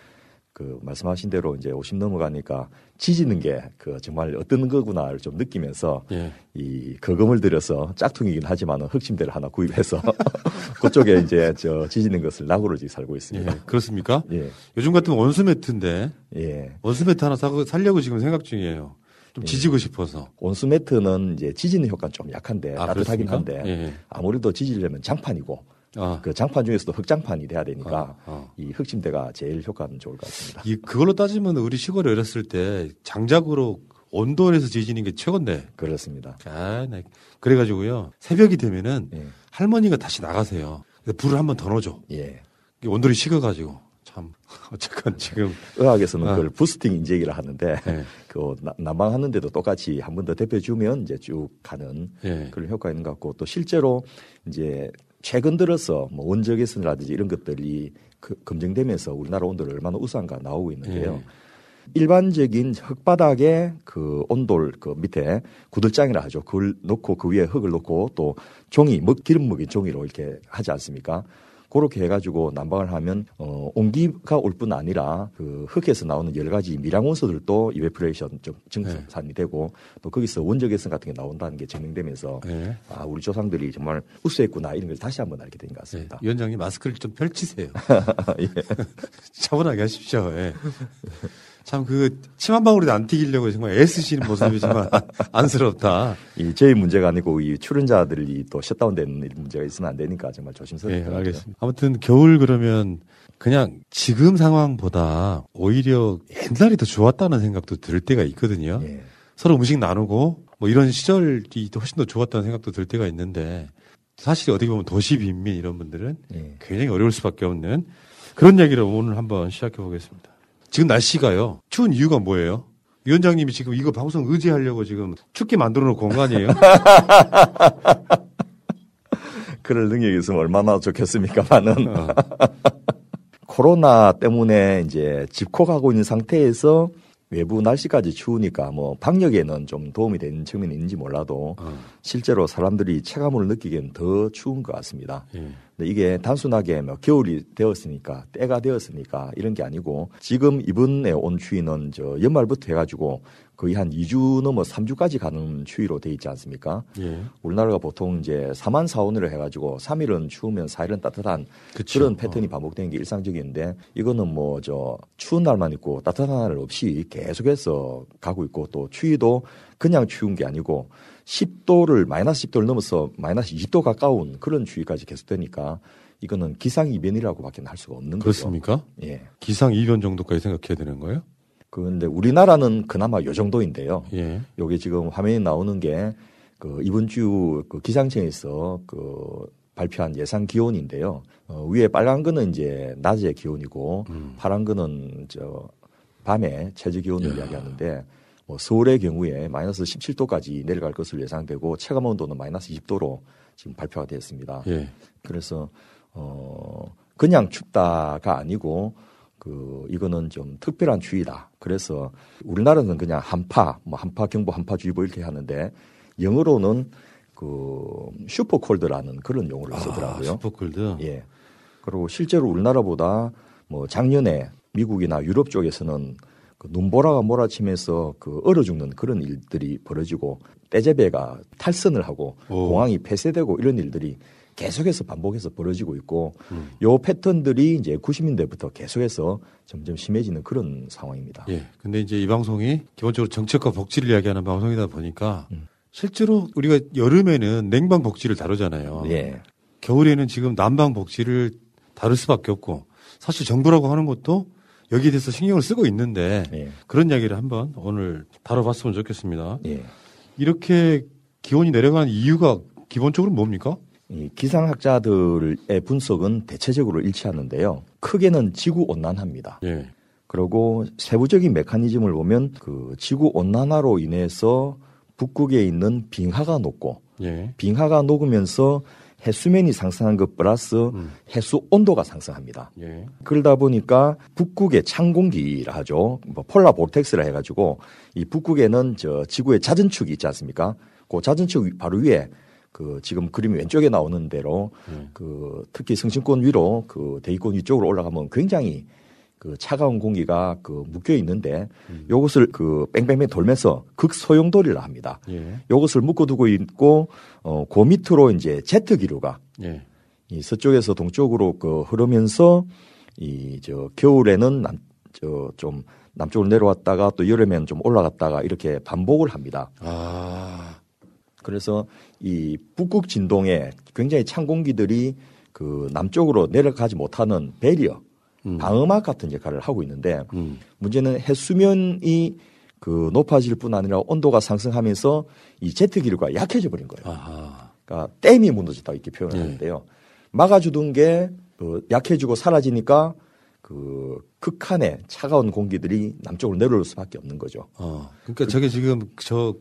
그 말씀하신 대로 이제 50 넘어가니까 지지는 게 그 정말 어떤 거구나를 좀 느끼면서 예. 이 거금을 들여서 짝퉁이긴 하지만은 흑침대를 하나 구입해서 [LAUGHS] 그쪽에 이제 저 지지는 것을 낙으로 지금 살고 있습니다. 예, 그렇습니까? 예. 요즘 같은 원수 매트인데 예. 원수 매트 하나 사고 살려고 지금 생각 중이에요. 좀 지지고 싶어서. 온수 매트는 이제 지지는 효과는 좀 약한데 아, 따뜻하긴 그렇습니까? 한데 예. 아무래도 지지려면 장판이고 아. 그 장판 중에서도 흑장판이 돼야 되니까 아, 이 흑침대가 제일 효과는 좋을 것 같습니다. 이 그걸로 따지면 우리 시골에 어렸을 때 장작으로 온돌에서 지지는 게 최고인데. 그렇습니다. 아, 네. 그래가지고요 새벽이 되면은 예. 할머니가 다시 나가세요. 불을 한 번 더 넣어줘. 예. 온돌이 식어가지고 참 [LAUGHS] 어쨌건 지금 의학에서는 아. 그걸 부스팅 인젝이라 하는데 네. 그 나- 난방하는데도 똑같이 한 번더 데펴주면 이제 쭉 가는 예. 그런 효과가 있는 것 같고 또 실제로 이제 최근 들어서 뭐 원적외선이라든지 이런 것들이 그 검증되면서 우리나라 온도를 얼마나 우수한가 나오고 있는데요. 예. 일반적인 흙바닥에 그 온돌 그 밑에 구들장이라 하죠. 그걸 놓고 그 위에 흙을 놓고 또 종이 먹 기름 먹인 종이로 이렇게 하지 않습니까? 그렇게 해가지고 난방을 하면 어 온기가 올 뿐 아니라 그 흙에서 나오는 여러 가지 미량 원소들도 이베프레이션 좀 증산이 되고 또 거기서 원적외선 같은 게 나온다는 게 증명되면서 예. 아 우리 조상들이 정말 우수했구나 이런 걸 다시 한번 알게 된 것 같습니다. 위원장님 마스크를 좀 펼치세요. [LAUGHS] 예. [LAUGHS] 차분하게 하십시오. 예. 참 그 침 한 방울이 안 튀기려고 정말 애쓰시는 모습이 정말 [LAUGHS] 안쓰럽다. 이 저희 문제가 아니고 이 출연자들이 또 셧다운되는 문제가 있으면 안 되니까 정말 예, 조심스럽더라고요. 알겠습니다. 아무튼 겨울 그러면 그냥 지금 상황보다 오히려 옛날이 더 좋았다는 생각도 들 때가 있거든요. 예. 서로 음식 나누고 뭐 이런 시절이 훨씬 더 좋았다는 생각도 들 때가 있는데 사실 어떻게 보면 도시 빈민 이런 분들은 예. 굉장히 어려울 수밖에 없는 그런 얘기를 오늘 한번 시작해 보겠습니다. 지금 날씨가요. 추운 이유가 뭐예요? 위원장님이 지금 이거 방송 의지하려고 지금 춥게 만들어 거 아니에요? [LAUGHS] 그럴 능력이 있으면 얼마나 좋겠습니까만은 어. [LAUGHS] 코로나 때문에 이제 집콕하고 있는 상태에서 외부 날씨까지 추우니까 뭐 방역에는 좀 도움이 되는 측면이 있는지 몰라도 어. 실제로 사람들이 체감을 느끼기엔 더 추운 것 같습니다. 예. 근데 이게 단순하게 뭐 겨울이 되었으니까 때가 되었으니까 이런 게 아니고 지금 이번에 온 추위는 저 연말부터 해가지고 거의 한 2주 넘어 3주까지 가는 추위로 돼 있지 않습니까? 예. 우리나라가 보통 이제 4만 4온으로 해가지고 3일은 추우면 4일은 따뜻한 그쵸. 그런 패턴이 반복되는 게 일상적인데 이거는 뭐 저 추운 날만 있고 따뜻한 날 없이 계속해서 가고 있고 또 추위도 그냥 추운 게 아니고 10도를 마이너스 10도를 넘어서 마이너스 20도 가까운 그런 추위까지 계속되니까 이거는 기상 이변이라고밖에 할 수가 없는 거죠. 그렇습니까? 예. 기상 이변 정도까지 생각해야 되는 거예요? 그런데 우리나라는 그나마 요 정도인데요. 예. 요게 지금 화면에 나오는 게 그 이번 주 그 기상청에서 그 발표한 예상 기온인데요. 어, 위에 빨간 거는 이제 낮의 기온이고 파란 거는 저 밤에 최저 기온을 이야기하는데 뭐 서울의 경우에 마이너스 17도까지 내려갈 것으로 예상되고 체감 온도는 마이너스 20도로 지금 발표가 되었습니다. 예. 그래서 어 그냥 춥다가 아니고 그 이거는 좀 특별한 추위다. 그래서 우리나라는 그냥 한파, 뭐 한파 경보, 한파 주의보 이렇게 하는데 영어로는 그 super cold라는 그런 용어를 쓰더라고요. 아, super cold. 예. 그리고 실제로 우리나라보다 뭐 작년에 미국이나 유럽 쪽에서는 그 눈보라가 몰아치면서 그 얼어 죽는 그런 일들이 벌어지고 떼제배가 탈선을 하고 오. 공항이 폐쇄되고 이런 일들이 계속해서 반복해서 벌어지고 있고 음. 요 패턴들이 이제 90년대부터 계속해서 점점 심해지는 그런 상황입니다. 예. 근데 이제 이 방송이 기본적으로 정책과 복지를 이야기하는 방송이다 보니까 음. 실제로 우리가 여름에는 냉방 복지를 다루잖아요. 예. 겨울에는 지금 난방 복지를 다룰 수밖에 없고 사실 정부라고 하는 것도 여기에 대해서 신경을 쓰고 있는데 예. 그런 이야기를 한번 오늘 다뤄봤으면 좋겠습니다. 예. 이렇게 기온이 내려가는 이유가 기본적으로 뭡니까? 이 기상학자들의 분석은 대체적으로 일치하는데요. 크게는 지구 온난화입니다. 예. 그리고 세부적인 메커니즘을 보면 그 지구 온난화로 인해서 북극에 있는 빙하가 녹고 예. 빙하가 녹으면서 해수면이 상승한 것 플러스 해수 온도가 상승합니다. 예. 그러다 보니까 북극의 찬 공기라 하죠. 뭐 폴라 볼텍스라 해가지고 이 북극에는 저 지구의 잦은 축이 있지 않습니까? 그 잦은 축 바로 위에 그 지금 그림 왼쪽에 나오는 대로 그 특히 성층권 위로 그 대기권 위쪽으로 올라가면 굉장히 그 차가운 공기가 그 묶여 있는데 요것을 그 뺑뺑뺑 돌면서 극소용돌이라 합니다. 예. 요것을 묶어두고 있고 어, 그 밑으로 이제 제트 기류가 예. 이 서쪽에서 동쪽으로 그 흐르면서 이 저 겨울에는 남 저 좀 남쪽으로 내려왔다가 또 여름에는 좀 올라갔다가 이렇게 반복을 합니다. 아. 그래서 이 북극 진동에 굉장히 찬 공기들이 그 남쪽으로 내려가지 못하는 배리어, 방어막 같은 역할을 하고 있는데 음. 문제는 해수면이 그 높아질 뿐 아니라 온도가 상승하면서 이 제트 기류가 약해져 버린 거예요. 그러니까 댐이 무너졌다 이렇게 표현을 예. 하는데요. 막아주던 게 그 약해지고 사라지니까 그 극한의 차가운 공기들이 남쪽으로 내려올 수밖에 없는 거죠. 어. 그러니까 저게 지금 저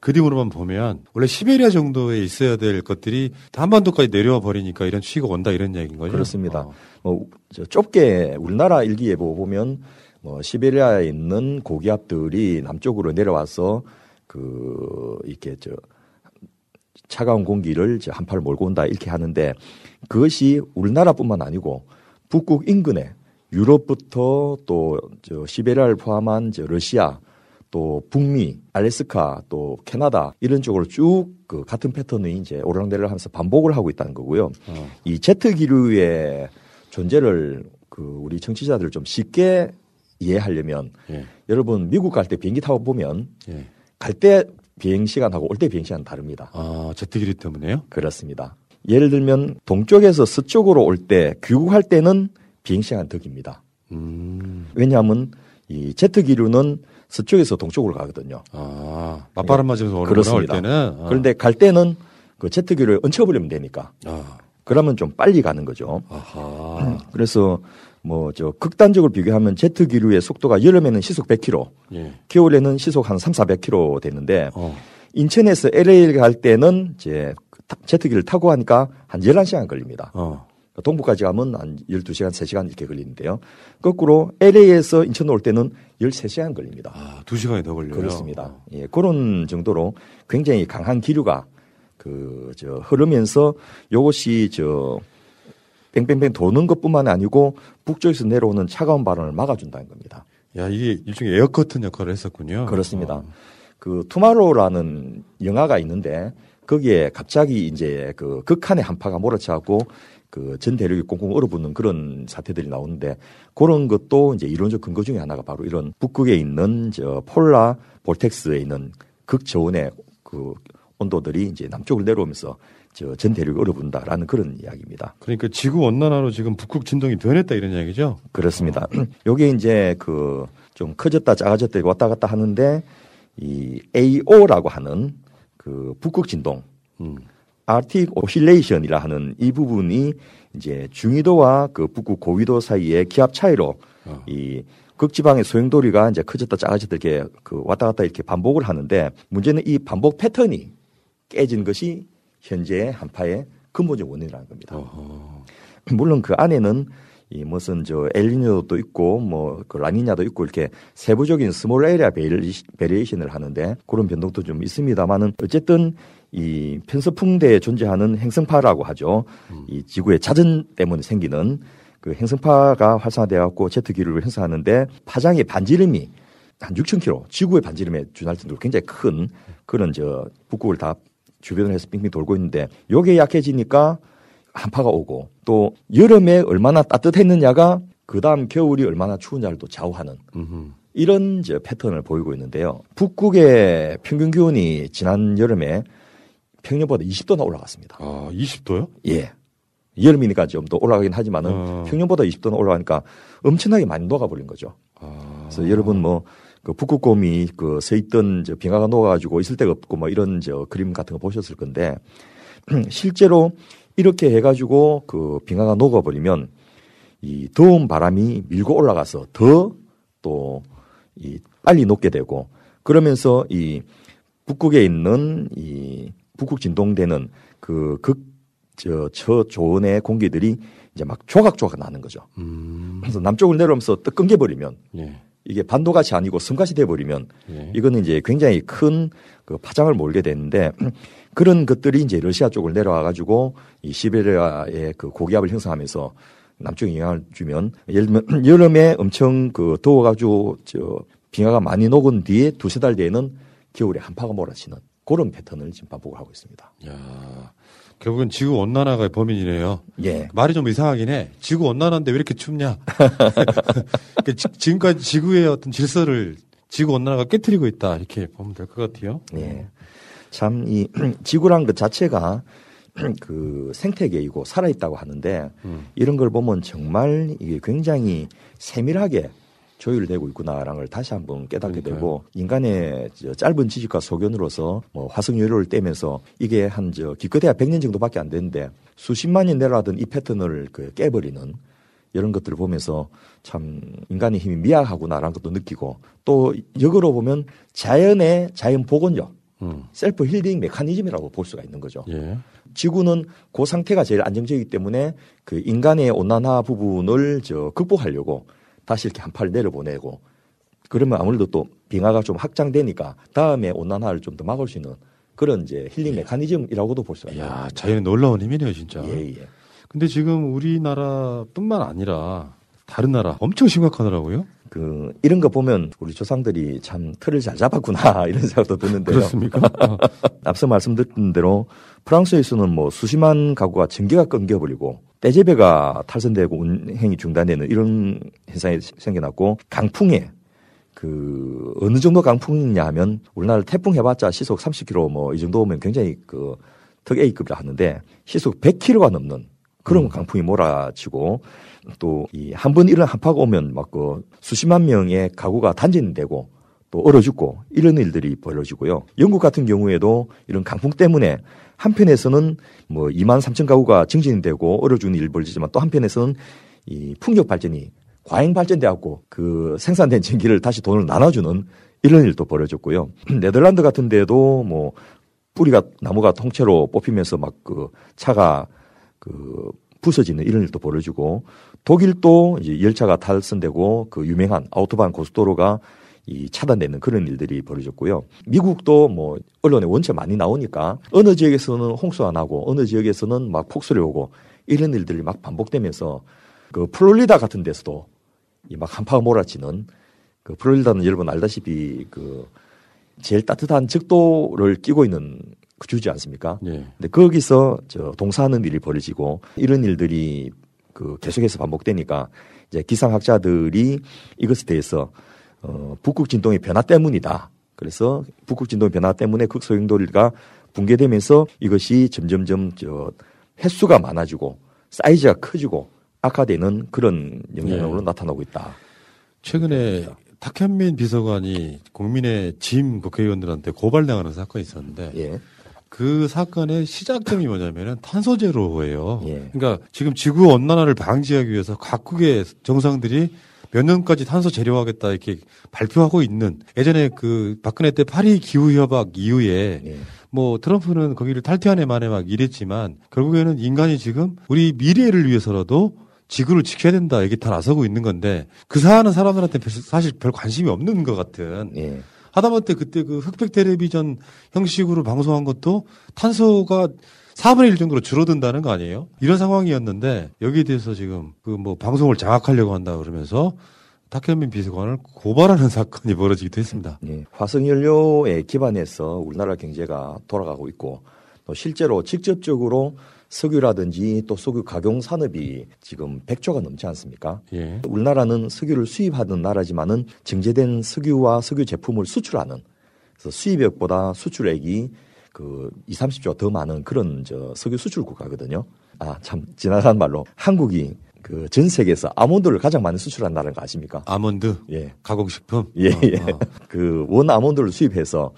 그림으로만 보면 원래 시베리아 정도에 있어야 될 것들이 다 한반도까지 내려와 버리니까 이런 추위가 온다 이런 얘기인 거죠. 그렇습니다. 뭐, 저 좁게 우리나라 일기예보 보면 뭐 시베리아에 있는 고기압들이 남쪽으로 내려와서 그 이렇게 저 차가운 공기를 저 한파를 몰고 온다 이렇게 하는데 그것이 우리나라뿐만 아니고 북극 인근에 유럽부터 또 저 시베리아를 포함한 저 러시아 또 북미, 알래스카, 또 캐나다 이런 쪽으로 쭉 그 같은 패턴이 이제 오르락내리락 하면서 반복을 하고 있다는 거고요. 이 제트 기류의 존재를 그 우리 청취자들 좀 쉽게 이해하려면 예. 여러분 미국 갈 때 비행기 타고 보면 예. 갈때 비행 시간하고 올 때 비행 시간 다릅니다. 아, 제트 기류 때문에요? 그렇습니다. 예를 들면 동쪽에서 서쪽으로 올 때 귀국할 때는 비행 시간 더 깁니다. 음. 왜냐하면 이 제트 기류는 서쪽에서 동쪽으로 가거든요. 아, 맞바람 맞으면서 오는구나, 그렇습니다. 올 때는. 아. 그런데 갈 때는 그 제트 기류를 얹혀버리면 되니까. 아. 그러면 좀 빨리 가는 거죠. 아하. [CLEARS THROAT] 그래서 뭐 저 극단적으로 비교하면 제트 기류의 속도가 여름에는 시속 100km, 예. 겨울에는 시속 한 3, 400km 되는데 어. 인천에서 LA 갈 때는 이제 제트기를 타고 하니까 한 11시간 걸립니다. 어. 동부까지 가면 한 12시간, 3시간 이렇게 걸리는데요. 거꾸로 LA에서 인천 올 때는 13시간 걸립니다. 아, 2시간이 더 걸려요. 그렇습니다. 예, 그런 정도로 굉장히 강한 기류가 그, 저, 흐르면서 요것이 저, 뺑뺑뺑 도는 것뿐만 아니고 북쪽에서 내려오는 차가운 바람을 막아준다는 겁니다. 야, 이게 일종의 에어커튼 역할을 했었군요. 그렇습니다. 어. 그 투마로우라는 영화가 있는데 거기에 갑자기 이제 그 극한의 한파가 몰아쳐갖고 그 전 대륙이 꽁꽁 얼어붙는 그런 사태들이 나오는데 그런 것도 이제 이론적 근거 중에 하나가 바로 이런 북극에 있는 저 polar 볼텍스에 있는 극저온의 그 온도들이 이제 남쪽을 내려오면서 저전 대륙이 얼어붙는다라는 그런 이야기입니다. 그러니까 지구 온난화로 지금 북극 진동이 변했다 이런 이야기죠? 그렇습니다. [CLEARS THROAT] 요게 이제 그 좀 커졌다 작아졌다 왔다 갔다 하는데 이 AO라고 하는 그 북극 진동, 아틱 오실레이션이라 하는 이 부분이 이제 중위도와 그 북극 고위도 사이의 기압 차이로 이 극지방의 소용돌이가 이제 커졌다 작아졌다 이렇게 그 왔다 갔다 이렇게 반복을 하는데 문제는 이 반복 패턴이 깨진 것이 현재의 한파의 근본적 원인이라는 겁니다. 물론 그 안에는 이 무슨 저 엘니뇨도 있고 뭐 그 라니냐도 있고 이렇게 세부적인 small area variation을 하는데 그런 변동도 좀 있습니다만은 어쨌든 이 편서풍대에 존재하는 행성파라고 하죠. 이 지구의 자전 때문에 생기는 그 행성파가 활성화되어 갖고 제트 기류를 형성하는데 파장의 반지름이 한 6,000km, 지구의 반지름에 준할 정도로 굉장히 큰 그런 저 북극을 다 주변을 해서 빙빙 돌고 있는데 요게 약해지니까 한파가 오고 또 여름에 얼마나 따뜻했느냐가 그 다음 겨울이 얼마나 추운냐를 또 좌우하는 이런 저 패턴을 보이고 있는데요. 북극의 평균 기온이 지난 여름에 평년보다 20도나 올라갔습니다. 아, 20도요? 예. 여름이니까 좀 더 올라가긴 하지만은 어. 평년보다 20도나 올라가니까 엄청나게 많이 녹아버린 거죠. 아. 그래서 여러분 뭐, 그 북극곰이 그 서 있던 저 빙하가 녹아가지고 있을 데가 없고 뭐 이런 저 그림 같은 거 보셨을 건데 실제로 이렇게 해가지고 그 빙하가 녹아버리면 이 더운 바람이 밀고 올라가서 더 또 이 빨리 녹게 되고 그러면서 이 북극에 있는 이 북극 진동되는 그 극 저 저 조온의 공기들이 이제 막 조각조각 나는 거죠. 그래서 남쪽을 내려오면서 떡 끊겨버리면 예. 이게 반도같이 아니고 섬같이 돼버리면 예. 이거는 이제 굉장히 큰 그 파장을 몰게 되는데 [CLEARS THROAT] 그런 것들이 이제 러시아 쪽을 내려와 가지고 이 시베리아의 그 고기압을 형성하면서 남쪽에 영향을 주면 예를 들면 [CLEARS THROAT] 여름에 엄청 그 더워가지고 저 빙하가 많이 녹은 뒤에 두세 달 뒤에는 겨울에 한파가 몰아치는 그런 패턴을 지금 반복을 하고 있습니다. 야, 결국은 지구 온난화가 범인이네요. 예. 말이 좀 이상하긴 해. 지구 온난화인데 왜 이렇게 춥냐? [LAUGHS] 그러니까 지- 지금까지 지구의 어떤 질서를 지구 온난화가 깨뜨리고 있다 이렇게 보면 될 것 같아요. 예. 참 이 [CLEARS THROAT] 지구란 것 자체가 [CLEARS THROAT] 그 생태계이고 살아있다고 하는데 이런 걸 보면 정말 이게 굉장히 세밀하게 조율되고 있구나라는 걸 다시 한번 깨닫게 되고 인간의 저 짧은 지식과 소견으로서 뭐 화석 연료를 떼면서 이게 한 저 기껏해야 100년 정도밖에 안 되는데 수십만 년 내려가던 이 패턴을 그 깨버리는 이런 것들을 보면서 참 인간의 힘이 미약하구나라는 것도 느끼고 또 역으로 보면 자연의 자연 복원력 셀프 힐링 메커니즘이라고 볼 수가 있는 거죠. 예. 지구는 그 상태가 제일 안정적이기 때문에 그 인간의 온난화 부분을 저 극복하려고 다시 이렇게 한파를 내려보내고 그러면 아무래도 또 빙하가 좀 확장되니까 다음에 온난화를 좀 더 막을 수 있는 그런 이제 힐링 메커니즘이라고도 볼 수가 있는 야. 자연의 놀라운 힘이네요, 진짜. 예, 예. 근데 지금 우리나라뿐만 아니라 다른 나라 엄청 심각하더라고요. 그 이런 거 보면 우리 조상들이 참 틀을 잘 잡았구나 [LAUGHS] 이런 생각도 드는데요. 그렇습니까? 앞서 말씀드린 대로 프랑스에서는 뭐 수십만 가구가 전기가 끊겨버리고 떼제배가 탈선되고 운행이 중단되는 이런 현상이 생겨났고 강풍에 그 어느 정도 강풍이냐 하면 우리나라 태풍 해봤자 시속 30km 뭐 이 정도 오면 굉장히 그특 A급이라 하는데 시속 100km가 넘는 그런 강풍이 몰아치고 또 이 한 번 이런 한파가 오면 막 그 수십만 명의 가구가 단진되고 또 얼어 죽고 이런 일들이 벌어지고요. 영국 같은 경우에도 이런 강풍 때문에 한편에서는 뭐 2만 3천 가구가 증진이 되고 일이 벌어지지만 또 한편에서는 이 풍력 발전이 과잉 발전돼 갖고 그 생산된 전기를 다시 돈을 나눠주는 이런 일도 벌어졌고요. [CLEARS THROAT] 네덜란드 같은 데도 뭐 뿌리가 나무가 통째로 뽑히면서 막 그 차가 그 부서지는 이런 일도 벌어지고 독일도 이제 열차가 탈선되고 그 유명한 아우토반 고속도로가 이 차단되는 그런 일들이 벌어졌고요. 미국도 뭐 언론에 원체 많이 나오니까 어느 지역에서는 홍수가 나고 어느 지역에서는 막 폭설이 오고 이런 일들이 막 반복되면서 그 플로리다 같은 데서도 이 막 한파가 몰아치는 그 플로리다는 여러분 알다시피 그 제일 따뜻한 적도를 끼고 있는 그 주지 않습니까? 예. 근데 거기서 저 동사하는 일이 벌어지고 이런 일들이 그 계속해서 반복되니까 이제 기상학자들이 이것에 대해서 어, 북극 진동의 변화 때문이다. 그래서 북극 진동 변화 때문에 극소용돌이가 붕괴되면서 이것이 점점점 저 횟수가 많아지고 사이즈가 커지고 악화되는 그런 영향으로 네. 나타나고 있다. 최근에 탁현민 비서관이 국민의 짐 국회의원들한테 고발당하는 사건이 있었는데 예. 그 사건의 시작점이 뭐냐면은 탄소 제로예요. 예. 그러니까 지금 지구 온난화를 방지하기 위해서 각국의 정상들이 몇 년까지 탄소 제로하겠다 이렇게 발표하고 있는 예전에 그 박근혜 때 파리 기후 협약 이후에 예. 뭐 트럼프는 거기를 탈퇴한 애 만에 막 이랬지만 결국에는 인간이 지금 우리 미래를 위해서라도 지구를 지켜야 된다 이게 다 나서고 있는 건데 그 사안은 사람들한테 별- 사실 별 관심이 없는 것 같은 예. 하다못해 그때 그 흑백 텔레비전 형식으로 방송한 것도 탄소가 4분의 1 정도로 줄어든다는 거 아니에요? 이런 상황이었는데 여기에 대해서 지금 그 뭐 방송을 장악하려고 한다 그러면서 탁현민 비서관을 고발하는 [LAUGHS] 사건이 벌어지기도 했습니다. 예, 화석연료에 기반해서 우리나라 경제가 돌아가고 있고 또 실제로 직접적으로 석유라든지 또 석유 가공 산업이 지금 100조가 넘지 않습니까? 예. 우리나라는 석유를 수입하는 나라지만은 정제된 석유와 석유 제품을 수출하는 그래서 수입액보다 수출액이 그 2, 30조 더 많은 그런 저 석유 수출 국가거든요. 아, 참 지나간 말로 한국이 그 전 세계에서 아몬드를 가장 많이 수출한 나라인 거 아십니까? 아몬드, 예. 가공식품. 예, 어, 예. 어. 그원 아몬드를 수입해서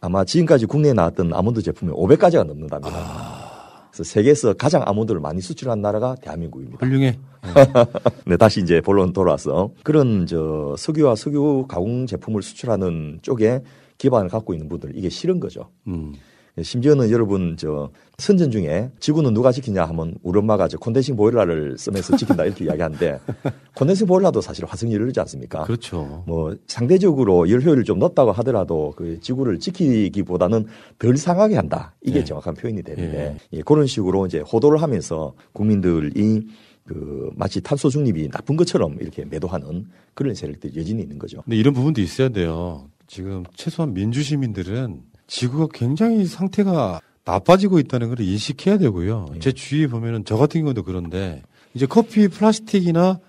아마 지금까지 국내에 나왔던 아몬드 제품이 500가지가 넘는답니다. 그래서 세계에서 가장 아몬드를 많이 수출한 나라가 대한민국입니다. 훌륭해. [LAUGHS] 네, 다시 이제 본론 돌아와서 그런 저 석유와 석유 가공 제품을 수출하는 쪽에 기반을 갖고 있는 분들 이게 싫은 거죠. 음. 심지어는 여러분 저 선전 중에 지구는 누가 지키냐 하면 우리 엄마가 저 콘덴싱 보일러를 쓰면서 지킨다 이렇게 이야기하는데 [LAUGHS] 콘덴싱 보일러도 사실 화석연료지 않습니까? 그렇죠. 뭐 상대적으로 열 효율이 좀 높다고 하더라도 그 지구를 지키기보다는 덜 상하게 한다. 이게 네. 정확한 표현이 되는데 예, 그런 식으로 이제 호도를 하면서 국민들이 그 마치 탄소 중립이 나쁜 것처럼 이렇게 매도하는 그런 세력들이 여전히 있는 거죠. 근데 이런 부분도 있어야 돼요. 지금 최소한 민주 시민들은 지구가 굉장히 상태가 나빠지고 있다는 걸 인식해야 되고요. 제 주위에 보면은 저 같은 경우도 그런데 이제 커피 플라스틱이나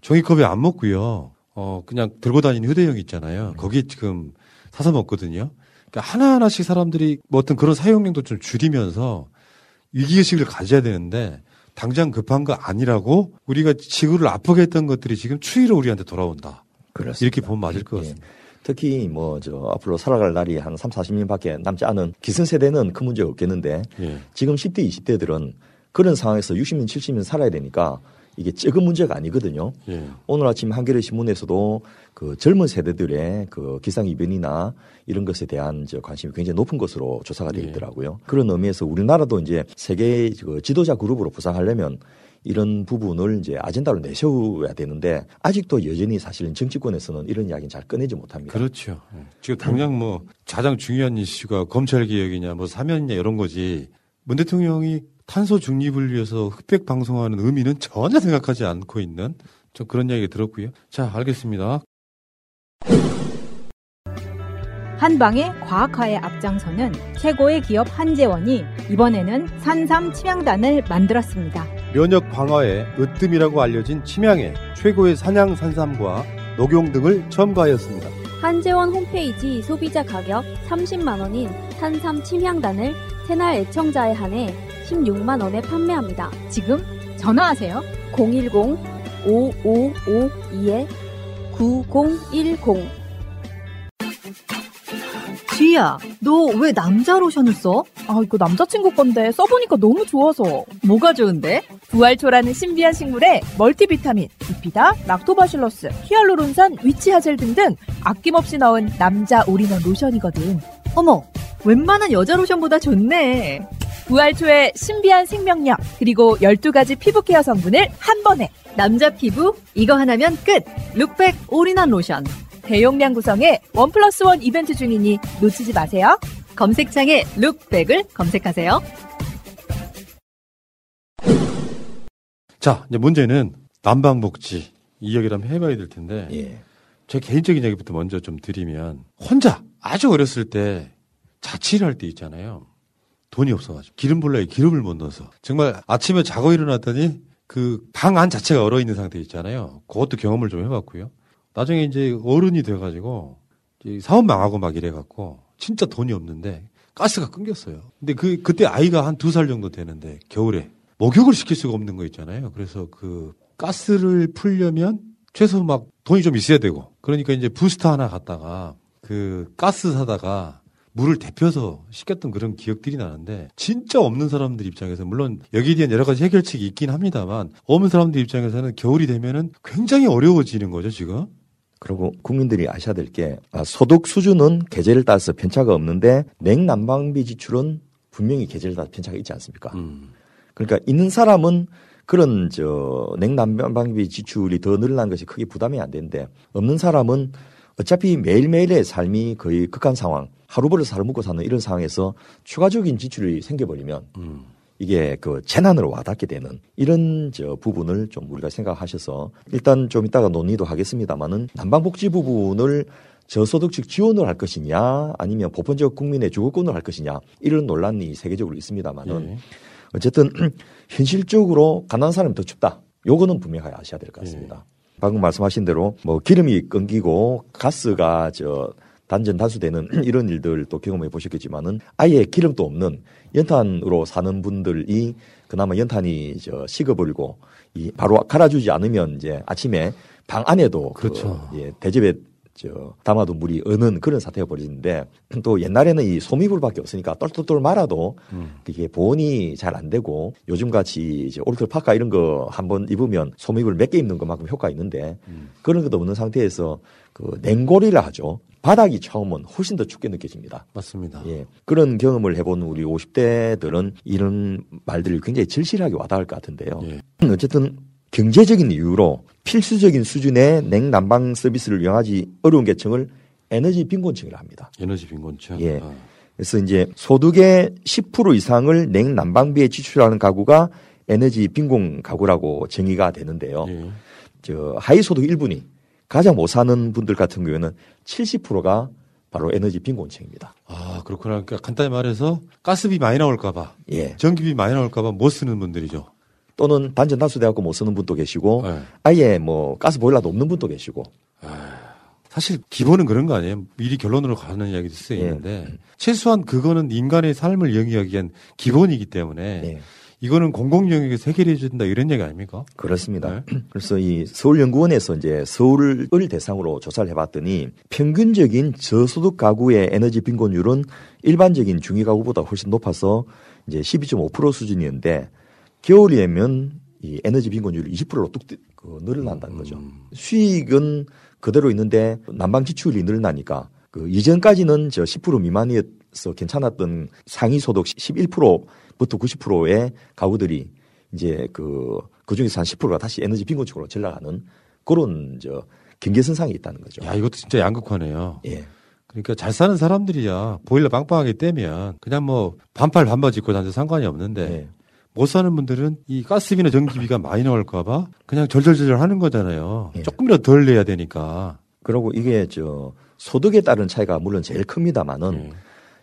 종이컵에 안 먹고요. 어 그냥 들고 다니는 휴대용 있잖아요. 거기에 지금 사서 먹거든요. 그러니까 하나하나씩 사람들이 뭐 어떤 그런 사용량도 좀 줄이면서 위기의식을 가져야 되는데 당장 급한 거 아니라고 우리가 지구를 아프게 했던 것들이 지금 추위로 우리한테 돌아온다. 그렇습니다. 이렇게 보면 맞을 것 같습니다. 특히 뭐 저 앞으로 살아갈 날이 한 3, 40년밖에 남지 않은 기성세대는 큰 문제가 없겠는데 예. 지금 10대, 20대들은 그런 상황에서 60년, 70년 살아야 되니까 이게 적은 문제가 아니거든요. 예. 오늘 아침 한겨레 신문에서도 그 젊은 세대들의 그 기상 이변이나 이런 것에 대한 저 관심이 굉장히 높은 것으로 조사가 되어 있더라고요. 그런 의미에서 우리나라도 이제 세계 그 지도자 그룹으로 부상하려면 이런 부분을 이제 아젠다로 내세워야 되는데 아직도 여전히 사실은 정치권에서는 이런 이야기는 잘 꺼내지 못합니다. 그렇죠. 예. 지금 당장 뭐 가장 중요한 이슈가 검찰 개혁이냐 뭐 사면이냐 이런 거지. 문 대통령이 탄소 중립을 위해서 흑백 방송하는 의미는 전혀 생각하지 않고 있는 좀 그런 이야기 들었고요. 자, 알겠습니다. 한방의 과학화에 앞장서는 최고의 기업 한재원이 이번에는 산삼 침향단을 만들었습니다. 면역 강화에 으뜸이라고 알려진 침향에 최고의 사냥 산삼과 녹용 등을 첨가하였습니다. 한재원 홈페이지 소비자 가격 30만 원인 탄삼 침향단을 새날 애청자에 한해 16만 원에 판매합니다. 지금 전화하세요. 010-5552-9010 지희야, 너 왜 남자 로션을 써? 아, 이거 남자친구 건데 써보니까 너무 좋아서. 뭐가 좋은데? 부활초라는 신비한 식물에 멀티비타민, 비피다, 락토바실러스, 히알루론산, witch hazel 등등 아낌없이 넣은 남자 올인원 로션이거든. 어머, 웬만한 여자 로션보다 좋네. 부활초의 신비한 생명력 그리고 12가지 피부 케어 성분을 한 번에 남자 피부 이거 하나면 끝. 룩백 올인원 로션. 대용량 구성의 one plus one 이벤트 중이니 놓치지 마세요. 검색창에 룩백을 검색하세요. 자, 이제 문제는 난방복지 이 이야기를 한번 해봐야 될 텐데 예. 제 개인적인 얘기부터 먼저 좀 드리면 혼자 아주 어렸을 때 자취를 할 때 있잖아요. 돈이 없어가지고 기름보일러에 기름을 못 넣어서 정말 아침에 자고 일어났더니 그 방 안 자체가 얼어 있는 상태 있잖아요. 그것도 경험을 좀 해봤고요. 나중에 이제 어른이 돼가지고 사업 망하고 막 이래갖고 진짜 돈이 없는데 가스가 끊겼어요. 근데 그 그때 아이가 한 두 살 정도 되는데 겨울에 목욕을 시킬 수가 없는 거 있잖아요. 그래서 그 가스를 풀려면 최소 막 돈이 좀 있어야 되고 그러니까 이제 부스터 하나 갖다가 그 가스 사다가 물을 데펴서 시켰던 그런 기억들이 나는데 진짜 없는 사람들 입장에서 물론 여기에 대한 여러 가지 해결책이 있긴 합니다만 없는 사람들 입장에서는 겨울이 되면은 굉장히 어려워지는 거죠 지금. 그리고 국민들이 아셔야 될게 아, 소득 수준은 계절에 따라서 편차가 없는데 냉난방비 지출은 분명히 계절에 따라 편차가 있지 않습니까? 그러니까 있는 사람은 그런 저 냉난방비 지출이 더 늘어난 것이 크게 부담이 안 되는데 없는 사람은 어차피 매일매일의 삶이 거의 극한 상황, 하루 벌어 살을 먹고 사는 이런 상황에서 추가적인 지출이 생겨버리면 이게 그 재난으로 와닿게 되는 이런 저 부분을 좀 우리가 생각하셔서 일단 좀 이따가 논의도 하겠습니다만은 난방복지 부분을 저소득 층 지원을 할 것이냐 아니면 보편적 국민의 주거권을 할 것이냐 이런 논란이 세계적으로 있습니다만은 예. 어쨌든 [CLEARS THROAT] 현실적으로 가난한 사람이 더 춥다. 요거는 분명하게 아셔야 될 것 같습니다. 방금 말씀하신 대로 뭐 기름이 끊기고 가스가 저 단전 단수되는 [CLEARS THROAT] 이런 일들 또 경험해 보셨겠지만은 아예 기름도 없는 연탄으로 사는 분들이 그나마 연탄이 저 식어버리고 이 바로 갈아주지 않으면 이제 아침에 방 안에도 그 그렇죠. 예, 대접에 저 담아도 물이 어는 그런 사태가 벌어지는데 또 옛날에는 이 소미불밖에 없으니까 똘똘똘 말아도 이게 보온이 잘 안 되고 요즘 같이 이제 오르클 파카 이런 거 한번 입으면 소미불 몇 개 입는 것만큼 효과 있는데 그런 것도 없는 상태에서 그 냉골이라 하죠. 바닥이 처음은 훨씬 더 춥게 느껴집니다. 맞습니다. 예. 그런 경험을 해본 우리 50대들은 이런 말들이 굉장히 절실하게 와닿을 것 같은데요. 어쨌든 경제적인 이유로 필수적인 수준의 냉난방 서비스를 이용하지 어려운 계층을 에너지 빈곤층이라 합니다. 에너지 빈곤층. 예. 아. 그래서 이제 소득의 10% 이상을 냉난방비에 지출하는 가구가 에너지 빈곤 가구라고 정의가 되는데요. 예. 저 하위 소득 1분위 가장 못 사는 분들 같은 경우에는 70%가 바로 에너지 빈곤층입니다. 아 그렇구나. 그러니까 간단히 말해서 가스비 많이 나올까봐, 예. 전기비 많이 나올까봐 못 쓰는 분들이죠. 또는 단전 단수돼갖고 못 쓰는 분도 계시고 네. 아예 뭐 가스 보일러도 없는 분도 계시고 사실 기본은 그런 거 아니에요. 미리 결론으로 가는 이야기도 쓰여 예. 있는데 최소한 그거는 인간의 삶을 영위하기 위한 기본이기 때문에 예. 이거는 공공 영역에서 해결해 준다 이런 얘기 아닙니까? 그렇습니다. [CLEARS THROAT] 그래서 이 서울연구원에서 이제 서울을 대상으로 조사를 해봤더니 평균적인 저소득 가구의 에너지 빈곤율은 일반적인 중위 가구보다 훨씬 높아서 이제 12.5% 수준이었는데 겨울이면 이 에너지 빈곤율이 20%로 뚝 뜨- 그 늘어난다는 거죠. 수익은 그대로 있는데 난방 지출이 늘어나니까 그 이전까지는 저 10% 미만이어서 괜찮았던 상위 소득 11% 부터 90%의 가구들이 이제 그, 그 중에서 한 10%가 다시 에너지 빈곤층으로 전락하는 그런 저 경계선상에 있다는 거죠. 야 이것도 진짜 양극화네요. 예. 그러니까 잘 사는 사람들이야 보일러 빵빵하게 떼면 그냥 뭐 반팔 반바지 입고 다녀도 상관이 없는데 네. 못 사는 분들은 이 가스비나 전기비가 많이 나올까봐 그냥 절절절절 하는 거잖아요. 예. 조금이라도 덜 내야 되니까. 그리고 이게 저 소득에 따른 차이가 물론 제일 큽니다만은 네.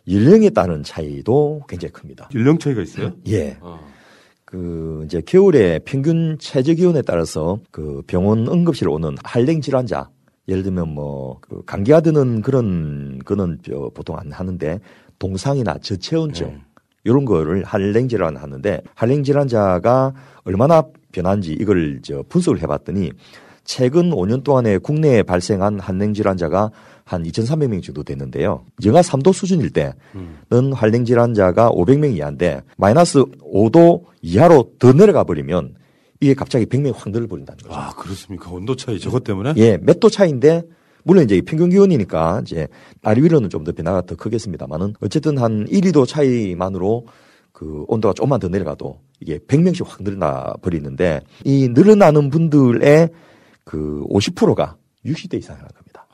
연령에 따른 차이도 굉장히 큽니다. 연령 차이가 있어요? 예. 어. 그 이제 겨울에 평균 최저 기온에 따라서 그 병원 응급실 오는 한랭 질환자 예를 들면 뭐그 감기가 드는 그런 거는 저 보통 안 하는데 동상이나 저체온증 이런 거를 한랭 질환 하는데 한랭 질환자가 얼마나 변한지 이걸 저 분석을 해봤더니 최근 5년 동안에 국내에 발생한 한랭 질환자가 한 2,300명 정도 됐는데요. 영하 3도 수준일 때는 한랭 질환자가 500명 이하인데 마이너스 5도 이하로 더 내려가 버리면 이게 갑자기 100명 확 늘어버린다는 거죠. 아 그렇습니까? 온도 차이 저것 때문에? 예, 몇 도 차인데 물론 이제 평균 기온이니까 이제 아래 위로는 좀 더 변화가 더 크겠습니다만은 어쨌든 한 1, 2도 차이만으로 그 온도가 조금만 더 내려가도 이게 100명씩 확 늘어나 버리는데 이 늘어나는 분들의 그 50%가 60대 이상이라는 겁니다.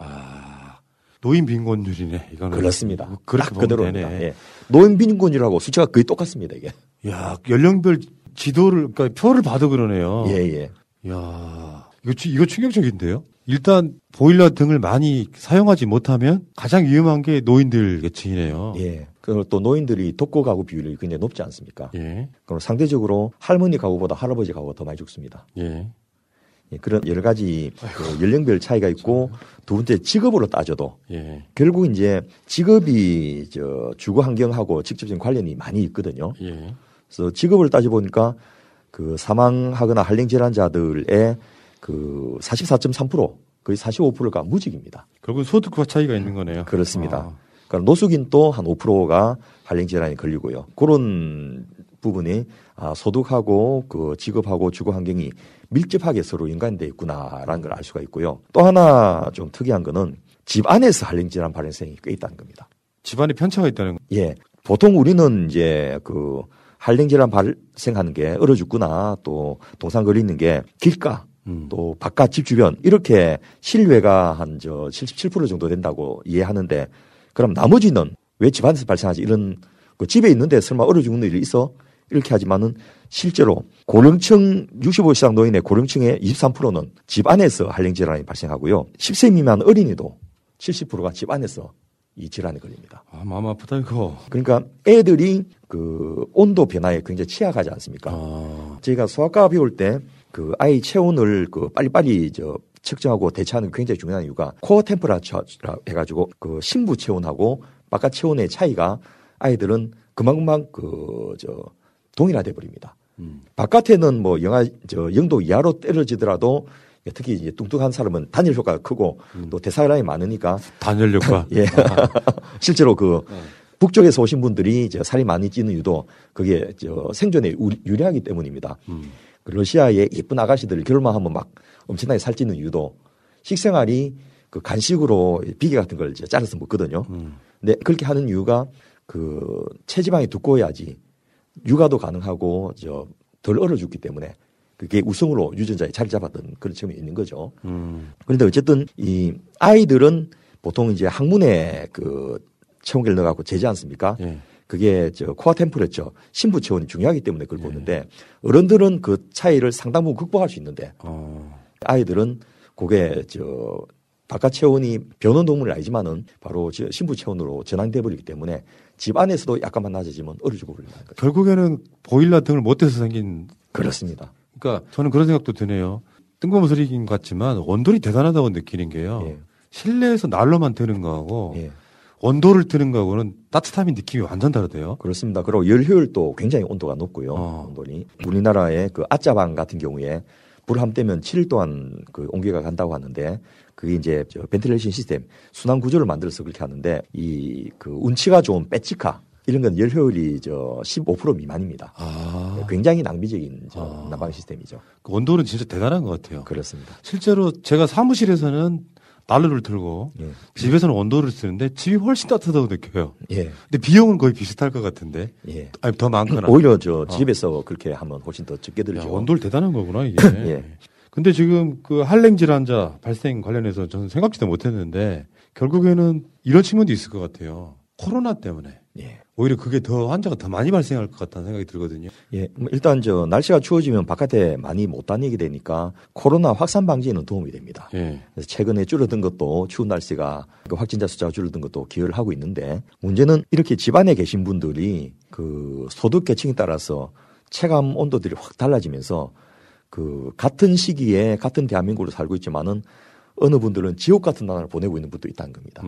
노인 빈곤율이네. 이거는 그렇습니다. 뭐 그렇게 딱 그대로입니다. 되네. 예. 노인 빈곤율하고 수치가 거의 똑같습니다, 이게. 야, 연령별 지도를 그러니까 표를 봐도 그러네요. 예, 예. 야, 이거 추- 이거 충격적인데요. 일단 보일러 등을 많이 사용하지 못하면 가장 위험한 게 노인들 계층이네요. 예. 그리고 또 노인들이 독거 가구 비율이 굉장히 높지 않습니까? 예. 그럼 상대적으로 할머니 가구보다 할아버지 가구가 더 많이 죽습니다. 예. 예, 그런 여러 가지 그 연령별 차이가 있고 두 번째 직업으로 따져도 예. 결국 이제 직업이 저 주거 환경하고 직접적인 관련이 많이 있거든요. 예. 그래서 직업을 따져 보니까 그 사망하거나 한랭 질환자들의 그 44.3% 거의 45%가 무직입니다. 결국 소득과 차이가 있는 거네요. 그렇습니다. 그러니까 노숙인도 한 5%가 한랭 질환이 걸리고요. 그런 부분이 아, 소득하고 그 직업하고 주거 환경이 밀접하게 서로 연관돼 있구나라는 걸 알 수가 있고요. 또 하나 좀 특이한 거는 집 안에서 한랭 질환 발생이 꽤 있다는 겁니다. 집안에 편차가 있다는 거. 예. 보통 우리는 이제 그 한랭 질환 발생하는 게 얼어 죽거나 또 동상 걸리는 게 길가 또 바깥 집 주변 이렇게 실외가 한 저 77% 정도 된다고 이해하는데 그럼 나머지는 왜 집안에서 발생하지 이런 그 집에 있는데 설마 얼어 죽는 일이 있어 이렇게 하지만은 실제로 고령층 65 이상 노인의 고령층의 23%는 집 안에서 한랭 질환이 발생하고요. 10세 미만 어린이도 70%가 집 안에서 이 질환에 걸립니다. 아, 마음 아프다 이거. 그러니까 애들이 그 온도 변화에 굉장히 취약하지 않습니까? 저희가 소아과 배울 때 그 아이 체온을 그 빨리빨리 저 측정하고 대처하는 게 굉장히 중요한 이유가 코어 템퍼라처라 해가지고 그 신부 체온하고 바깥 체온의 차이가 아이들은 금방금방 그저 동일화돼 버립니다. 바깥에는 뭐 영하 저 영도 이하로 떨어지더라도 특히 이제 뚱뚱한 사람은 단열 효과가 크고 또 대사량이 많으니까 단열 효과. [LAUGHS] 예. [LAUGHS] 실제로 그 북쪽에서 오신 분들이 이제 살이 많이 찌는 이유도 그게 저 생존에 우- 유리하기 때문입니다. 그 러시아의 예쁜 아가씨들 겨울만 하면 막 엄청나게 살찌는 이유도 식생활이 그 간식으로 비계 같은 걸 이제 잘라서 먹거든요. 근데 그렇게 하는 이유가 그 체지방이 두꺼워야지 육아도 가능하고 저덜 얼어 죽기 때문에 그게 우성으로 유전자에 자리 잡았던 그런 측면이 있는 거죠. 그런데 어쨌든 이 아이들은 보통 이제 항문에 그 체온계를 넣어갖고 재지 않습니까? 그게 저 코어 템퍼레처 신부 체온이 중요하기 때문에 그걸 보는데 어른들은 그 차이를 상당 부분 극복할 수 있는데 아이들은 그게 저 바깥 체온이 변온 동물이 아니지만은 바로 저 신부 체온으로 전환돼 버리기 때문에 집 안에서도 약간만 낮아지면 얼어 죽어버린다는 거죠. 결국에는 보일러 등을 못 때서 생긴 그렇습니다. 그러니까 저는 그런 생각도 드네요. 뜬금없는 소리긴 같지만 온돌이 대단하다고 느끼는 게요. 예. 실내에서 난로만 트는 거하고 온돌을 트는 거하고는 따뜻함이 느낌이 완전 다르대요. 그렇습니다. 그리고 열 효율도 굉장히 온도가 높고요. 온돌이 우리나라의 그 아자방 같은 경우에 불 한번 때면 7일 동안 그 온기가 간다고 하는데 그게 이제 저 ventilation 시스템 순환 구조를 만들어서 그렇게 하는데 이 그 운치가 좋은 페치카 이런 건 열 효율이 저 15% 미만입니다. 굉장히 낭비적인 저 난방 시스템이죠. 그 원도는 진짜 대단한 것 같아요. 그렇습니다. 실제로 제가 사무실에서는 난로를 틀고 집에서는 원도를 쓰는데 집이 훨씬 따뜻하다고 느껴요. 예. 근데 비용은 거의 비슷할 것 같은데. 예. 아니 더 많거나. 오히려 저 어. 집에서 그렇게 하면 훨씬 더 적게 들죠. 야, 원도를 대단한 거구나 이게. [LAUGHS] 예. 근데 지금 그 한랭 질환자 발생 관련해서 저는 생각지도 못했는데 결국에는 이런 측면도 있을 것 같아요. 코로나 때문에. 예. 오히려 그게 더 환자가 더 많이 발생할 것 같다는 생각이 들거든요. 예, 뭐 일단 저 날씨가 추워지면 바깥에 많이 못 다니게 되니까 코로나 확산 방지에는 도움이 됩니다. 예. 그래서 최근에 줄어든 것도 추운 날씨가 그 확진자 숫자가 줄어든 것도 기여를 하고 있는데 문제는 이렇게 집안에 계신 분들이 그 소득 계층에 따라서 체감 온도들이 확 달라지면서 그 같은 시기에 같은 대한민국으로 살고 있지만은 어느 분들은 지옥 같은 나날을 보내고 있는 분도 있다는 겁니다.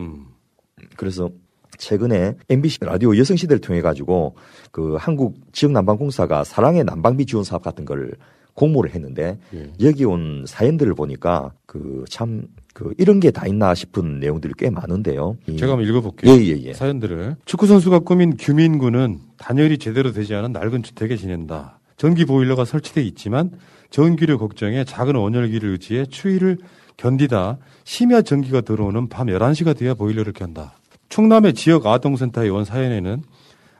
그래서 최근에 MBC 라디오 여성시대를 통해 가지고 그 한국 지역 난방공사가 사랑의 난방비 지원 사업 같은 걸 공모를 했는데 예. 여기 온 사연들을 보니까 그 참그 이런 게 다 있나 싶은 내용들이 꽤 많은데요. 이- 제가 한번 읽어볼게요. 예, 예, 예. 사연들을. 축구 선수가 꾸민 규민군은 단열이 제대로 되지 않은 낡은 주택에 지낸다. 전기 보일러가 설치돼 있지만 전기료 걱정에 작은 온열기를 의지해 추위를 견디다 심야 전기가 들어오는 밤 11시가 돼야 보일러를 켠다. 충남의 지역 아동센터에 온 사연에는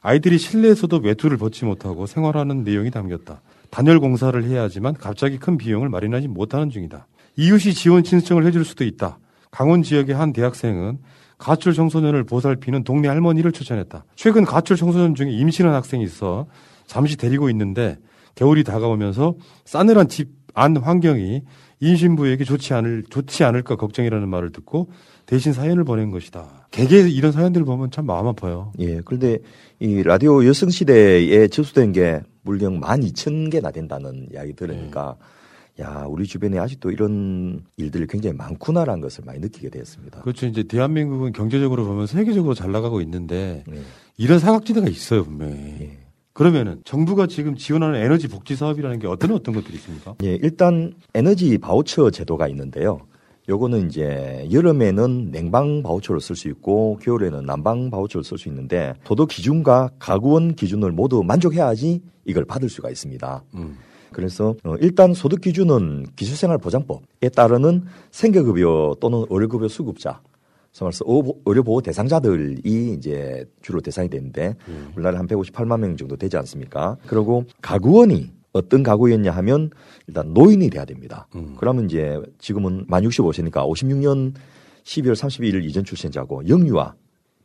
아이들이 실내에서도 외투를 벗지 못하고 생활하는 내용이 담겼다. 단열 공사를 해야 하지만 갑자기 큰 비용을 마련하지 못하는 중이다. 이웃이 지원 신청을 해줄 수도 있다. 강원 지역의 한 대학생은 가출 청소년을 보살피는 동네 할머니를 추천했다. 최근 가출 청소년 중에 임신한 학생이 있어 잠시 데리고 있는데 겨울이 다가오면서 싸늘한 집 안 환경이 임신부에게 좋지 않을 좋지 않을까 걱정이라는 말을 듣고 대신 사연을 보낸 것이다. 개개 이런 사연들을 보면 참 마음 아파요. 예. 그런데 이 라디오 여성 시대에 접수된 게 물량 12,000개나 된다는 이야기 들으니까 야, 우리 주변에 아직도 이런 일들이 굉장히 많구나라는 것을 많이 느끼게 되었습니다. 그렇죠. 이제 대한민국은 경제적으로 보면 세계적으로 잘 나가고 있는데 이런 사각지대가 있어요 분명히. 그러면은 정부가 지금 지원하는 에너지 복지 사업이라는 게 어떤 어떤 것들이 있습니까? 예, 일단 에너지 바우처 제도가 있는데요. 요거는 이제 여름에는 냉방 바우처를 쓸 수 있고 겨울에는 난방 바우처를 쓸 수 있는데 도덕 기준과 가구원 기준을 모두 만족해야지 이걸 받을 수가 있습니다. 그래서 어, 일단 소득 기준은 기술생활 보장법에 따르는 생계급여 또는 의료급여 수급자, 말해서 의료 보호 대상자들이 이제 주로 대상이 되는데 우리나라에 한 158만 명 정도 되지 않습니까? 그리고 가구원이 어떤 가구였냐 하면 일단 노인이 돼야 됩니다. 그러면 이제 지금은 만 65세니까 56년 12월 31일 이전 출생자고 영유아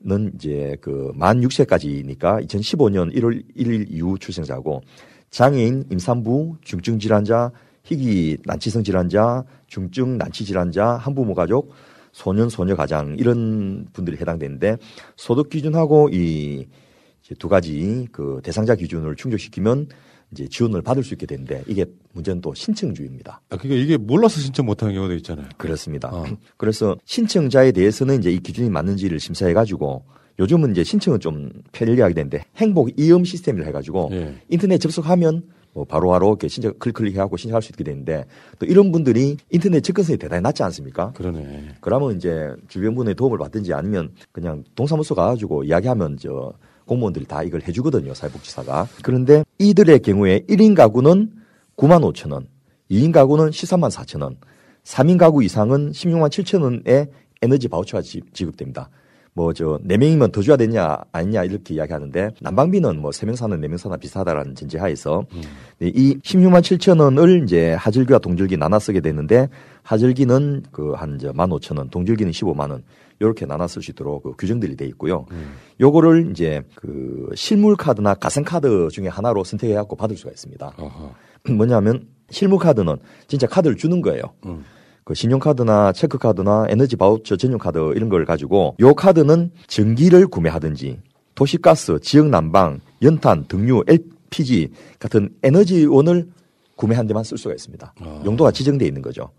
는 이제 그 만 6세까지니까 2015년 1월 1일 이후 출생자고 장애인, 임산부, 중증 질환자, 희귀 난치성 질환자, 중증 난치 질환자, 한부모 가족, 소년 소녀 가장 이런 분들이 해당되는데 소득 기준하고 이 두 가지 그 대상자 기준을 충족시키면 이제 지원을 받을 수 있게 되는데 이게 문제는 또 신청주의입니다. 아, 그러니까 이게 몰라서 신청 못하는 경우도 있잖아요. 그렇습니다. [LAUGHS] 그래서 신청자에 대해서는 이제 이 기준이 맞는지를 심사해 가지고 요즘은 이제 신청은 좀 편리하게 되는데 행복 이음 시스템이라 해가지고 예. 인터넷 접속하면 뭐 바로바로 이렇게 신청 클릭해갖고 신청할 수 있게 되는데 또 이런 분들이 인터넷 접근성이 대단히 낮지 않습니까? 그러네. 그러면 이제 주변 분의 도움을 받든지 아니면 그냥 동사무소 가가지고 이야기하면 저 공무원들이 다 이걸 해주거든요 사회복지사가. 그런데 이들의 경우에 1인 가구는 9만 5천 원, 2인 가구는 13만 4천 원, 3인 가구 이상은 16만 7천 원의 에너지 바우처가 지- 지급됩니다. 뭐 저 네 명이면 더 줘야 되냐 아니냐 이렇게 이야기하는데 난방비는 뭐 세 명 사는 네 명 사나 비슷하다라는 전제하에서 네, 이 16만 7천 원을 이제 하절기와 동절기 나눠 쓰게 되는데 하절기는 그 한1 5 0 0 0 원, 동절기는 15만 원 이렇게 나눠 쓸 수 있도록 그 규정들이 돼 있고요. 요거를 이제 그 실물 카드나 가상 카드 중에 하나로 선택해 갖고 받을 수가 있습니다. 뭐냐면 실물 카드는 진짜 카드를 주는 거예요. 그 신용카드나 체크카드나 에너지 바우처 전용 카드 이런 걸 가지고 요 카드는 전기를 구매하든지 도시가스, 지역 난방, 연탄, 등유, LPG 같은 에너지원을 구매한 데만 쓸 수가 있습니다. 용도가 지정돼 있는 거죠.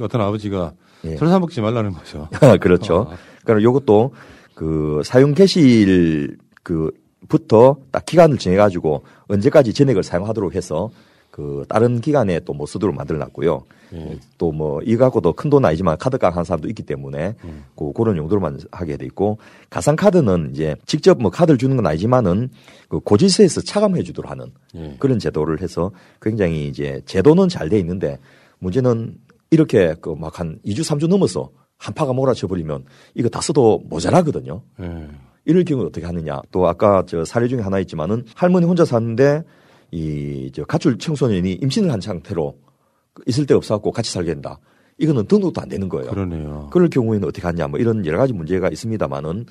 어떤 아버지가 예. 설사 먹지 말라는 거죠. [LAUGHS] 그렇죠. 그러니까 요것도 그 사용 개시일 그 부터 딱 기간을 정해가지고 언제까지 전액을 사용하도록 해서 그 다른 기간에 또 못 쓰도록 만들어놨고요. 또뭐 이 갖고도 큰 돈 아니지만 카드깡 한 사람도 있기 때문에 그 그런 용도로만 하게 돼 있고 가상 카드는 이제 직접 뭐 카드를 주는 건 아니지만은 그 고지서에서 차감해 주도록 하는 예. 그런 제도를 해서 굉장히 이제 제도는 잘 돼 있는데 문제는 이렇게 그 막 한 2주 3주 넘어서 한파가 몰아쳐 버리면 이거 다 써도 모자라거든요. 예. 이럴 경우 어떻게 하느냐. 또 아까 저 사례 중에 하나 있지만은 할머니 혼자 사는데 이 저 가출 청소년이 임신을 한 상태로 있을 데 없어갖고 같이 살게 된다. 이거는 등록도 안 되는 거예요. 그러네요. 그럴 경우에는 어떻게 하냐. 뭐 이런 여러 가지 문제가 있습니다만은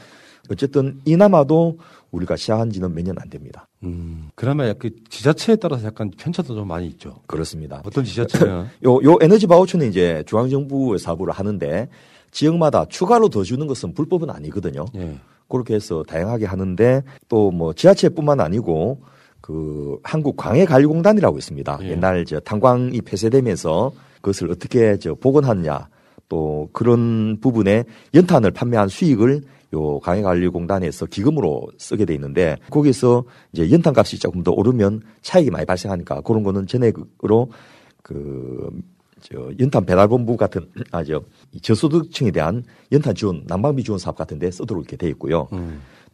어쨌든 이나마도 우리가 시작한 지는 몇 년 안 됩니다. 음, 그나마 그 지자체에 따라서 약간 편차도 좀 많이 있죠. 그렇습니다. 어떤 지자체는 [LAUGHS] 요, 요 에너지 바우처는 이제 중앙정부의 사업을 하는데 지역마다 추가로 더 주는 것은 불법은 아니거든요. 예. 그렇게 해서 다양하게 하는데 또 뭐 지하철뿐만 아니고 그 한국 광해 관리공단이라고 있습니다. 예. 옛날 저 탄광이 폐쇄되면서 그것을 어떻게 저 복원하느냐 또 그런 부분에 연탄을 판매한 수익을 요 광해관리공단에서 기금으로 쓰게 돼 있는데 거기서 이제 연탄 값이 조금 더 오르면 차익이 많이 발생하니까 그런 거는 전액으로 그 저 연탄 배달본부 같은 아저 저소득층에 대한 연탄 지원, 난방비 지원 사업 같은 데 쓰도록 이렇게 돼 있고요.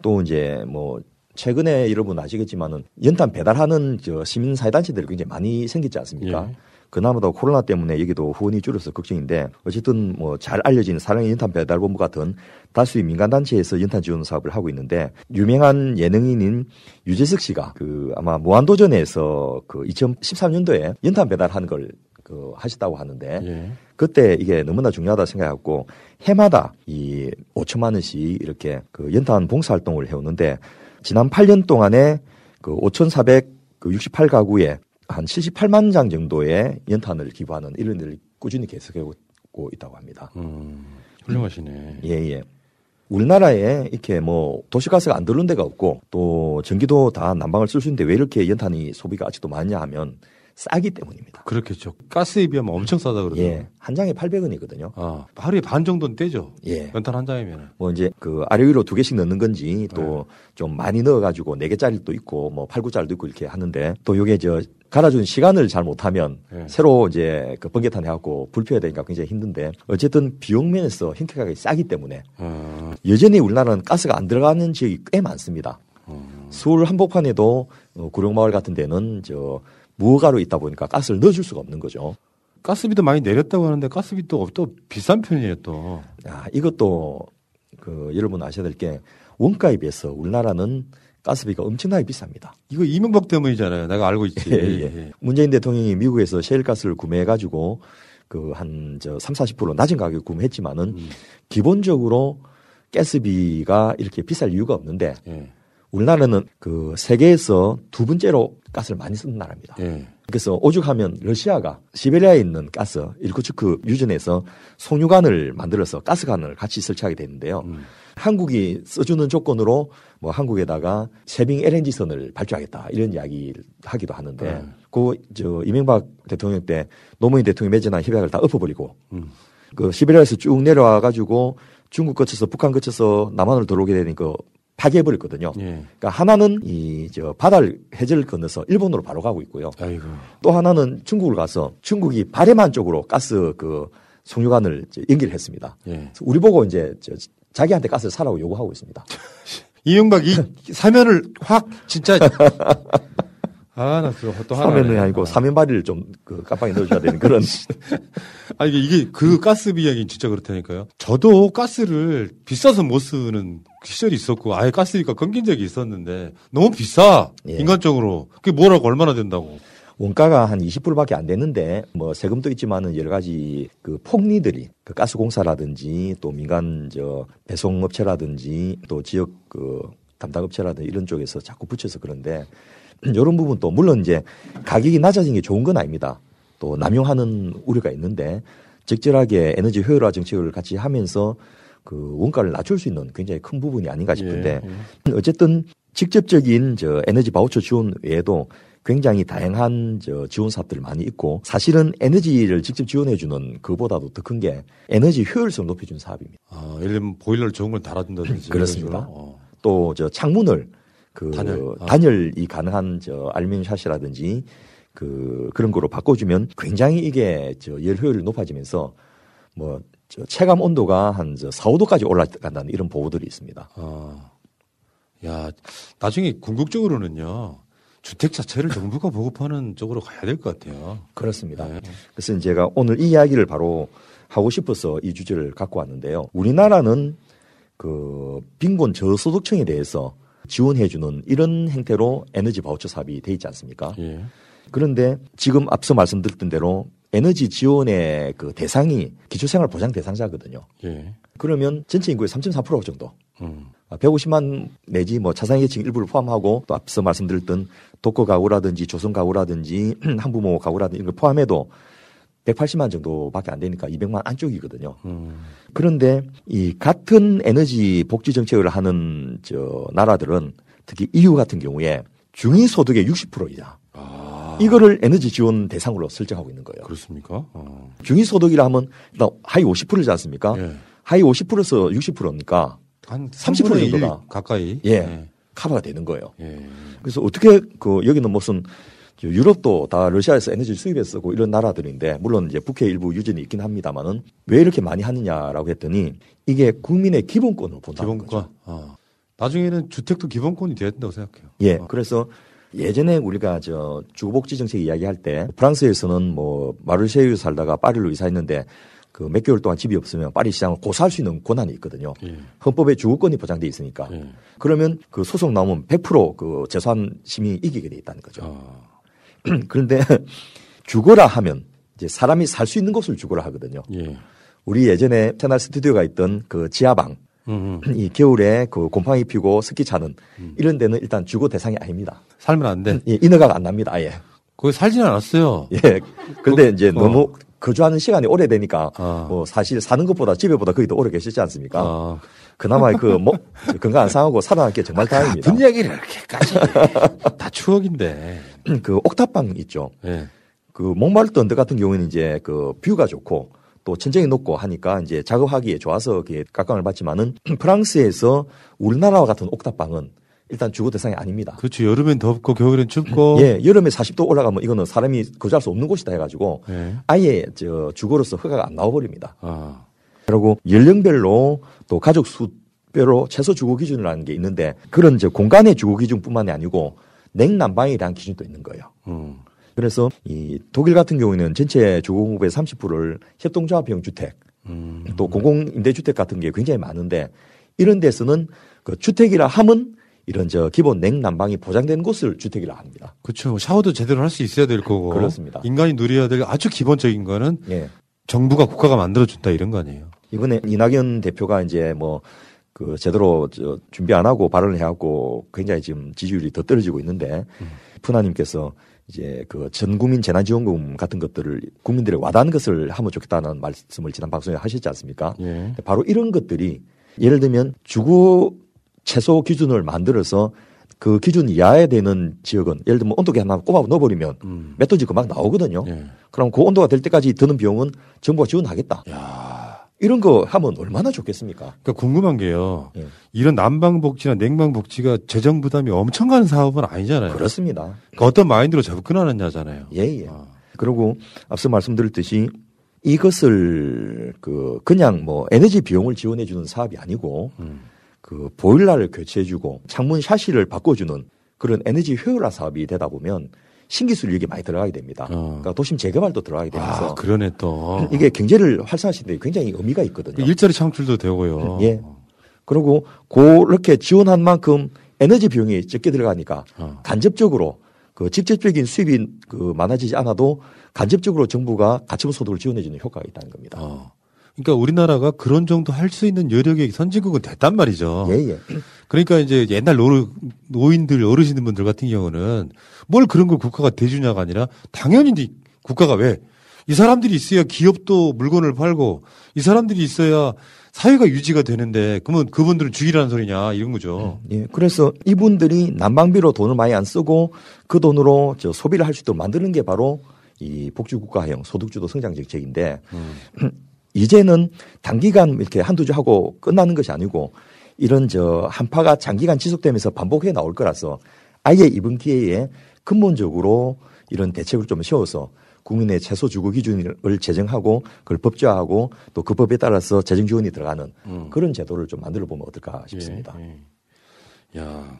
또 이제 뭐 최근에 여러분 아시겠지만은 연탄 배달하는 저 시민 사회 단체들이 굉장히 많이 생겼지 않습니까? 예. 그나마도 코로나 때문에 여기도 후원이 줄어서 걱정인데 어쨌든 뭐 잘 알려진 사랑의 연탄 배달본부 같은 다수의 민간 단체에서 연탄 지원 사업을 하고 있는데 유명한 예능인인 유재석 씨가 그 아마 무한도전에서 그 2013년도에 연탄 배달하는 걸 그 하셨다고 하는데 예. 그때 이게 너무나 중요하다 생각했고 해마다 이 5천만 원씩 이렇게 그 연탄 봉사 활동을 해오는데 지난 8년 동안에 그 5,468가구에 한 78만 장 정도의 연탄을 기부하는 이런 일을 꾸준히 계속하고 있다고 합니다. 훌륭하시네. 예, 예. 우리나라에 이렇게 뭐 도시가스가 안 들어오는 데가 없고 또 전기도 다 난방을 쓸 수 있는데 왜 이렇게 연탄이 소비가 아직도 많냐 하면 싸기 때문입니다. 그렇겠죠. 가스에 비하면 엄청 싸다 그러죠. 예. 한 장에 800원이거든요. 아, 하루에 반 정도는 떼죠. 예. 연탄 한 장이면. 뭐 이제 그 아래 위로 두 개씩 넣는 건지 또좀 많이 넣어 가지고 네 개짜리도 있고 뭐 8, 9짜리도 있고 이렇게 하는데 또 요게 저 갈아준 시간을 잘 못하면 예. 새로 이제 그 번개탄 해갖고 불 피워야 되니까 굉장히 힘든데 어쨌든 비용 면에서 현격하게 싸기 때문에 어. 여전히 우리나라는 가스가 안 들어가는 지역이 꽤 많습니다. 서울 한복판에도 어, 구룡마을 같은 데는 저 무허가로 있다 보니까 가스를 넣어줄 수가 없는 거죠. 가스비도 많이 내렸다고 하는데 가스비도 또 비싼 편이에요 또. 야, 이것도 그 여러분 아셔야 될 게 원가에 비해서 우리나라는 가스비가 엄청나게 비쌉니다. 이거 이명박 때문이잖아요. 내가 알고 있지. [LAUGHS] 예, 예. 문재인 대통령이 미국에서 셰일 가스를 구매해 가지고 그 한 저 3, 40% 낮은 가격에 구매했지만은 기본적으로 가스비가 이렇게 비쌀 이유가 없는데 예. 우리나라는 그 세계에서 두 번째로 가스를 많이 쓰는 나라입니다. 예. 그래서 오죽하면 러시아가 시베리아에 있는 가스 일쿠츠크 유전에서 송유관을 만들어서 가스관을 같이 설치하게 됐는데요. 한국이 써주는 조건으로 뭐 한국에다가 세빙 LNG선을 발주하겠다 이런 이야기를 하기도 하는데 네. 그저 이명박 대통령 때 노무현 대통령이 맺어난 협약을 다 엎어버리고 음. 그 시베리아에서 쭉 내려와 가지고 중국 거쳐서 북한 거쳐서 남한으로 들어오게 되니까 파괴해버렸거든요. 예. 그러니까 하나는 이 저 바다를 해저를 건너서 일본으로 바로 가고 있고요. 아이고. 또 하나는 중국을 가서 중국이 바레만 쪽으로 가스 그 송유관을 이제 연결했습니다. 예. 우리 보고 이제 저 자기한테 가스를 사라고 요구하고 있습니다. [LAUGHS] 이명박이 사면을 확 진짜 [LAUGHS] 아, 나또 하나. 사면이 아니고 사면발이를 좀 그 깜빡이 넣어줘야 되는 그런. [LAUGHS] 아 이게 이게 그 가스비 이야기는 진짜 그렇다니까요. 저도 가스를 비싸서 못 쓰는 시절이 있었고 아예 가스비가 끊긴 적이 있었는데 너무 비싸 예. 인간적으로 그게 뭐라고 얼마나 된다고. 원가가 한 20%밖에 안 되는데 뭐 세금도 있지만은 여러 가지 그 폭리들이 그 가스공사라든지 또 민간 저 배송업체라든지 또 지역 그 담당업체라든지 이런 쪽에서 자꾸 붙여서 그런데 [CLEARS THROAT] 이런 부분 또 물론 이제 가격이 낮아진 게 좋은 건 아닙니다. 또 남용하는 우려가 있는데 적절하게 에너지 효율화 정책을 같이 하면서 그 원가를 낮출 수 있는 굉장히 큰 부분이 아닌가 싶은데 어쨌든 직접적인 저 에너지 바우처 지원 외에도 굉장히 다양한 저 지원 사업들 많이 있고 사실은 에너지를 직접 지원해 주는 그보다도 더 큰 게 에너지 효율성을 높여 주는 사업입니다. 아, 예를 들면 보일러를 좋은 걸 달아준다든지 [CLEARS THROAT] 그렇습니다. 어. 또저 창문을 그 단열. 아. 단열이 가능한 저 알루미늄 샷이라든지 그 그런 거로 바꿔주면 굉장히 이게 저 열 효율이 높아지면서 뭐 저 체감 온도가 한 저 4, 5도까지 올라간다는 이런 보고들이 있습니다. 아, 야, 나중에 궁극적으로는요, 주택 자체를 [LAUGHS] 정부가 보급하는 쪽으로 가야 될 것 같아요. 그렇습니다. 네. 그래서 제가 오늘 이 이야기를 바로 하고 싶어서 이 주제를 갖고 왔는데요. 우리나라는 그 빈곤 저소득층에 대해서 지원해주는 이런 행태로 에너지 바우처 사업이 돼 있지 않습니까? 예. 그런데 지금 앞서 말씀드렸던 대로 에너지 지원의 그 대상이 기초생활 보장 대상자거든요. 예. 그러면 전체 인구의 3.4% 정도. 음. 아, 150만 내지 뭐 차상계층 일부를 포함하고 또 앞서 말씀드렸던 독거 가구라든지 조선 가구라든지 [CLEARS THROAT] 한부모 가구라든지 이런 걸 포함해도 180만 정도밖에 안 되니까 200만 안쪽이거든요. 음. 그런데 이 같은 에너지 복지 정책을 하는 저 나라들은 특히 EU 같은 경우에 중위 소득의 60%이자 이거를 에너지 지원 대상으로 설정하고 있는 거예요. 그렇습니까? 어. 중위 소득이라 하면 일단 하위 50%지 않습니까? 예. 하위 50%에서 60%니까 한 30% 3분의 1 정도가 가까이. 예, 커버가 되는 거예요. 예. 그래서 어떻게 그 여기는 무슨 저 유럽도 다 러시아에서 에너지를 수입해 쓰고 이런 나라들인데 물론 이제 북해 일부 유전이 있긴 합니다만은 왜 이렇게 많이 하느냐라고 했더니 이게 국민의 기본권을 본다는 거죠. 기본권. 아. 나중에는 주택도 기본권이 돼야 된다고 생각해요. 예, 그래서 예전에 우리가 저 주거복지 정책 이야기할 때 프랑스에서는 뭐 마르세유 살다가 파리로 이사했는데 그 몇 개월 동안 집이 없으면 파리 시장을 고소할 수 있는 권한이 있거든요. 예. 헌법에 주거권이 보장돼 있으니까. 그러면 그 소송 나오면 100%그 재산 심이 이기게 돼 있다는 거죠. [CLEARS THROAT] 그런데 [LAUGHS] 주거라 하면 이제 사람이 살 수 있는 곳을 주거라 하거든요. 예. 우리 예전에 채널 스튜디오가 있던 그 지하방 음. [CLEARS THROAT] 이 겨울에 그 곰팡이 피고 습기 차는 이런 데는 일단 주거 대상이 아닙니다. 살면 안 돼. [CLEARS THROAT] 예, 인허가가 안 납니다. 아예. 거기 살지는 않았어요. 예. 그런데 이제 어. 너무 거주하는 시간이 오래되니까 뭐 사실 사는 것보다 집에보다 거기 더 오래 계시지 않습니까? 그나마 그 뭐 건강 안 상하고 살아남기 정말 다행입니다. 무슨 이야기를 이렇게까지 다 추억인데. [CLEARS THROAT] 그 옥탑방 있죠. 예. 그 몽말트 언덕 같은 경우에는 이제 그 뷰가 좋고 또 천정이 높고 하니까 이제 작업하기에 좋아서 각광을 받지만은 [CLEARS THROAT] 프랑스에서 우리나라와 같은 옥탑방은 일단 주거 대상이 아닙니다. 그렇죠. 여름엔 덥고 겨울엔 춥고. [CLEARS THROAT] 예, 여름에 40도 올라가면 이거는 사람이 거주할 수 없는 곳이다 해가지고 예. 아예 저 주거로서 허가가 안 나와버립니다. 아. 그리고 연령별로 또 가족 수별로 최소 주거 기준이라는 게 있는데 그런 저 공간의 주거 기준뿐만이 아니고 냉난방이라는 기준도 있는 거예요. 음. 그래서 이 독일 같은 경우에는 전체 주거 공급의 30%를 협동조합형 주택, 음. 또 공공임대주택 같은 게 굉장히 많은데 이런 데서는 그 주택이라 함은 이런 저 기본 냉난방이 보장된 곳을 주택이라 합니다. 그렇죠. 샤워도 제대로 할 수 있어야 될 거고. 그렇습니다. 인간이 누려야 될 아주 기본적인 거는 예. 정부가 국가가 만들어준다 이런 거 아니에요. 이번에 이낙연 대표가 이제 뭐 그 제대로 저 준비 안 하고 발언을 해갖고 굉장히 지금 지지율이 더 떨어지고 있는데 푸나님께서 이제 그 전 국민 재난지원금 같은 것들을 국민들의 와닿는 것을 하면 좋겠다는 말씀을 지난 방송에 하셨지 않습니까? 예. 바로 이런 것들이 예를 들면 주거 최소 기준을 만들어서 그 기준 이하에 되는 지역은 예를 들면 온도계 하나 꼽아 넣어버리면 음. 몇 도지 금방 나오거든요. 예. 그럼 그 온도가 될 때까지 드는 비용은 정부가 지원하겠다. 이런 거 하면 얼마나 좋겠습니까? 그러니까 궁금한 게요. 예. 이런 난방 복지나 냉방 복지가 재정 부담이 엄청 가는 사업은 아니잖아요. 그렇습니다. 그러니까 어떤 마인드로 접근하느냐잖아요. 예, 예. 그리고 앞서 말씀드렸듯이 이것을 그 그냥 뭐 에너지 비용을 지원해 주는 사업이 아니고 그 보일러를 교체해 주고 창문 샤시를 바꿔 주는 그런 에너지 효율화 사업이 되다 보면 신기술이 여기 많이 들어가게 됩니다. 그러니까 도심 재개발도 들어가게 되면서 아, 그러네 또. 이게 경제를 활성화시키는 데 굉장히 의미가 있거든요. 일자리 창출도 되고요. 예. 그리고 그렇게 지원한 만큼 에너지 비용이 적게 들어가니까 간접적으로 그 직접적인 수입이 그 많아지지 않아도 간접적으로 정부가 가처분 소득을 지원해주는 효과가 있다는 겁니다. 그러니까 우리나라가 그런 정도 할 수 있는 여력의 선진국은 됐단 말이죠. 예, 예. 그러니까 이제 옛날 노, 노인들, 어르신들 같은 경우는 뭘 그런 걸 국가가 대주냐가 아니라 당연히 이 국가가 왜? 이 사람들이 있어야 기업도 물건을 팔고 이 사람들이 있어야 사회가 유지가 되는데 그러면 그분들은 죽이라는 소리냐 이런 거죠. 예, 그래서 이분들이 난방비로 돈을 많이 안 쓰고 그 돈으로 저 소비를 할 수 있도록 만드는 게 바로 이 복지국가형 소득주도 성장 정책인데 [CLEARS THROAT] 이제는 단기간 이렇게 한두 주 하고 끝나는 것이 아니고 이런 저 한파가 장기간 지속되면서 반복해 나올 거라서 아예 이번 기회에 근본적으로 이런 대책을 좀 세워서 국민의 최소 주거 기준을 제정하고 그걸 법제화하고 또 그 법에 따라서 재정 지원이 들어가는 음. 그런 제도를 좀 만들어 보면 어떨까 싶습니다. 예, 야.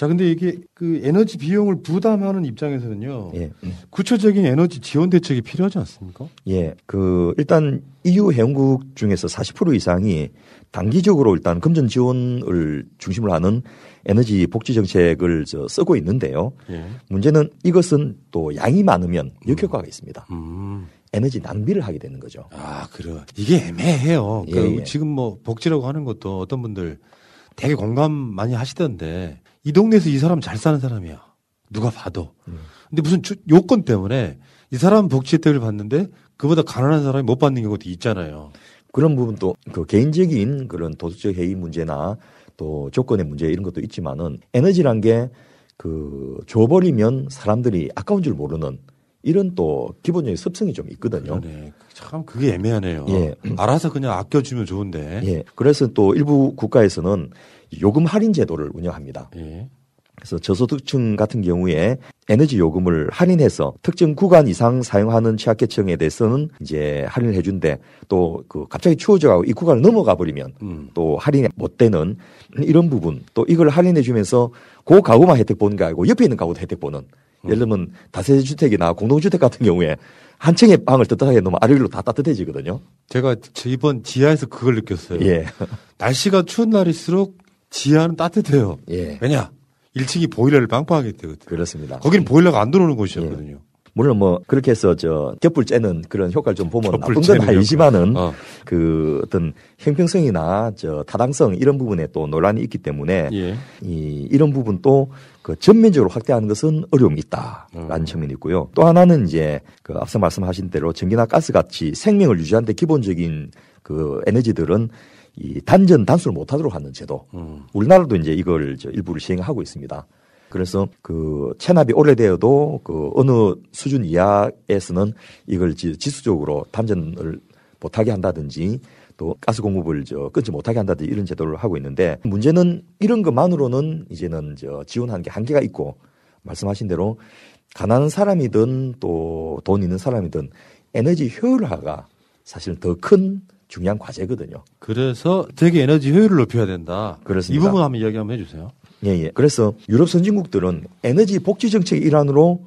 자, 근데 이게 그 에너지 비용을 부담하는 입장에서는요. 예. 구체적인 에너지 지원 대책이 필요하지 않습니까? 예, 그 일단 EU 회원국 중에서 40% 이상이 단기적으로 일단 금전 지원을 중심으로 하는 에너지 복지 정책을 저 쓰고 있는데요. 예. 문제는 이것은 또 양이 많으면 역효과가 있습니다. 음. 에너지 낭비를 하게 되는 거죠. 아, 그래. 이게 애매해요. 예, 그 예. 지금 뭐 복지라고 하는 것도 어떤 분들 되게 공감 많이 하시던데 이 동네에서 이 사람 잘 사는 사람이야. 누가 봐도. 음. 근데 무슨 주- 요건 때문에 이 사람 복지 혜택을 받는데 그보다 가난한 사람이 못 받는 경우도 있잖아요. 그런 부분도 그 개인적인 그런 도덕적 해이 문제나 또 조건의 문제 이런 것도 있지만은 에너지란 게 그 줘버리면 사람들이 아까운 줄 모르는 이런 또 기본적인 습성이 좀 있거든요. 그러네. 참 그게 애매하네요. 예. 알아서 그냥 아껴주면 좋은데. 예. 그래서 또 일부 국가에서는 요금 할인 제도를 운영합니다. 예. 그래서 저소득층 같은 경우에 에너지 요금을 할인해서 특정 구간 이상 사용하는 취약계층에 대해서는 이제 할인을 해준대 또그 갑자기 추워져가고 이 구간을 넘어가 버리면 또 할인이 못 되는 이런 부분 또 이걸 할인해 주면서 그 가구만 혜택 보는 게 아니고 옆에 있는 가구도 혜택 보는 예를 들면 다세대 주택이나 공동주택 같은 경우에 한 층의 방을 뜨뜻하게 놓으면 아래로 다 따뜻해지거든요. 제가 저 이번 지하에서 그걸 느꼈어요. 예. [LAUGHS] 날씨가 추운 날일수록 지하는 따뜻해요. 예. 왜냐? 1층이 보일러를 빵빵하게 되거든요. 그렇습니다. 거기는 보일러가 안 들어오는 곳이었거든요. 물론 뭐 그렇게 해서 저 겹불 째는 그런 효과를 좀 보면 나쁜 건 아니지만은. 어. 그 어떤 형평성이나 저 타당성 이런 부분에 또 논란이 있기 때문에 예. 이 이런 부분도 그 전면적으로 확대하는 것은 어려움이 있다라는 측면이 있고요. 또 하나는 이제 그 앞서 말씀하신 대로 전기나 가스 같이 생명을 유지하는 데 기본적인 그 에너지들은 이 단전 단수를 못하도록 하는 제도. 우리나라도 이제 이걸 저 일부를 시행하고 있습니다. 그래서 그 체납이 오래되어도 그 어느 수준 이하에서는 이걸 지- 지수적으로 단전을 못하게 한다든지 또 가스 공급을 저 끊지 못하게 한다든지 이런 제도를 하고 있는데 문제는 이런 것만으로는 이제는 저 지원하는 게 한계가 있고 말씀하신 대로 가난한 사람이든 또 돈 있는 사람이든 에너지 효율화가 사실 더큰 중요한 과제거든요. 그래서 되게 에너지 효율을 높여야 된다. 그렇습니다. 이 부분 한번 이야기 한번 해주세요. 예, 예. 그래서 유럽 선진국들은 에너지 복지 정책의 일환으로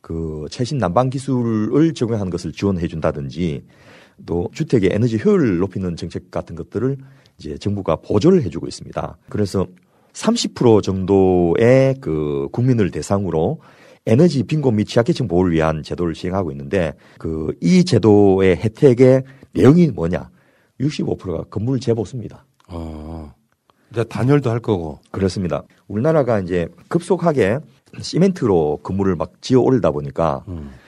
그 최신 난방 기술을 적용하는 것을 지원해 준다든지 또 주택의 에너지 효율을 높이는 정책 같은 것들을 이제 정부가 보조를 해주고 있습니다. 그래서 30% 정도의 그 국민을 대상으로 에너지 빈곤 및 취약계층 보호를 위한 제도를 시행하고 있는데 그 이 제도의 혜택의 내용이 뭐냐? 65%가 건물 재보수입니다. 아, 이제 단열도 할 거고. 그렇습니다. 우리나라가 이제 급속하게 시멘트로 건물을 막 지어 올리다 보니까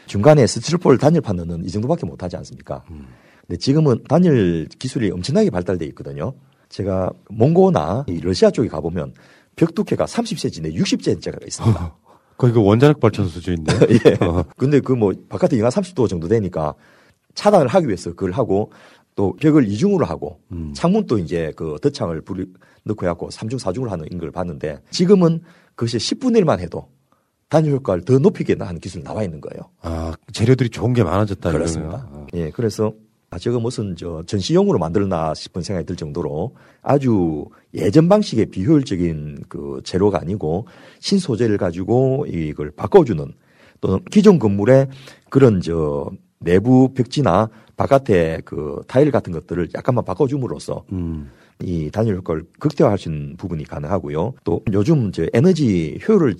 중간에 스티로폴 단열판 넣는 이 정도밖에 못 하지 않습니까? 근데 지금은 단열 기술이 엄청나게 발달돼 있거든요. 제가 몽고나 이 러시아 쪽에 가보면 벽 두께가 30cm 내 60cm가 있습니다. [LAUGHS] 거기 그 원자력 발전소 수준인데. [LAUGHS] 예. 근데 그 뭐 바깥에 영하 30도 정도 되니까 차단을 하기 위해서 그걸 하고 또 벽을 이중으로 하고 창문도 이제 그 덧창을 불 넣고 해갖고 3중 4중으로 하는 걸 봤는데 지금은 그것이 10분의 1만 해도 단열 효과를 더 높이게 하는 기술이 나와 있는 거예요. 아, 재료들이 좋은 게 많아졌다. 그렇습니다. 예, 그래서 아, 저거 무슨 저 전시용으로 만들었나 싶은 생각이 들 정도로 아주 예전 방식의 비효율적인 그 재료가 아니고 신소재를 가지고 이걸 바꿔주는 또는 기존 건물의 그런 저 내부 벽지나 바깥에 그 타일 같은 것들을 약간만 바꿔줌으로써 이 단열 효과를 극대화할 수 있는 부분이 가능하고요. 또 요즘 저 에너지 효율을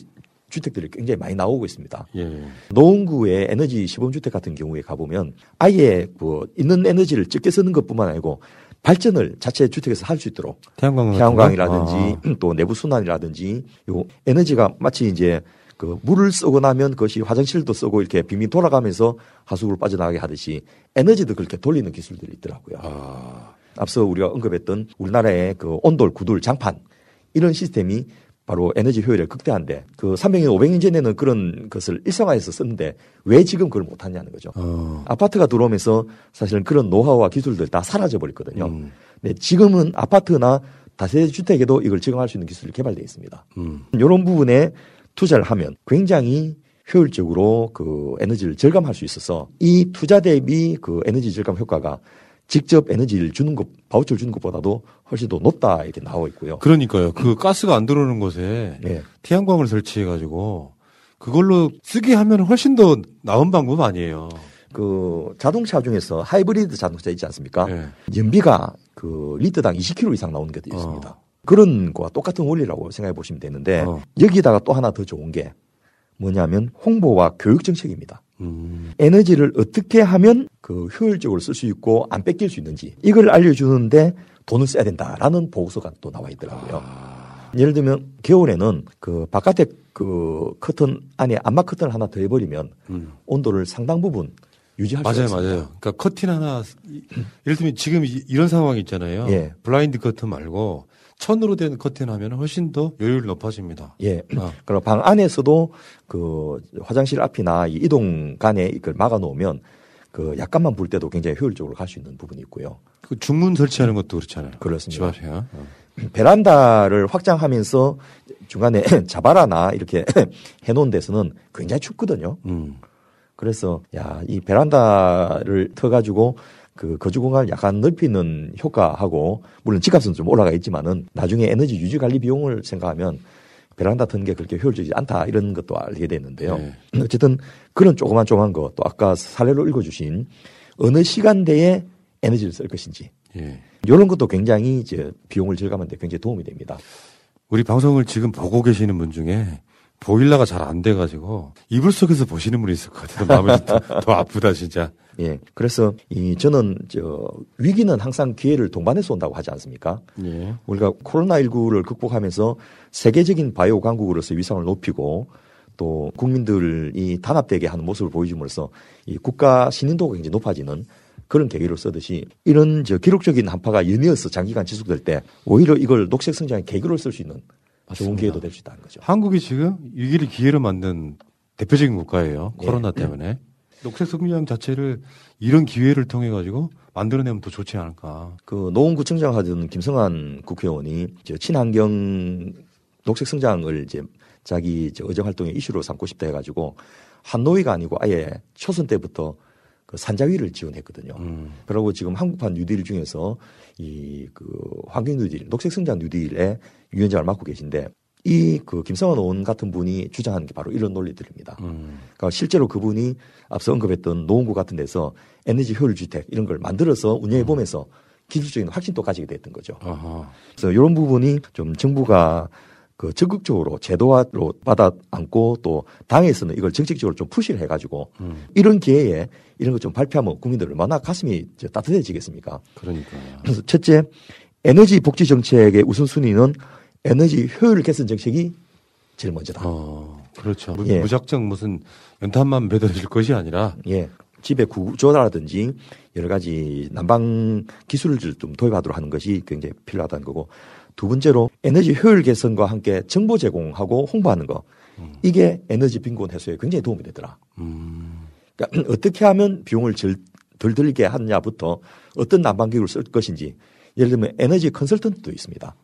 주택들이 굉장히 많이 나오고 있습니다. 예. 노원구의 에너지 시범주택 같은 경우에 가보면 아예 뭐 있는 에너지를 적게 쓰는 것뿐만 아니고 발전을 자체 주택에서 할 수 있도록 태양광 태양광이라든지 거? 또 내부 순환이라든지 요 에너지가 마치 이제 그 물을 쓰고 나면 그것이 화장실도 쓰고 이렇게 빙빙 돌아가면서 하수구로 빠져나가게 하듯이 에너지도 그렇게 돌리는 기술들이 있더라고요. 아. 앞서 우리가 언급했던 우리나라의 그 온돌, 구돌, 장판 이런 시스템이 바로 에너지 효율을 극대화한데 그 300년, 500년 전에는 그런 것을 일상화해서 썼는데 왜 지금 그걸 못하냐는 거죠. 어. 아파트가 들어오면서 사실은 그런 노하우와 기술들 다 사라져 버렸거든요. 음. 근데 지금은 아파트나 다세대 주택에도 이걸 적용할 수 있는 기술이 개발되어 있습니다. 음. 이런 부분에 투자를 하면 굉장히 효율적으로 그 에너지를 절감할 수 있어서 이 투자 대비 그 에너지 절감 효과가 직접 에너지를 주는 것, 바우처를 주는 것보다도 훨씬 더 높다 이렇게 나와 있고요. 그러니까요. 그 가스가 안 들어오는 곳에 예. 태양광을 설치해가지고 그걸로 쓰게 하면 훨씬 더 나은 방법 아니에요. 그 자동차 중에서 하이브리드 자동차 있지 않습니까? 예. 연비가 그 리터당 20km 이상 나오는 것도 있습니다. 그런 거와 똑같은 원리라고 생각해 보시면 되는데 여기다가 또 하나 더 좋은 게 뭐냐면 홍보와 교육 정책입니다. 음. 에너지를 어떻게 하면 그 효율적으로 쓸 수 있고 안 뺏길 수 있는지 이걸 알려주는데 돈을 써야 된다라는 보고서가 또 나와 있더라고요. 예를 들면 겨울에는 그 바깥에 그 커튼 안에 안마 커튼을 하나 더 해버리면 음. 온도를 상당 부분 유지할 수 맞아요, 있습니다. 맞아요. 그러니까 커튼 하나 이- 예를 들면 지금 이- 이런 상황이 있잖아요. 예. 블라인드 커튼 말고 천으로 된 커튼 하면 훨씬 더 효율 높아집니다. 예. [CLEARS THROAT] 어. 그리고 방 안에서도 그 화장실 앞이나 이 이동간에 이걸 막아 놓으면 그 약간만 불 때도 굉장히 효율적으로 갈 수 있는 부분이 있고요. 그 중문 설치하는 것도 그렇잖아요. 그렇습니다. 집 앞에요. 어. [CLEARS THROAT] 베란다를 확장하면서 중간에 [CLEARS THROAT] 자바라나 이렇게 해놓은 데서는 굉장히 춥거든요. 음. 그래서 야 이 베란다를 터가지고 그 거주 공간을 약간 넓히는 효과하고 물론 집값은 좀 올라가 있지만은 나중에 에너지 유지 관리 비용을 생각하면 베란다 트는 게 그렇게 효율적이지 않다 이런 것도 알게 됐는데요. 네. [CLEARS THROAT] 어쨌든 그런 조그만 조그만 거또 아까 사례로 읽어주신 어느 시간대에 에너지를 쓸 것인지 예. 이런 것도 굉장히 이제 비용을 절감하는데 굉장히 도움이 됩니다. 우리 방송을 지금 보고 계시는 분 중에 보일러가 잘 안 돼가지고 이불 속에서 보시는 분이 있을 것 같아요. 마음이 더, 더 아프다 진짜. 예. 그래서 이 저는 저 위기는 항상 기회를 동반해서 온다고 하지 않습니까? 예. 우리가 코로나19를 극복하면서 세계적인 바이오 강국으로서 위상을 높이고 또 국민들이 단합되게 하는 모습을 보여줌으로써 이 국가 신인도가 굉장히 높아지는 그런 계기로 쓰듯이 이런 저 기록적인 한파가 연이어서 장기간 지속될 때 오히려 이걸 녹색 성장의 계기로 쓸 수 있는 좋은. 기회도 될 수 있다는 거죠. 한국이 지금 위기를 기회로 만든 대표적인 국가예요. 예. 코로나 때문에. 녹색 성장 자체를 이런 기회를 통해 가지고 만들어내면 더 좋지 않을까. 그 노원구청장 하던 김성한 국회의원이 저 친환경 녹색 성장을 이제 자기 저 의정 활동의 이슈로 삼고 싶다 해가지고 한노위가 아니고 아예 초선 때부터 그 산자위를 지원했거든요. 그리고 지금 한국판 뉴딜 중에서 이 그 환경 뉴딜, 녹색 성장 뉴딜의 위원장을 맡고 계신데 이 그 김성환 의원 같은 분이 주장하는 게 바로 이런 논리들입니다. 그러니까 실제로 그분이 앞서 언급했던 노원구 같은 데서 에너지 효율 주택 이런 걸 만들어서 운영해 보면서 기술적인 확신도 가지게 됐던 거죠. 그래서 이런 부분이 좀 정부가 그 적극적으로 제도화로 받아 안고 또 당에서는 이걸 정책적으로 좀 푸시를 해가지고 이런 기회에 이런 거좀 발표하면 국민들 얼마나 가슴이 따뜻해지겠습니까? 그러니까. 그래서 첫째 에너지 복지 정책의 우선순위는 에너지 효율 개선 정책이 제일 먼저다. 그렇죠. 무, 예. 무작정 무슨 연탄만 매달릴 것이 아니라 예. 집의 구조라든지 여러 가지 난방 기술을 좀 도입하도록 하는 것이 굉장히 필요하다는 거고 두 번째로 에너지 효율 개선과 함께 정보 제공하고 홍보하는 거 이게 에너지 빈곤 해소에 굉장히 도움이 되더라. 그러니까 [CLEARS THROAT] 어떻게 하면 비용을 절, 덜 들게 하느냐부터 어떤 난방기구를 쓸 것인지 예를 들면 에너지 컨설턴트도 있습니다.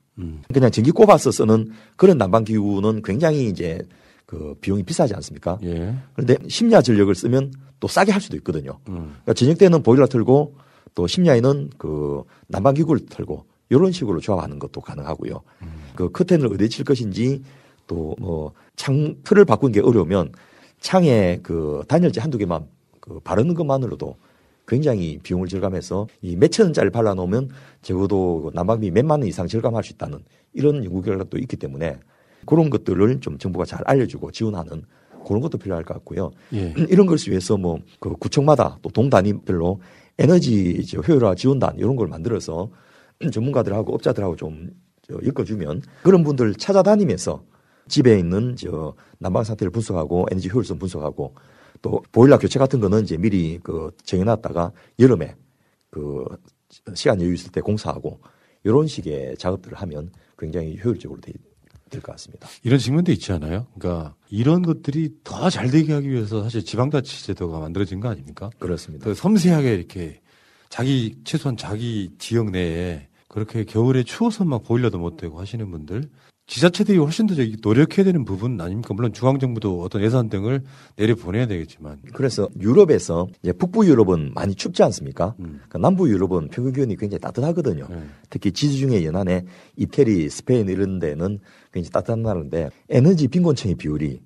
그냥 전기 꼽아서 쓰는 그런 난방기구는 굉장히 이제 그 비용이 비싸지 않습니까? 그런데 심야 전력을 쓰면 또 싸게 할 수도 있거든요. 그러니까 저녁 때는 보일러 틀고 또 심야에는 그 난방기구를 틀고 이런 식으로 조합하는 것도 가능하고요. 그 커튼을 어디에 칠 것인지 또 뭐 창 틀을 바꾸는 게 어려우면 창에 그 단열재 한두 개만 그 바르는 것만으로도 굉장히 비용을 절감해서 이 몇천 원짜리 발라놓으면 적어도 난방비 몇만 원 이상 절감할 수 있다는 이런 연구 결과도 있기 때문에 그런 것들을 좀 정부가 잘 알려주고 지원하는 그런 것도 필요할 것 같고요. 예. 이런 것을 위해서 뭐 그 구청마다 또 동 단위별로 에너지 저 효율화 지원단 이런 걸 만들어서 전문가들하고 업자들하고 좀저 엮어주면 그런 분들 찾아다니면서 집에 있는 저 난방 상태를 분석하고 에너지 효율성 분석하고 또 보일러 교체 같은 거는 이제 미리 그 정해놨다가 여름에 그 시간 여유 있을 때 공사하고 이런 식의 작업들을 하면 굉장히 효율적으로 될 것 같습니다. 이런 측면도 있지 않아요? 그러니까 이런 것들이 더 잘 되게 하기 위해서 사실 지방자치제도가 만들어진 거 아닙니까? 그렇습니다. 더 섬세하게 이렇게 자기 최소한 자기 지역 내에 그렇게 겨울에 추워서 막 보일러도 못 되고 하시는 분들 지자체들이 훨씬 더 저기 노력해야 되는 부분 아닙니까? 물론 중앙정부도 어떤 예산 등을 내려 보내야 되겠지만 그래서 유럽에서 이제 북부 유럽은 많이 춥지 않습니까? 그러니까 남부 유럽은 평균 기온이 굉장히 따뜻하거든요. 특히 지주 중에 연안에 이태리, 스페인 이런 데는 굉장히 따뜻한 나라인데 에너지 빈곤층의 비율이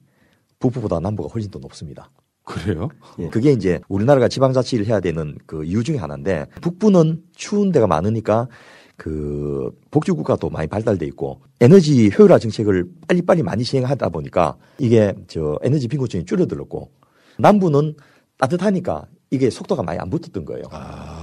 북부보다 남부가 훨씬 더 높습니다. 그래요? 예, 그게 이제 우리나라가 지방자치를 해야 되는 그 이유 중에 하나인데 북부는 추운 데가 많으니까 그 복지국가 도 많이 발달돼 있고 에너지 효율화 정책을 빨리빨리 많이 시행하다 보니까 이게 저 에너지 빈곤층이 줄어들었고 남부는 따뜻하니까 이게 속도가 많이 안 붙었던 거예요.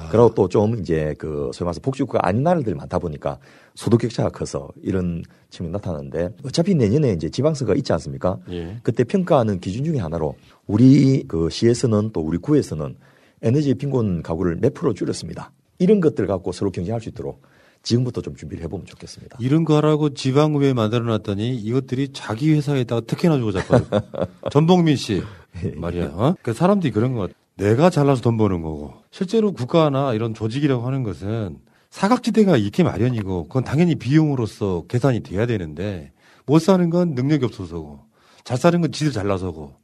그리고 또 좀 이제 그 소위 말해서 복지국가 아닌 나라들이 많다 보니까 소득 격차가 커서 이런 측면이 나타나는데 어차피 내년에 이제 지방선거가 있지 않습니까? 예. 그때 평가하는 기준 중에 하나로 우리 그 시에서는 또 우리 구에서는 에너지 빈곤 가구를 몇 프로 줄였습니다. 이런 것들 갖고 서로 경쟁할 수 있도록 지금부터 좀 준비를 해보면 좋겠습니다. 이런 거 하라고 지방의회 만들어 놨더니 이것들이 자기 회사에다가 특혜나 주고 자빠져. [LAUGHS] 전봉민 씨 말이야. 어? 그 사람들이 그런 것 같아. 내가 잘나서 돈 버는 거고 실제로 국가나 이런 조직이라고 하는 것은 사각지대가 있게 마련이고 그건 당연히 비용으로서 계산이 돼야 되는데 못 사는 건 능력이 없어서고 잘 사는 건 지들 잘나서고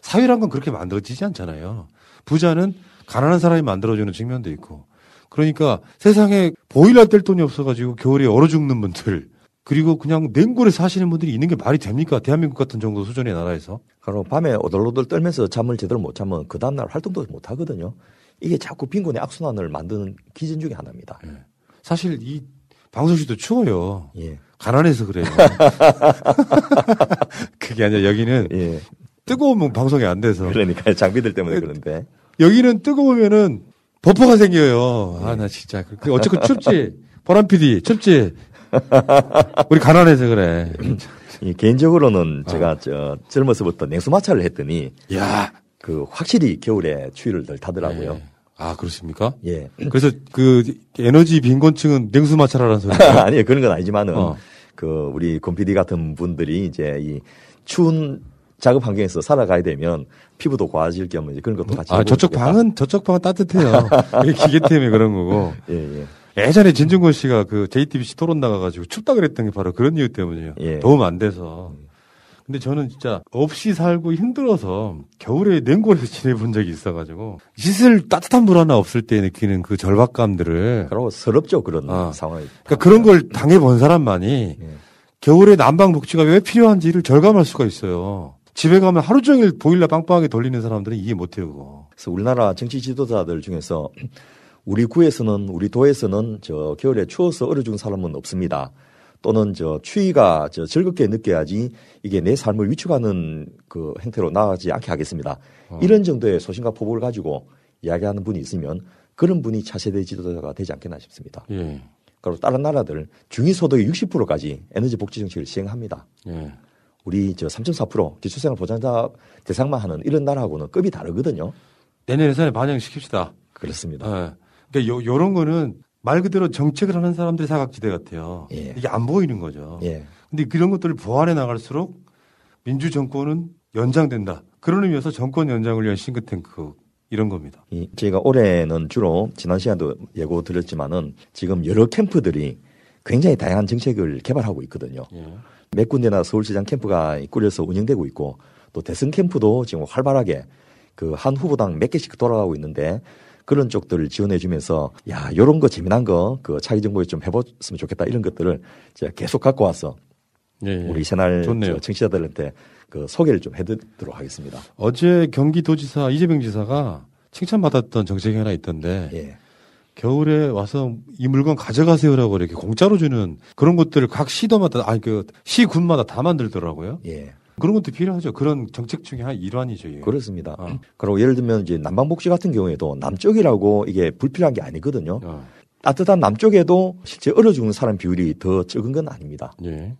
사회란 건 그렇게 만들어지지 않잖아요. 부자는 가난한 사람이 만들어주는 측면도 있고 그러니까 세상에 보일러 뗄 돈이 없어가지고 겨울에 얼어 죽는 분들 그리고 그냥 냉골에 사시는 분들이 있는 게 말이 됩니까? 대한민국 같은 정도 수준의 나라에서. 그럼 밤에 오돌오돌 떨면서 잠을 제대로 못 자면 그 다음날 활동도 못 하거든요. 이게 자꾸 빈곤의 악순환을 만드는 기전 중에 하나입니다. 예. 사실 이 방송실도 추워요. 예. 가난해서 그래요. [LAUGHS] 그게 아니라 여기는 예. 뜨거우면 방송이 안 돼서. 그러니까 장비들 때문에 그런데. 여기는 뜨거우면은 버퍼가 생겨요. 아, 나 진짜. 그 어쨌건 춥지. [LAUGHS] 보람 PD, 춥지. 우리 가난해서 그래. 이 개인적으로는 제가 저 젊어서부터 냉수 마찰을 했더니 야. 그 확실히 겨울에 추위를 덜 타더라고요. 네. 아, 그렇습니까? 예. 그래서 그 에너지 빈곤층은 냉수 마찰하라는 소리. [LAUGHS] 아니요, 그런 건 아니지만은 어. 그 우리 곰피디 같은 분들이 이제 이 추운 작업 환경에서 살아가야 되면 피부도 과해질 겸 이제 그런 것도 같이. 아, 저쪽. 방은 저쪽 방은 따뜻해요. [LAUGHS] 기계 때문에 그런 거고. 예, 예. 예전에 진중권 씨가 그 JTBC 토론 나가가지고 춥다 그랬던 게 바로 그런 이유 때문이에요. 예. 도움 안 돼서. 근데 저는 진짜 없이 살고 힘들어서 겨울에 냉골에서 [LAUGHS] 지내본 적이 있어가지고 씻을 따뜻한 물 하나 없을 때 느끼는 그 절박감들을. 그리고 서럽죠 그런 아. 상황이. 그러니까 그런 걸 당해본 사람만이 예. 겨울에 난방 복지가 왜 필요한지를 절감할 수가 있어요. 집에 가면 하루 종일 보일러 빵빵하게 돌리는 사람들은 이해 못해요, 그거. 그래서 우리나라 정치 지도자들 중에서 우리 구에서는 우리 도에서는 저 겨울에 추워서 얼어 죽은 사람은 없습니다. 또는 저 추위가 저 즐겁게 느껴야지 이게 내 삶을 위축하는 그 행태로 나아가지 않게 하겠습니다. 이런 정도의 소신과 포부를 가지고 이야기하는 분이 있으면 그런 분이 차세대 지도자가 되지 않겠나 싶습니다. 예. 그리고 다른 나라들 중위소득의 60%까지 에너지 복지 정책을 시행합니다. 예. 우리 저 3.4% 기초생활 보장자 대상만 하는 이런 나라하고는 급이 다르거든요. 내년 예산에 반영시킵시다. 그렇습니다. 예. 그러니까 요, 요런 거는 말 그대로 정책을 하는 사람들의 사각지대 같아요. 예. 이게 안 보이는 거죠. 예. 근데 그런 것들을 보완해 나갈수록 민주 정권은 연장된다. 그런 의미에서 정권 연장을 위한 싱크탱크 이런 겁니다. 이 저희가 올해는 주로 지난 시간도 예고 드렸지만은 지금 여러 캠프들이 굉장히 다양한 정책을 개발하고 있거든요. 예. 몇 군데나 서울시장 캠프가 꾸려서 운영되고 있고 또 대선 캠프도 지금 활발하게 그 한 후보당 몇 개씩 돌아가고 있는데 그런 쪽들을 지원해 주면서 야 요런 거 재미난 거 그 차기 정부에 좀 해봤으면 좋겠다 이런 것들을 제가 계속 갖고 와서 예, 예. 우리 새날 청취자들한테 그 소개를 좀 해드리도록 하겠습니다. 어제 경기도지사 이재명 지사가 칭찬받았던 정책이 하나 있던데 예. 겨울에 와서 이 물건 가져가세요라고 이렇게 공짜로 주는 그런 것들을 각 시도마다 아니 그 시군마다 다 만들더라고요. 예. 그런 것도 필요하죠. 그런 정책 중에 한 일환이죠. 이게. 그렇습니다. 어. 그리고 예를 들면 이제 남방복지 같은 경우에도 남쪽이라고 이게 불필요한 게 아니거든요. 어. 따뜻한 남쪽에도 실제 얼어 죽는 사람 비율이 더 적은 건 아닙니다. 예.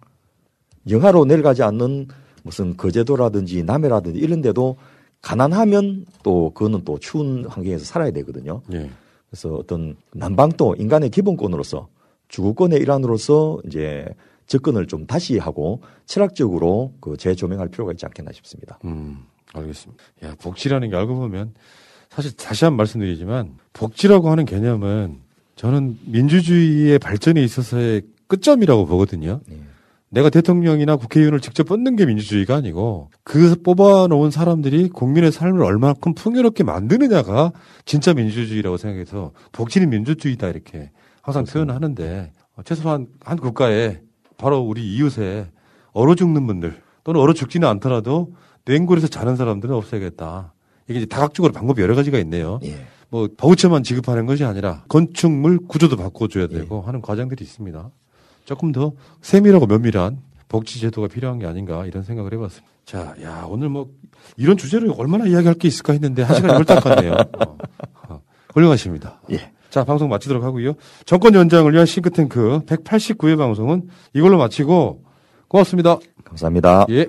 영하로 내려가지 않는 무슨 거제도라든지 남해라든지 이런 데도 가난하면 또 그거는 또 추운 환경에서 살아야 되거든요. 예. 그래서 어떤 난방도 인간의 기본권으로서 주거권의 일환으로서 이제 접근을 좀 다시 하고 철학적으로 그 재조명할 필요가 있지 않겠나 싶습니다. 음, 알겠습니다. 야, 복지라는 게 알고 보면 사실 다시 한번 말씀드리지만 복지라고 하는 개념은 저는 민주주의의 발전에 있어서의 끝점이라고 보거든요. 내가 대통령이나 국회의원을 직접 뽑는 게 민주주의가 아니고 그 뽑아놓은 사람들이 국민의 삶을 얼마큼 풍요롭게 만드느냐가 진짜 민주주의라고 생각해서 복지는 민주주의다 이렇게 항상 표현을 하는데 어, 최소한 한 국가에 바로 우리 이웃에 얼어 죽는 분들 또는 얼어 죽지는 않더라도 냉골에서 자는 사람들은 없애야겠다. 이게 이제 다각적으로 방법이 여러 가지가 있네요. 뭐 바우처만 지급하는 것이 아니라 건축물 구조도 바꿔줘야 되고 하는 과정들이 있습니다. 조금 더 세밀하고 면밀한 복지 제도가 필요한 게 아닌가 이런 생각을 해봤습니다. 자, 야 오늘 뭐 이런 주제로 얼마나 이야기할 게 있을까 했는데 한 시간이 홀딱 갔네요. [LAUGHS] 어, 어, 훌륭하십니다. 예. 자, 방송 마치도록 하고요. 정권 연장을 위한 싱크탱크 189회 방송은 이걸로 마치고 고맙습니다. 감사합니다. 예.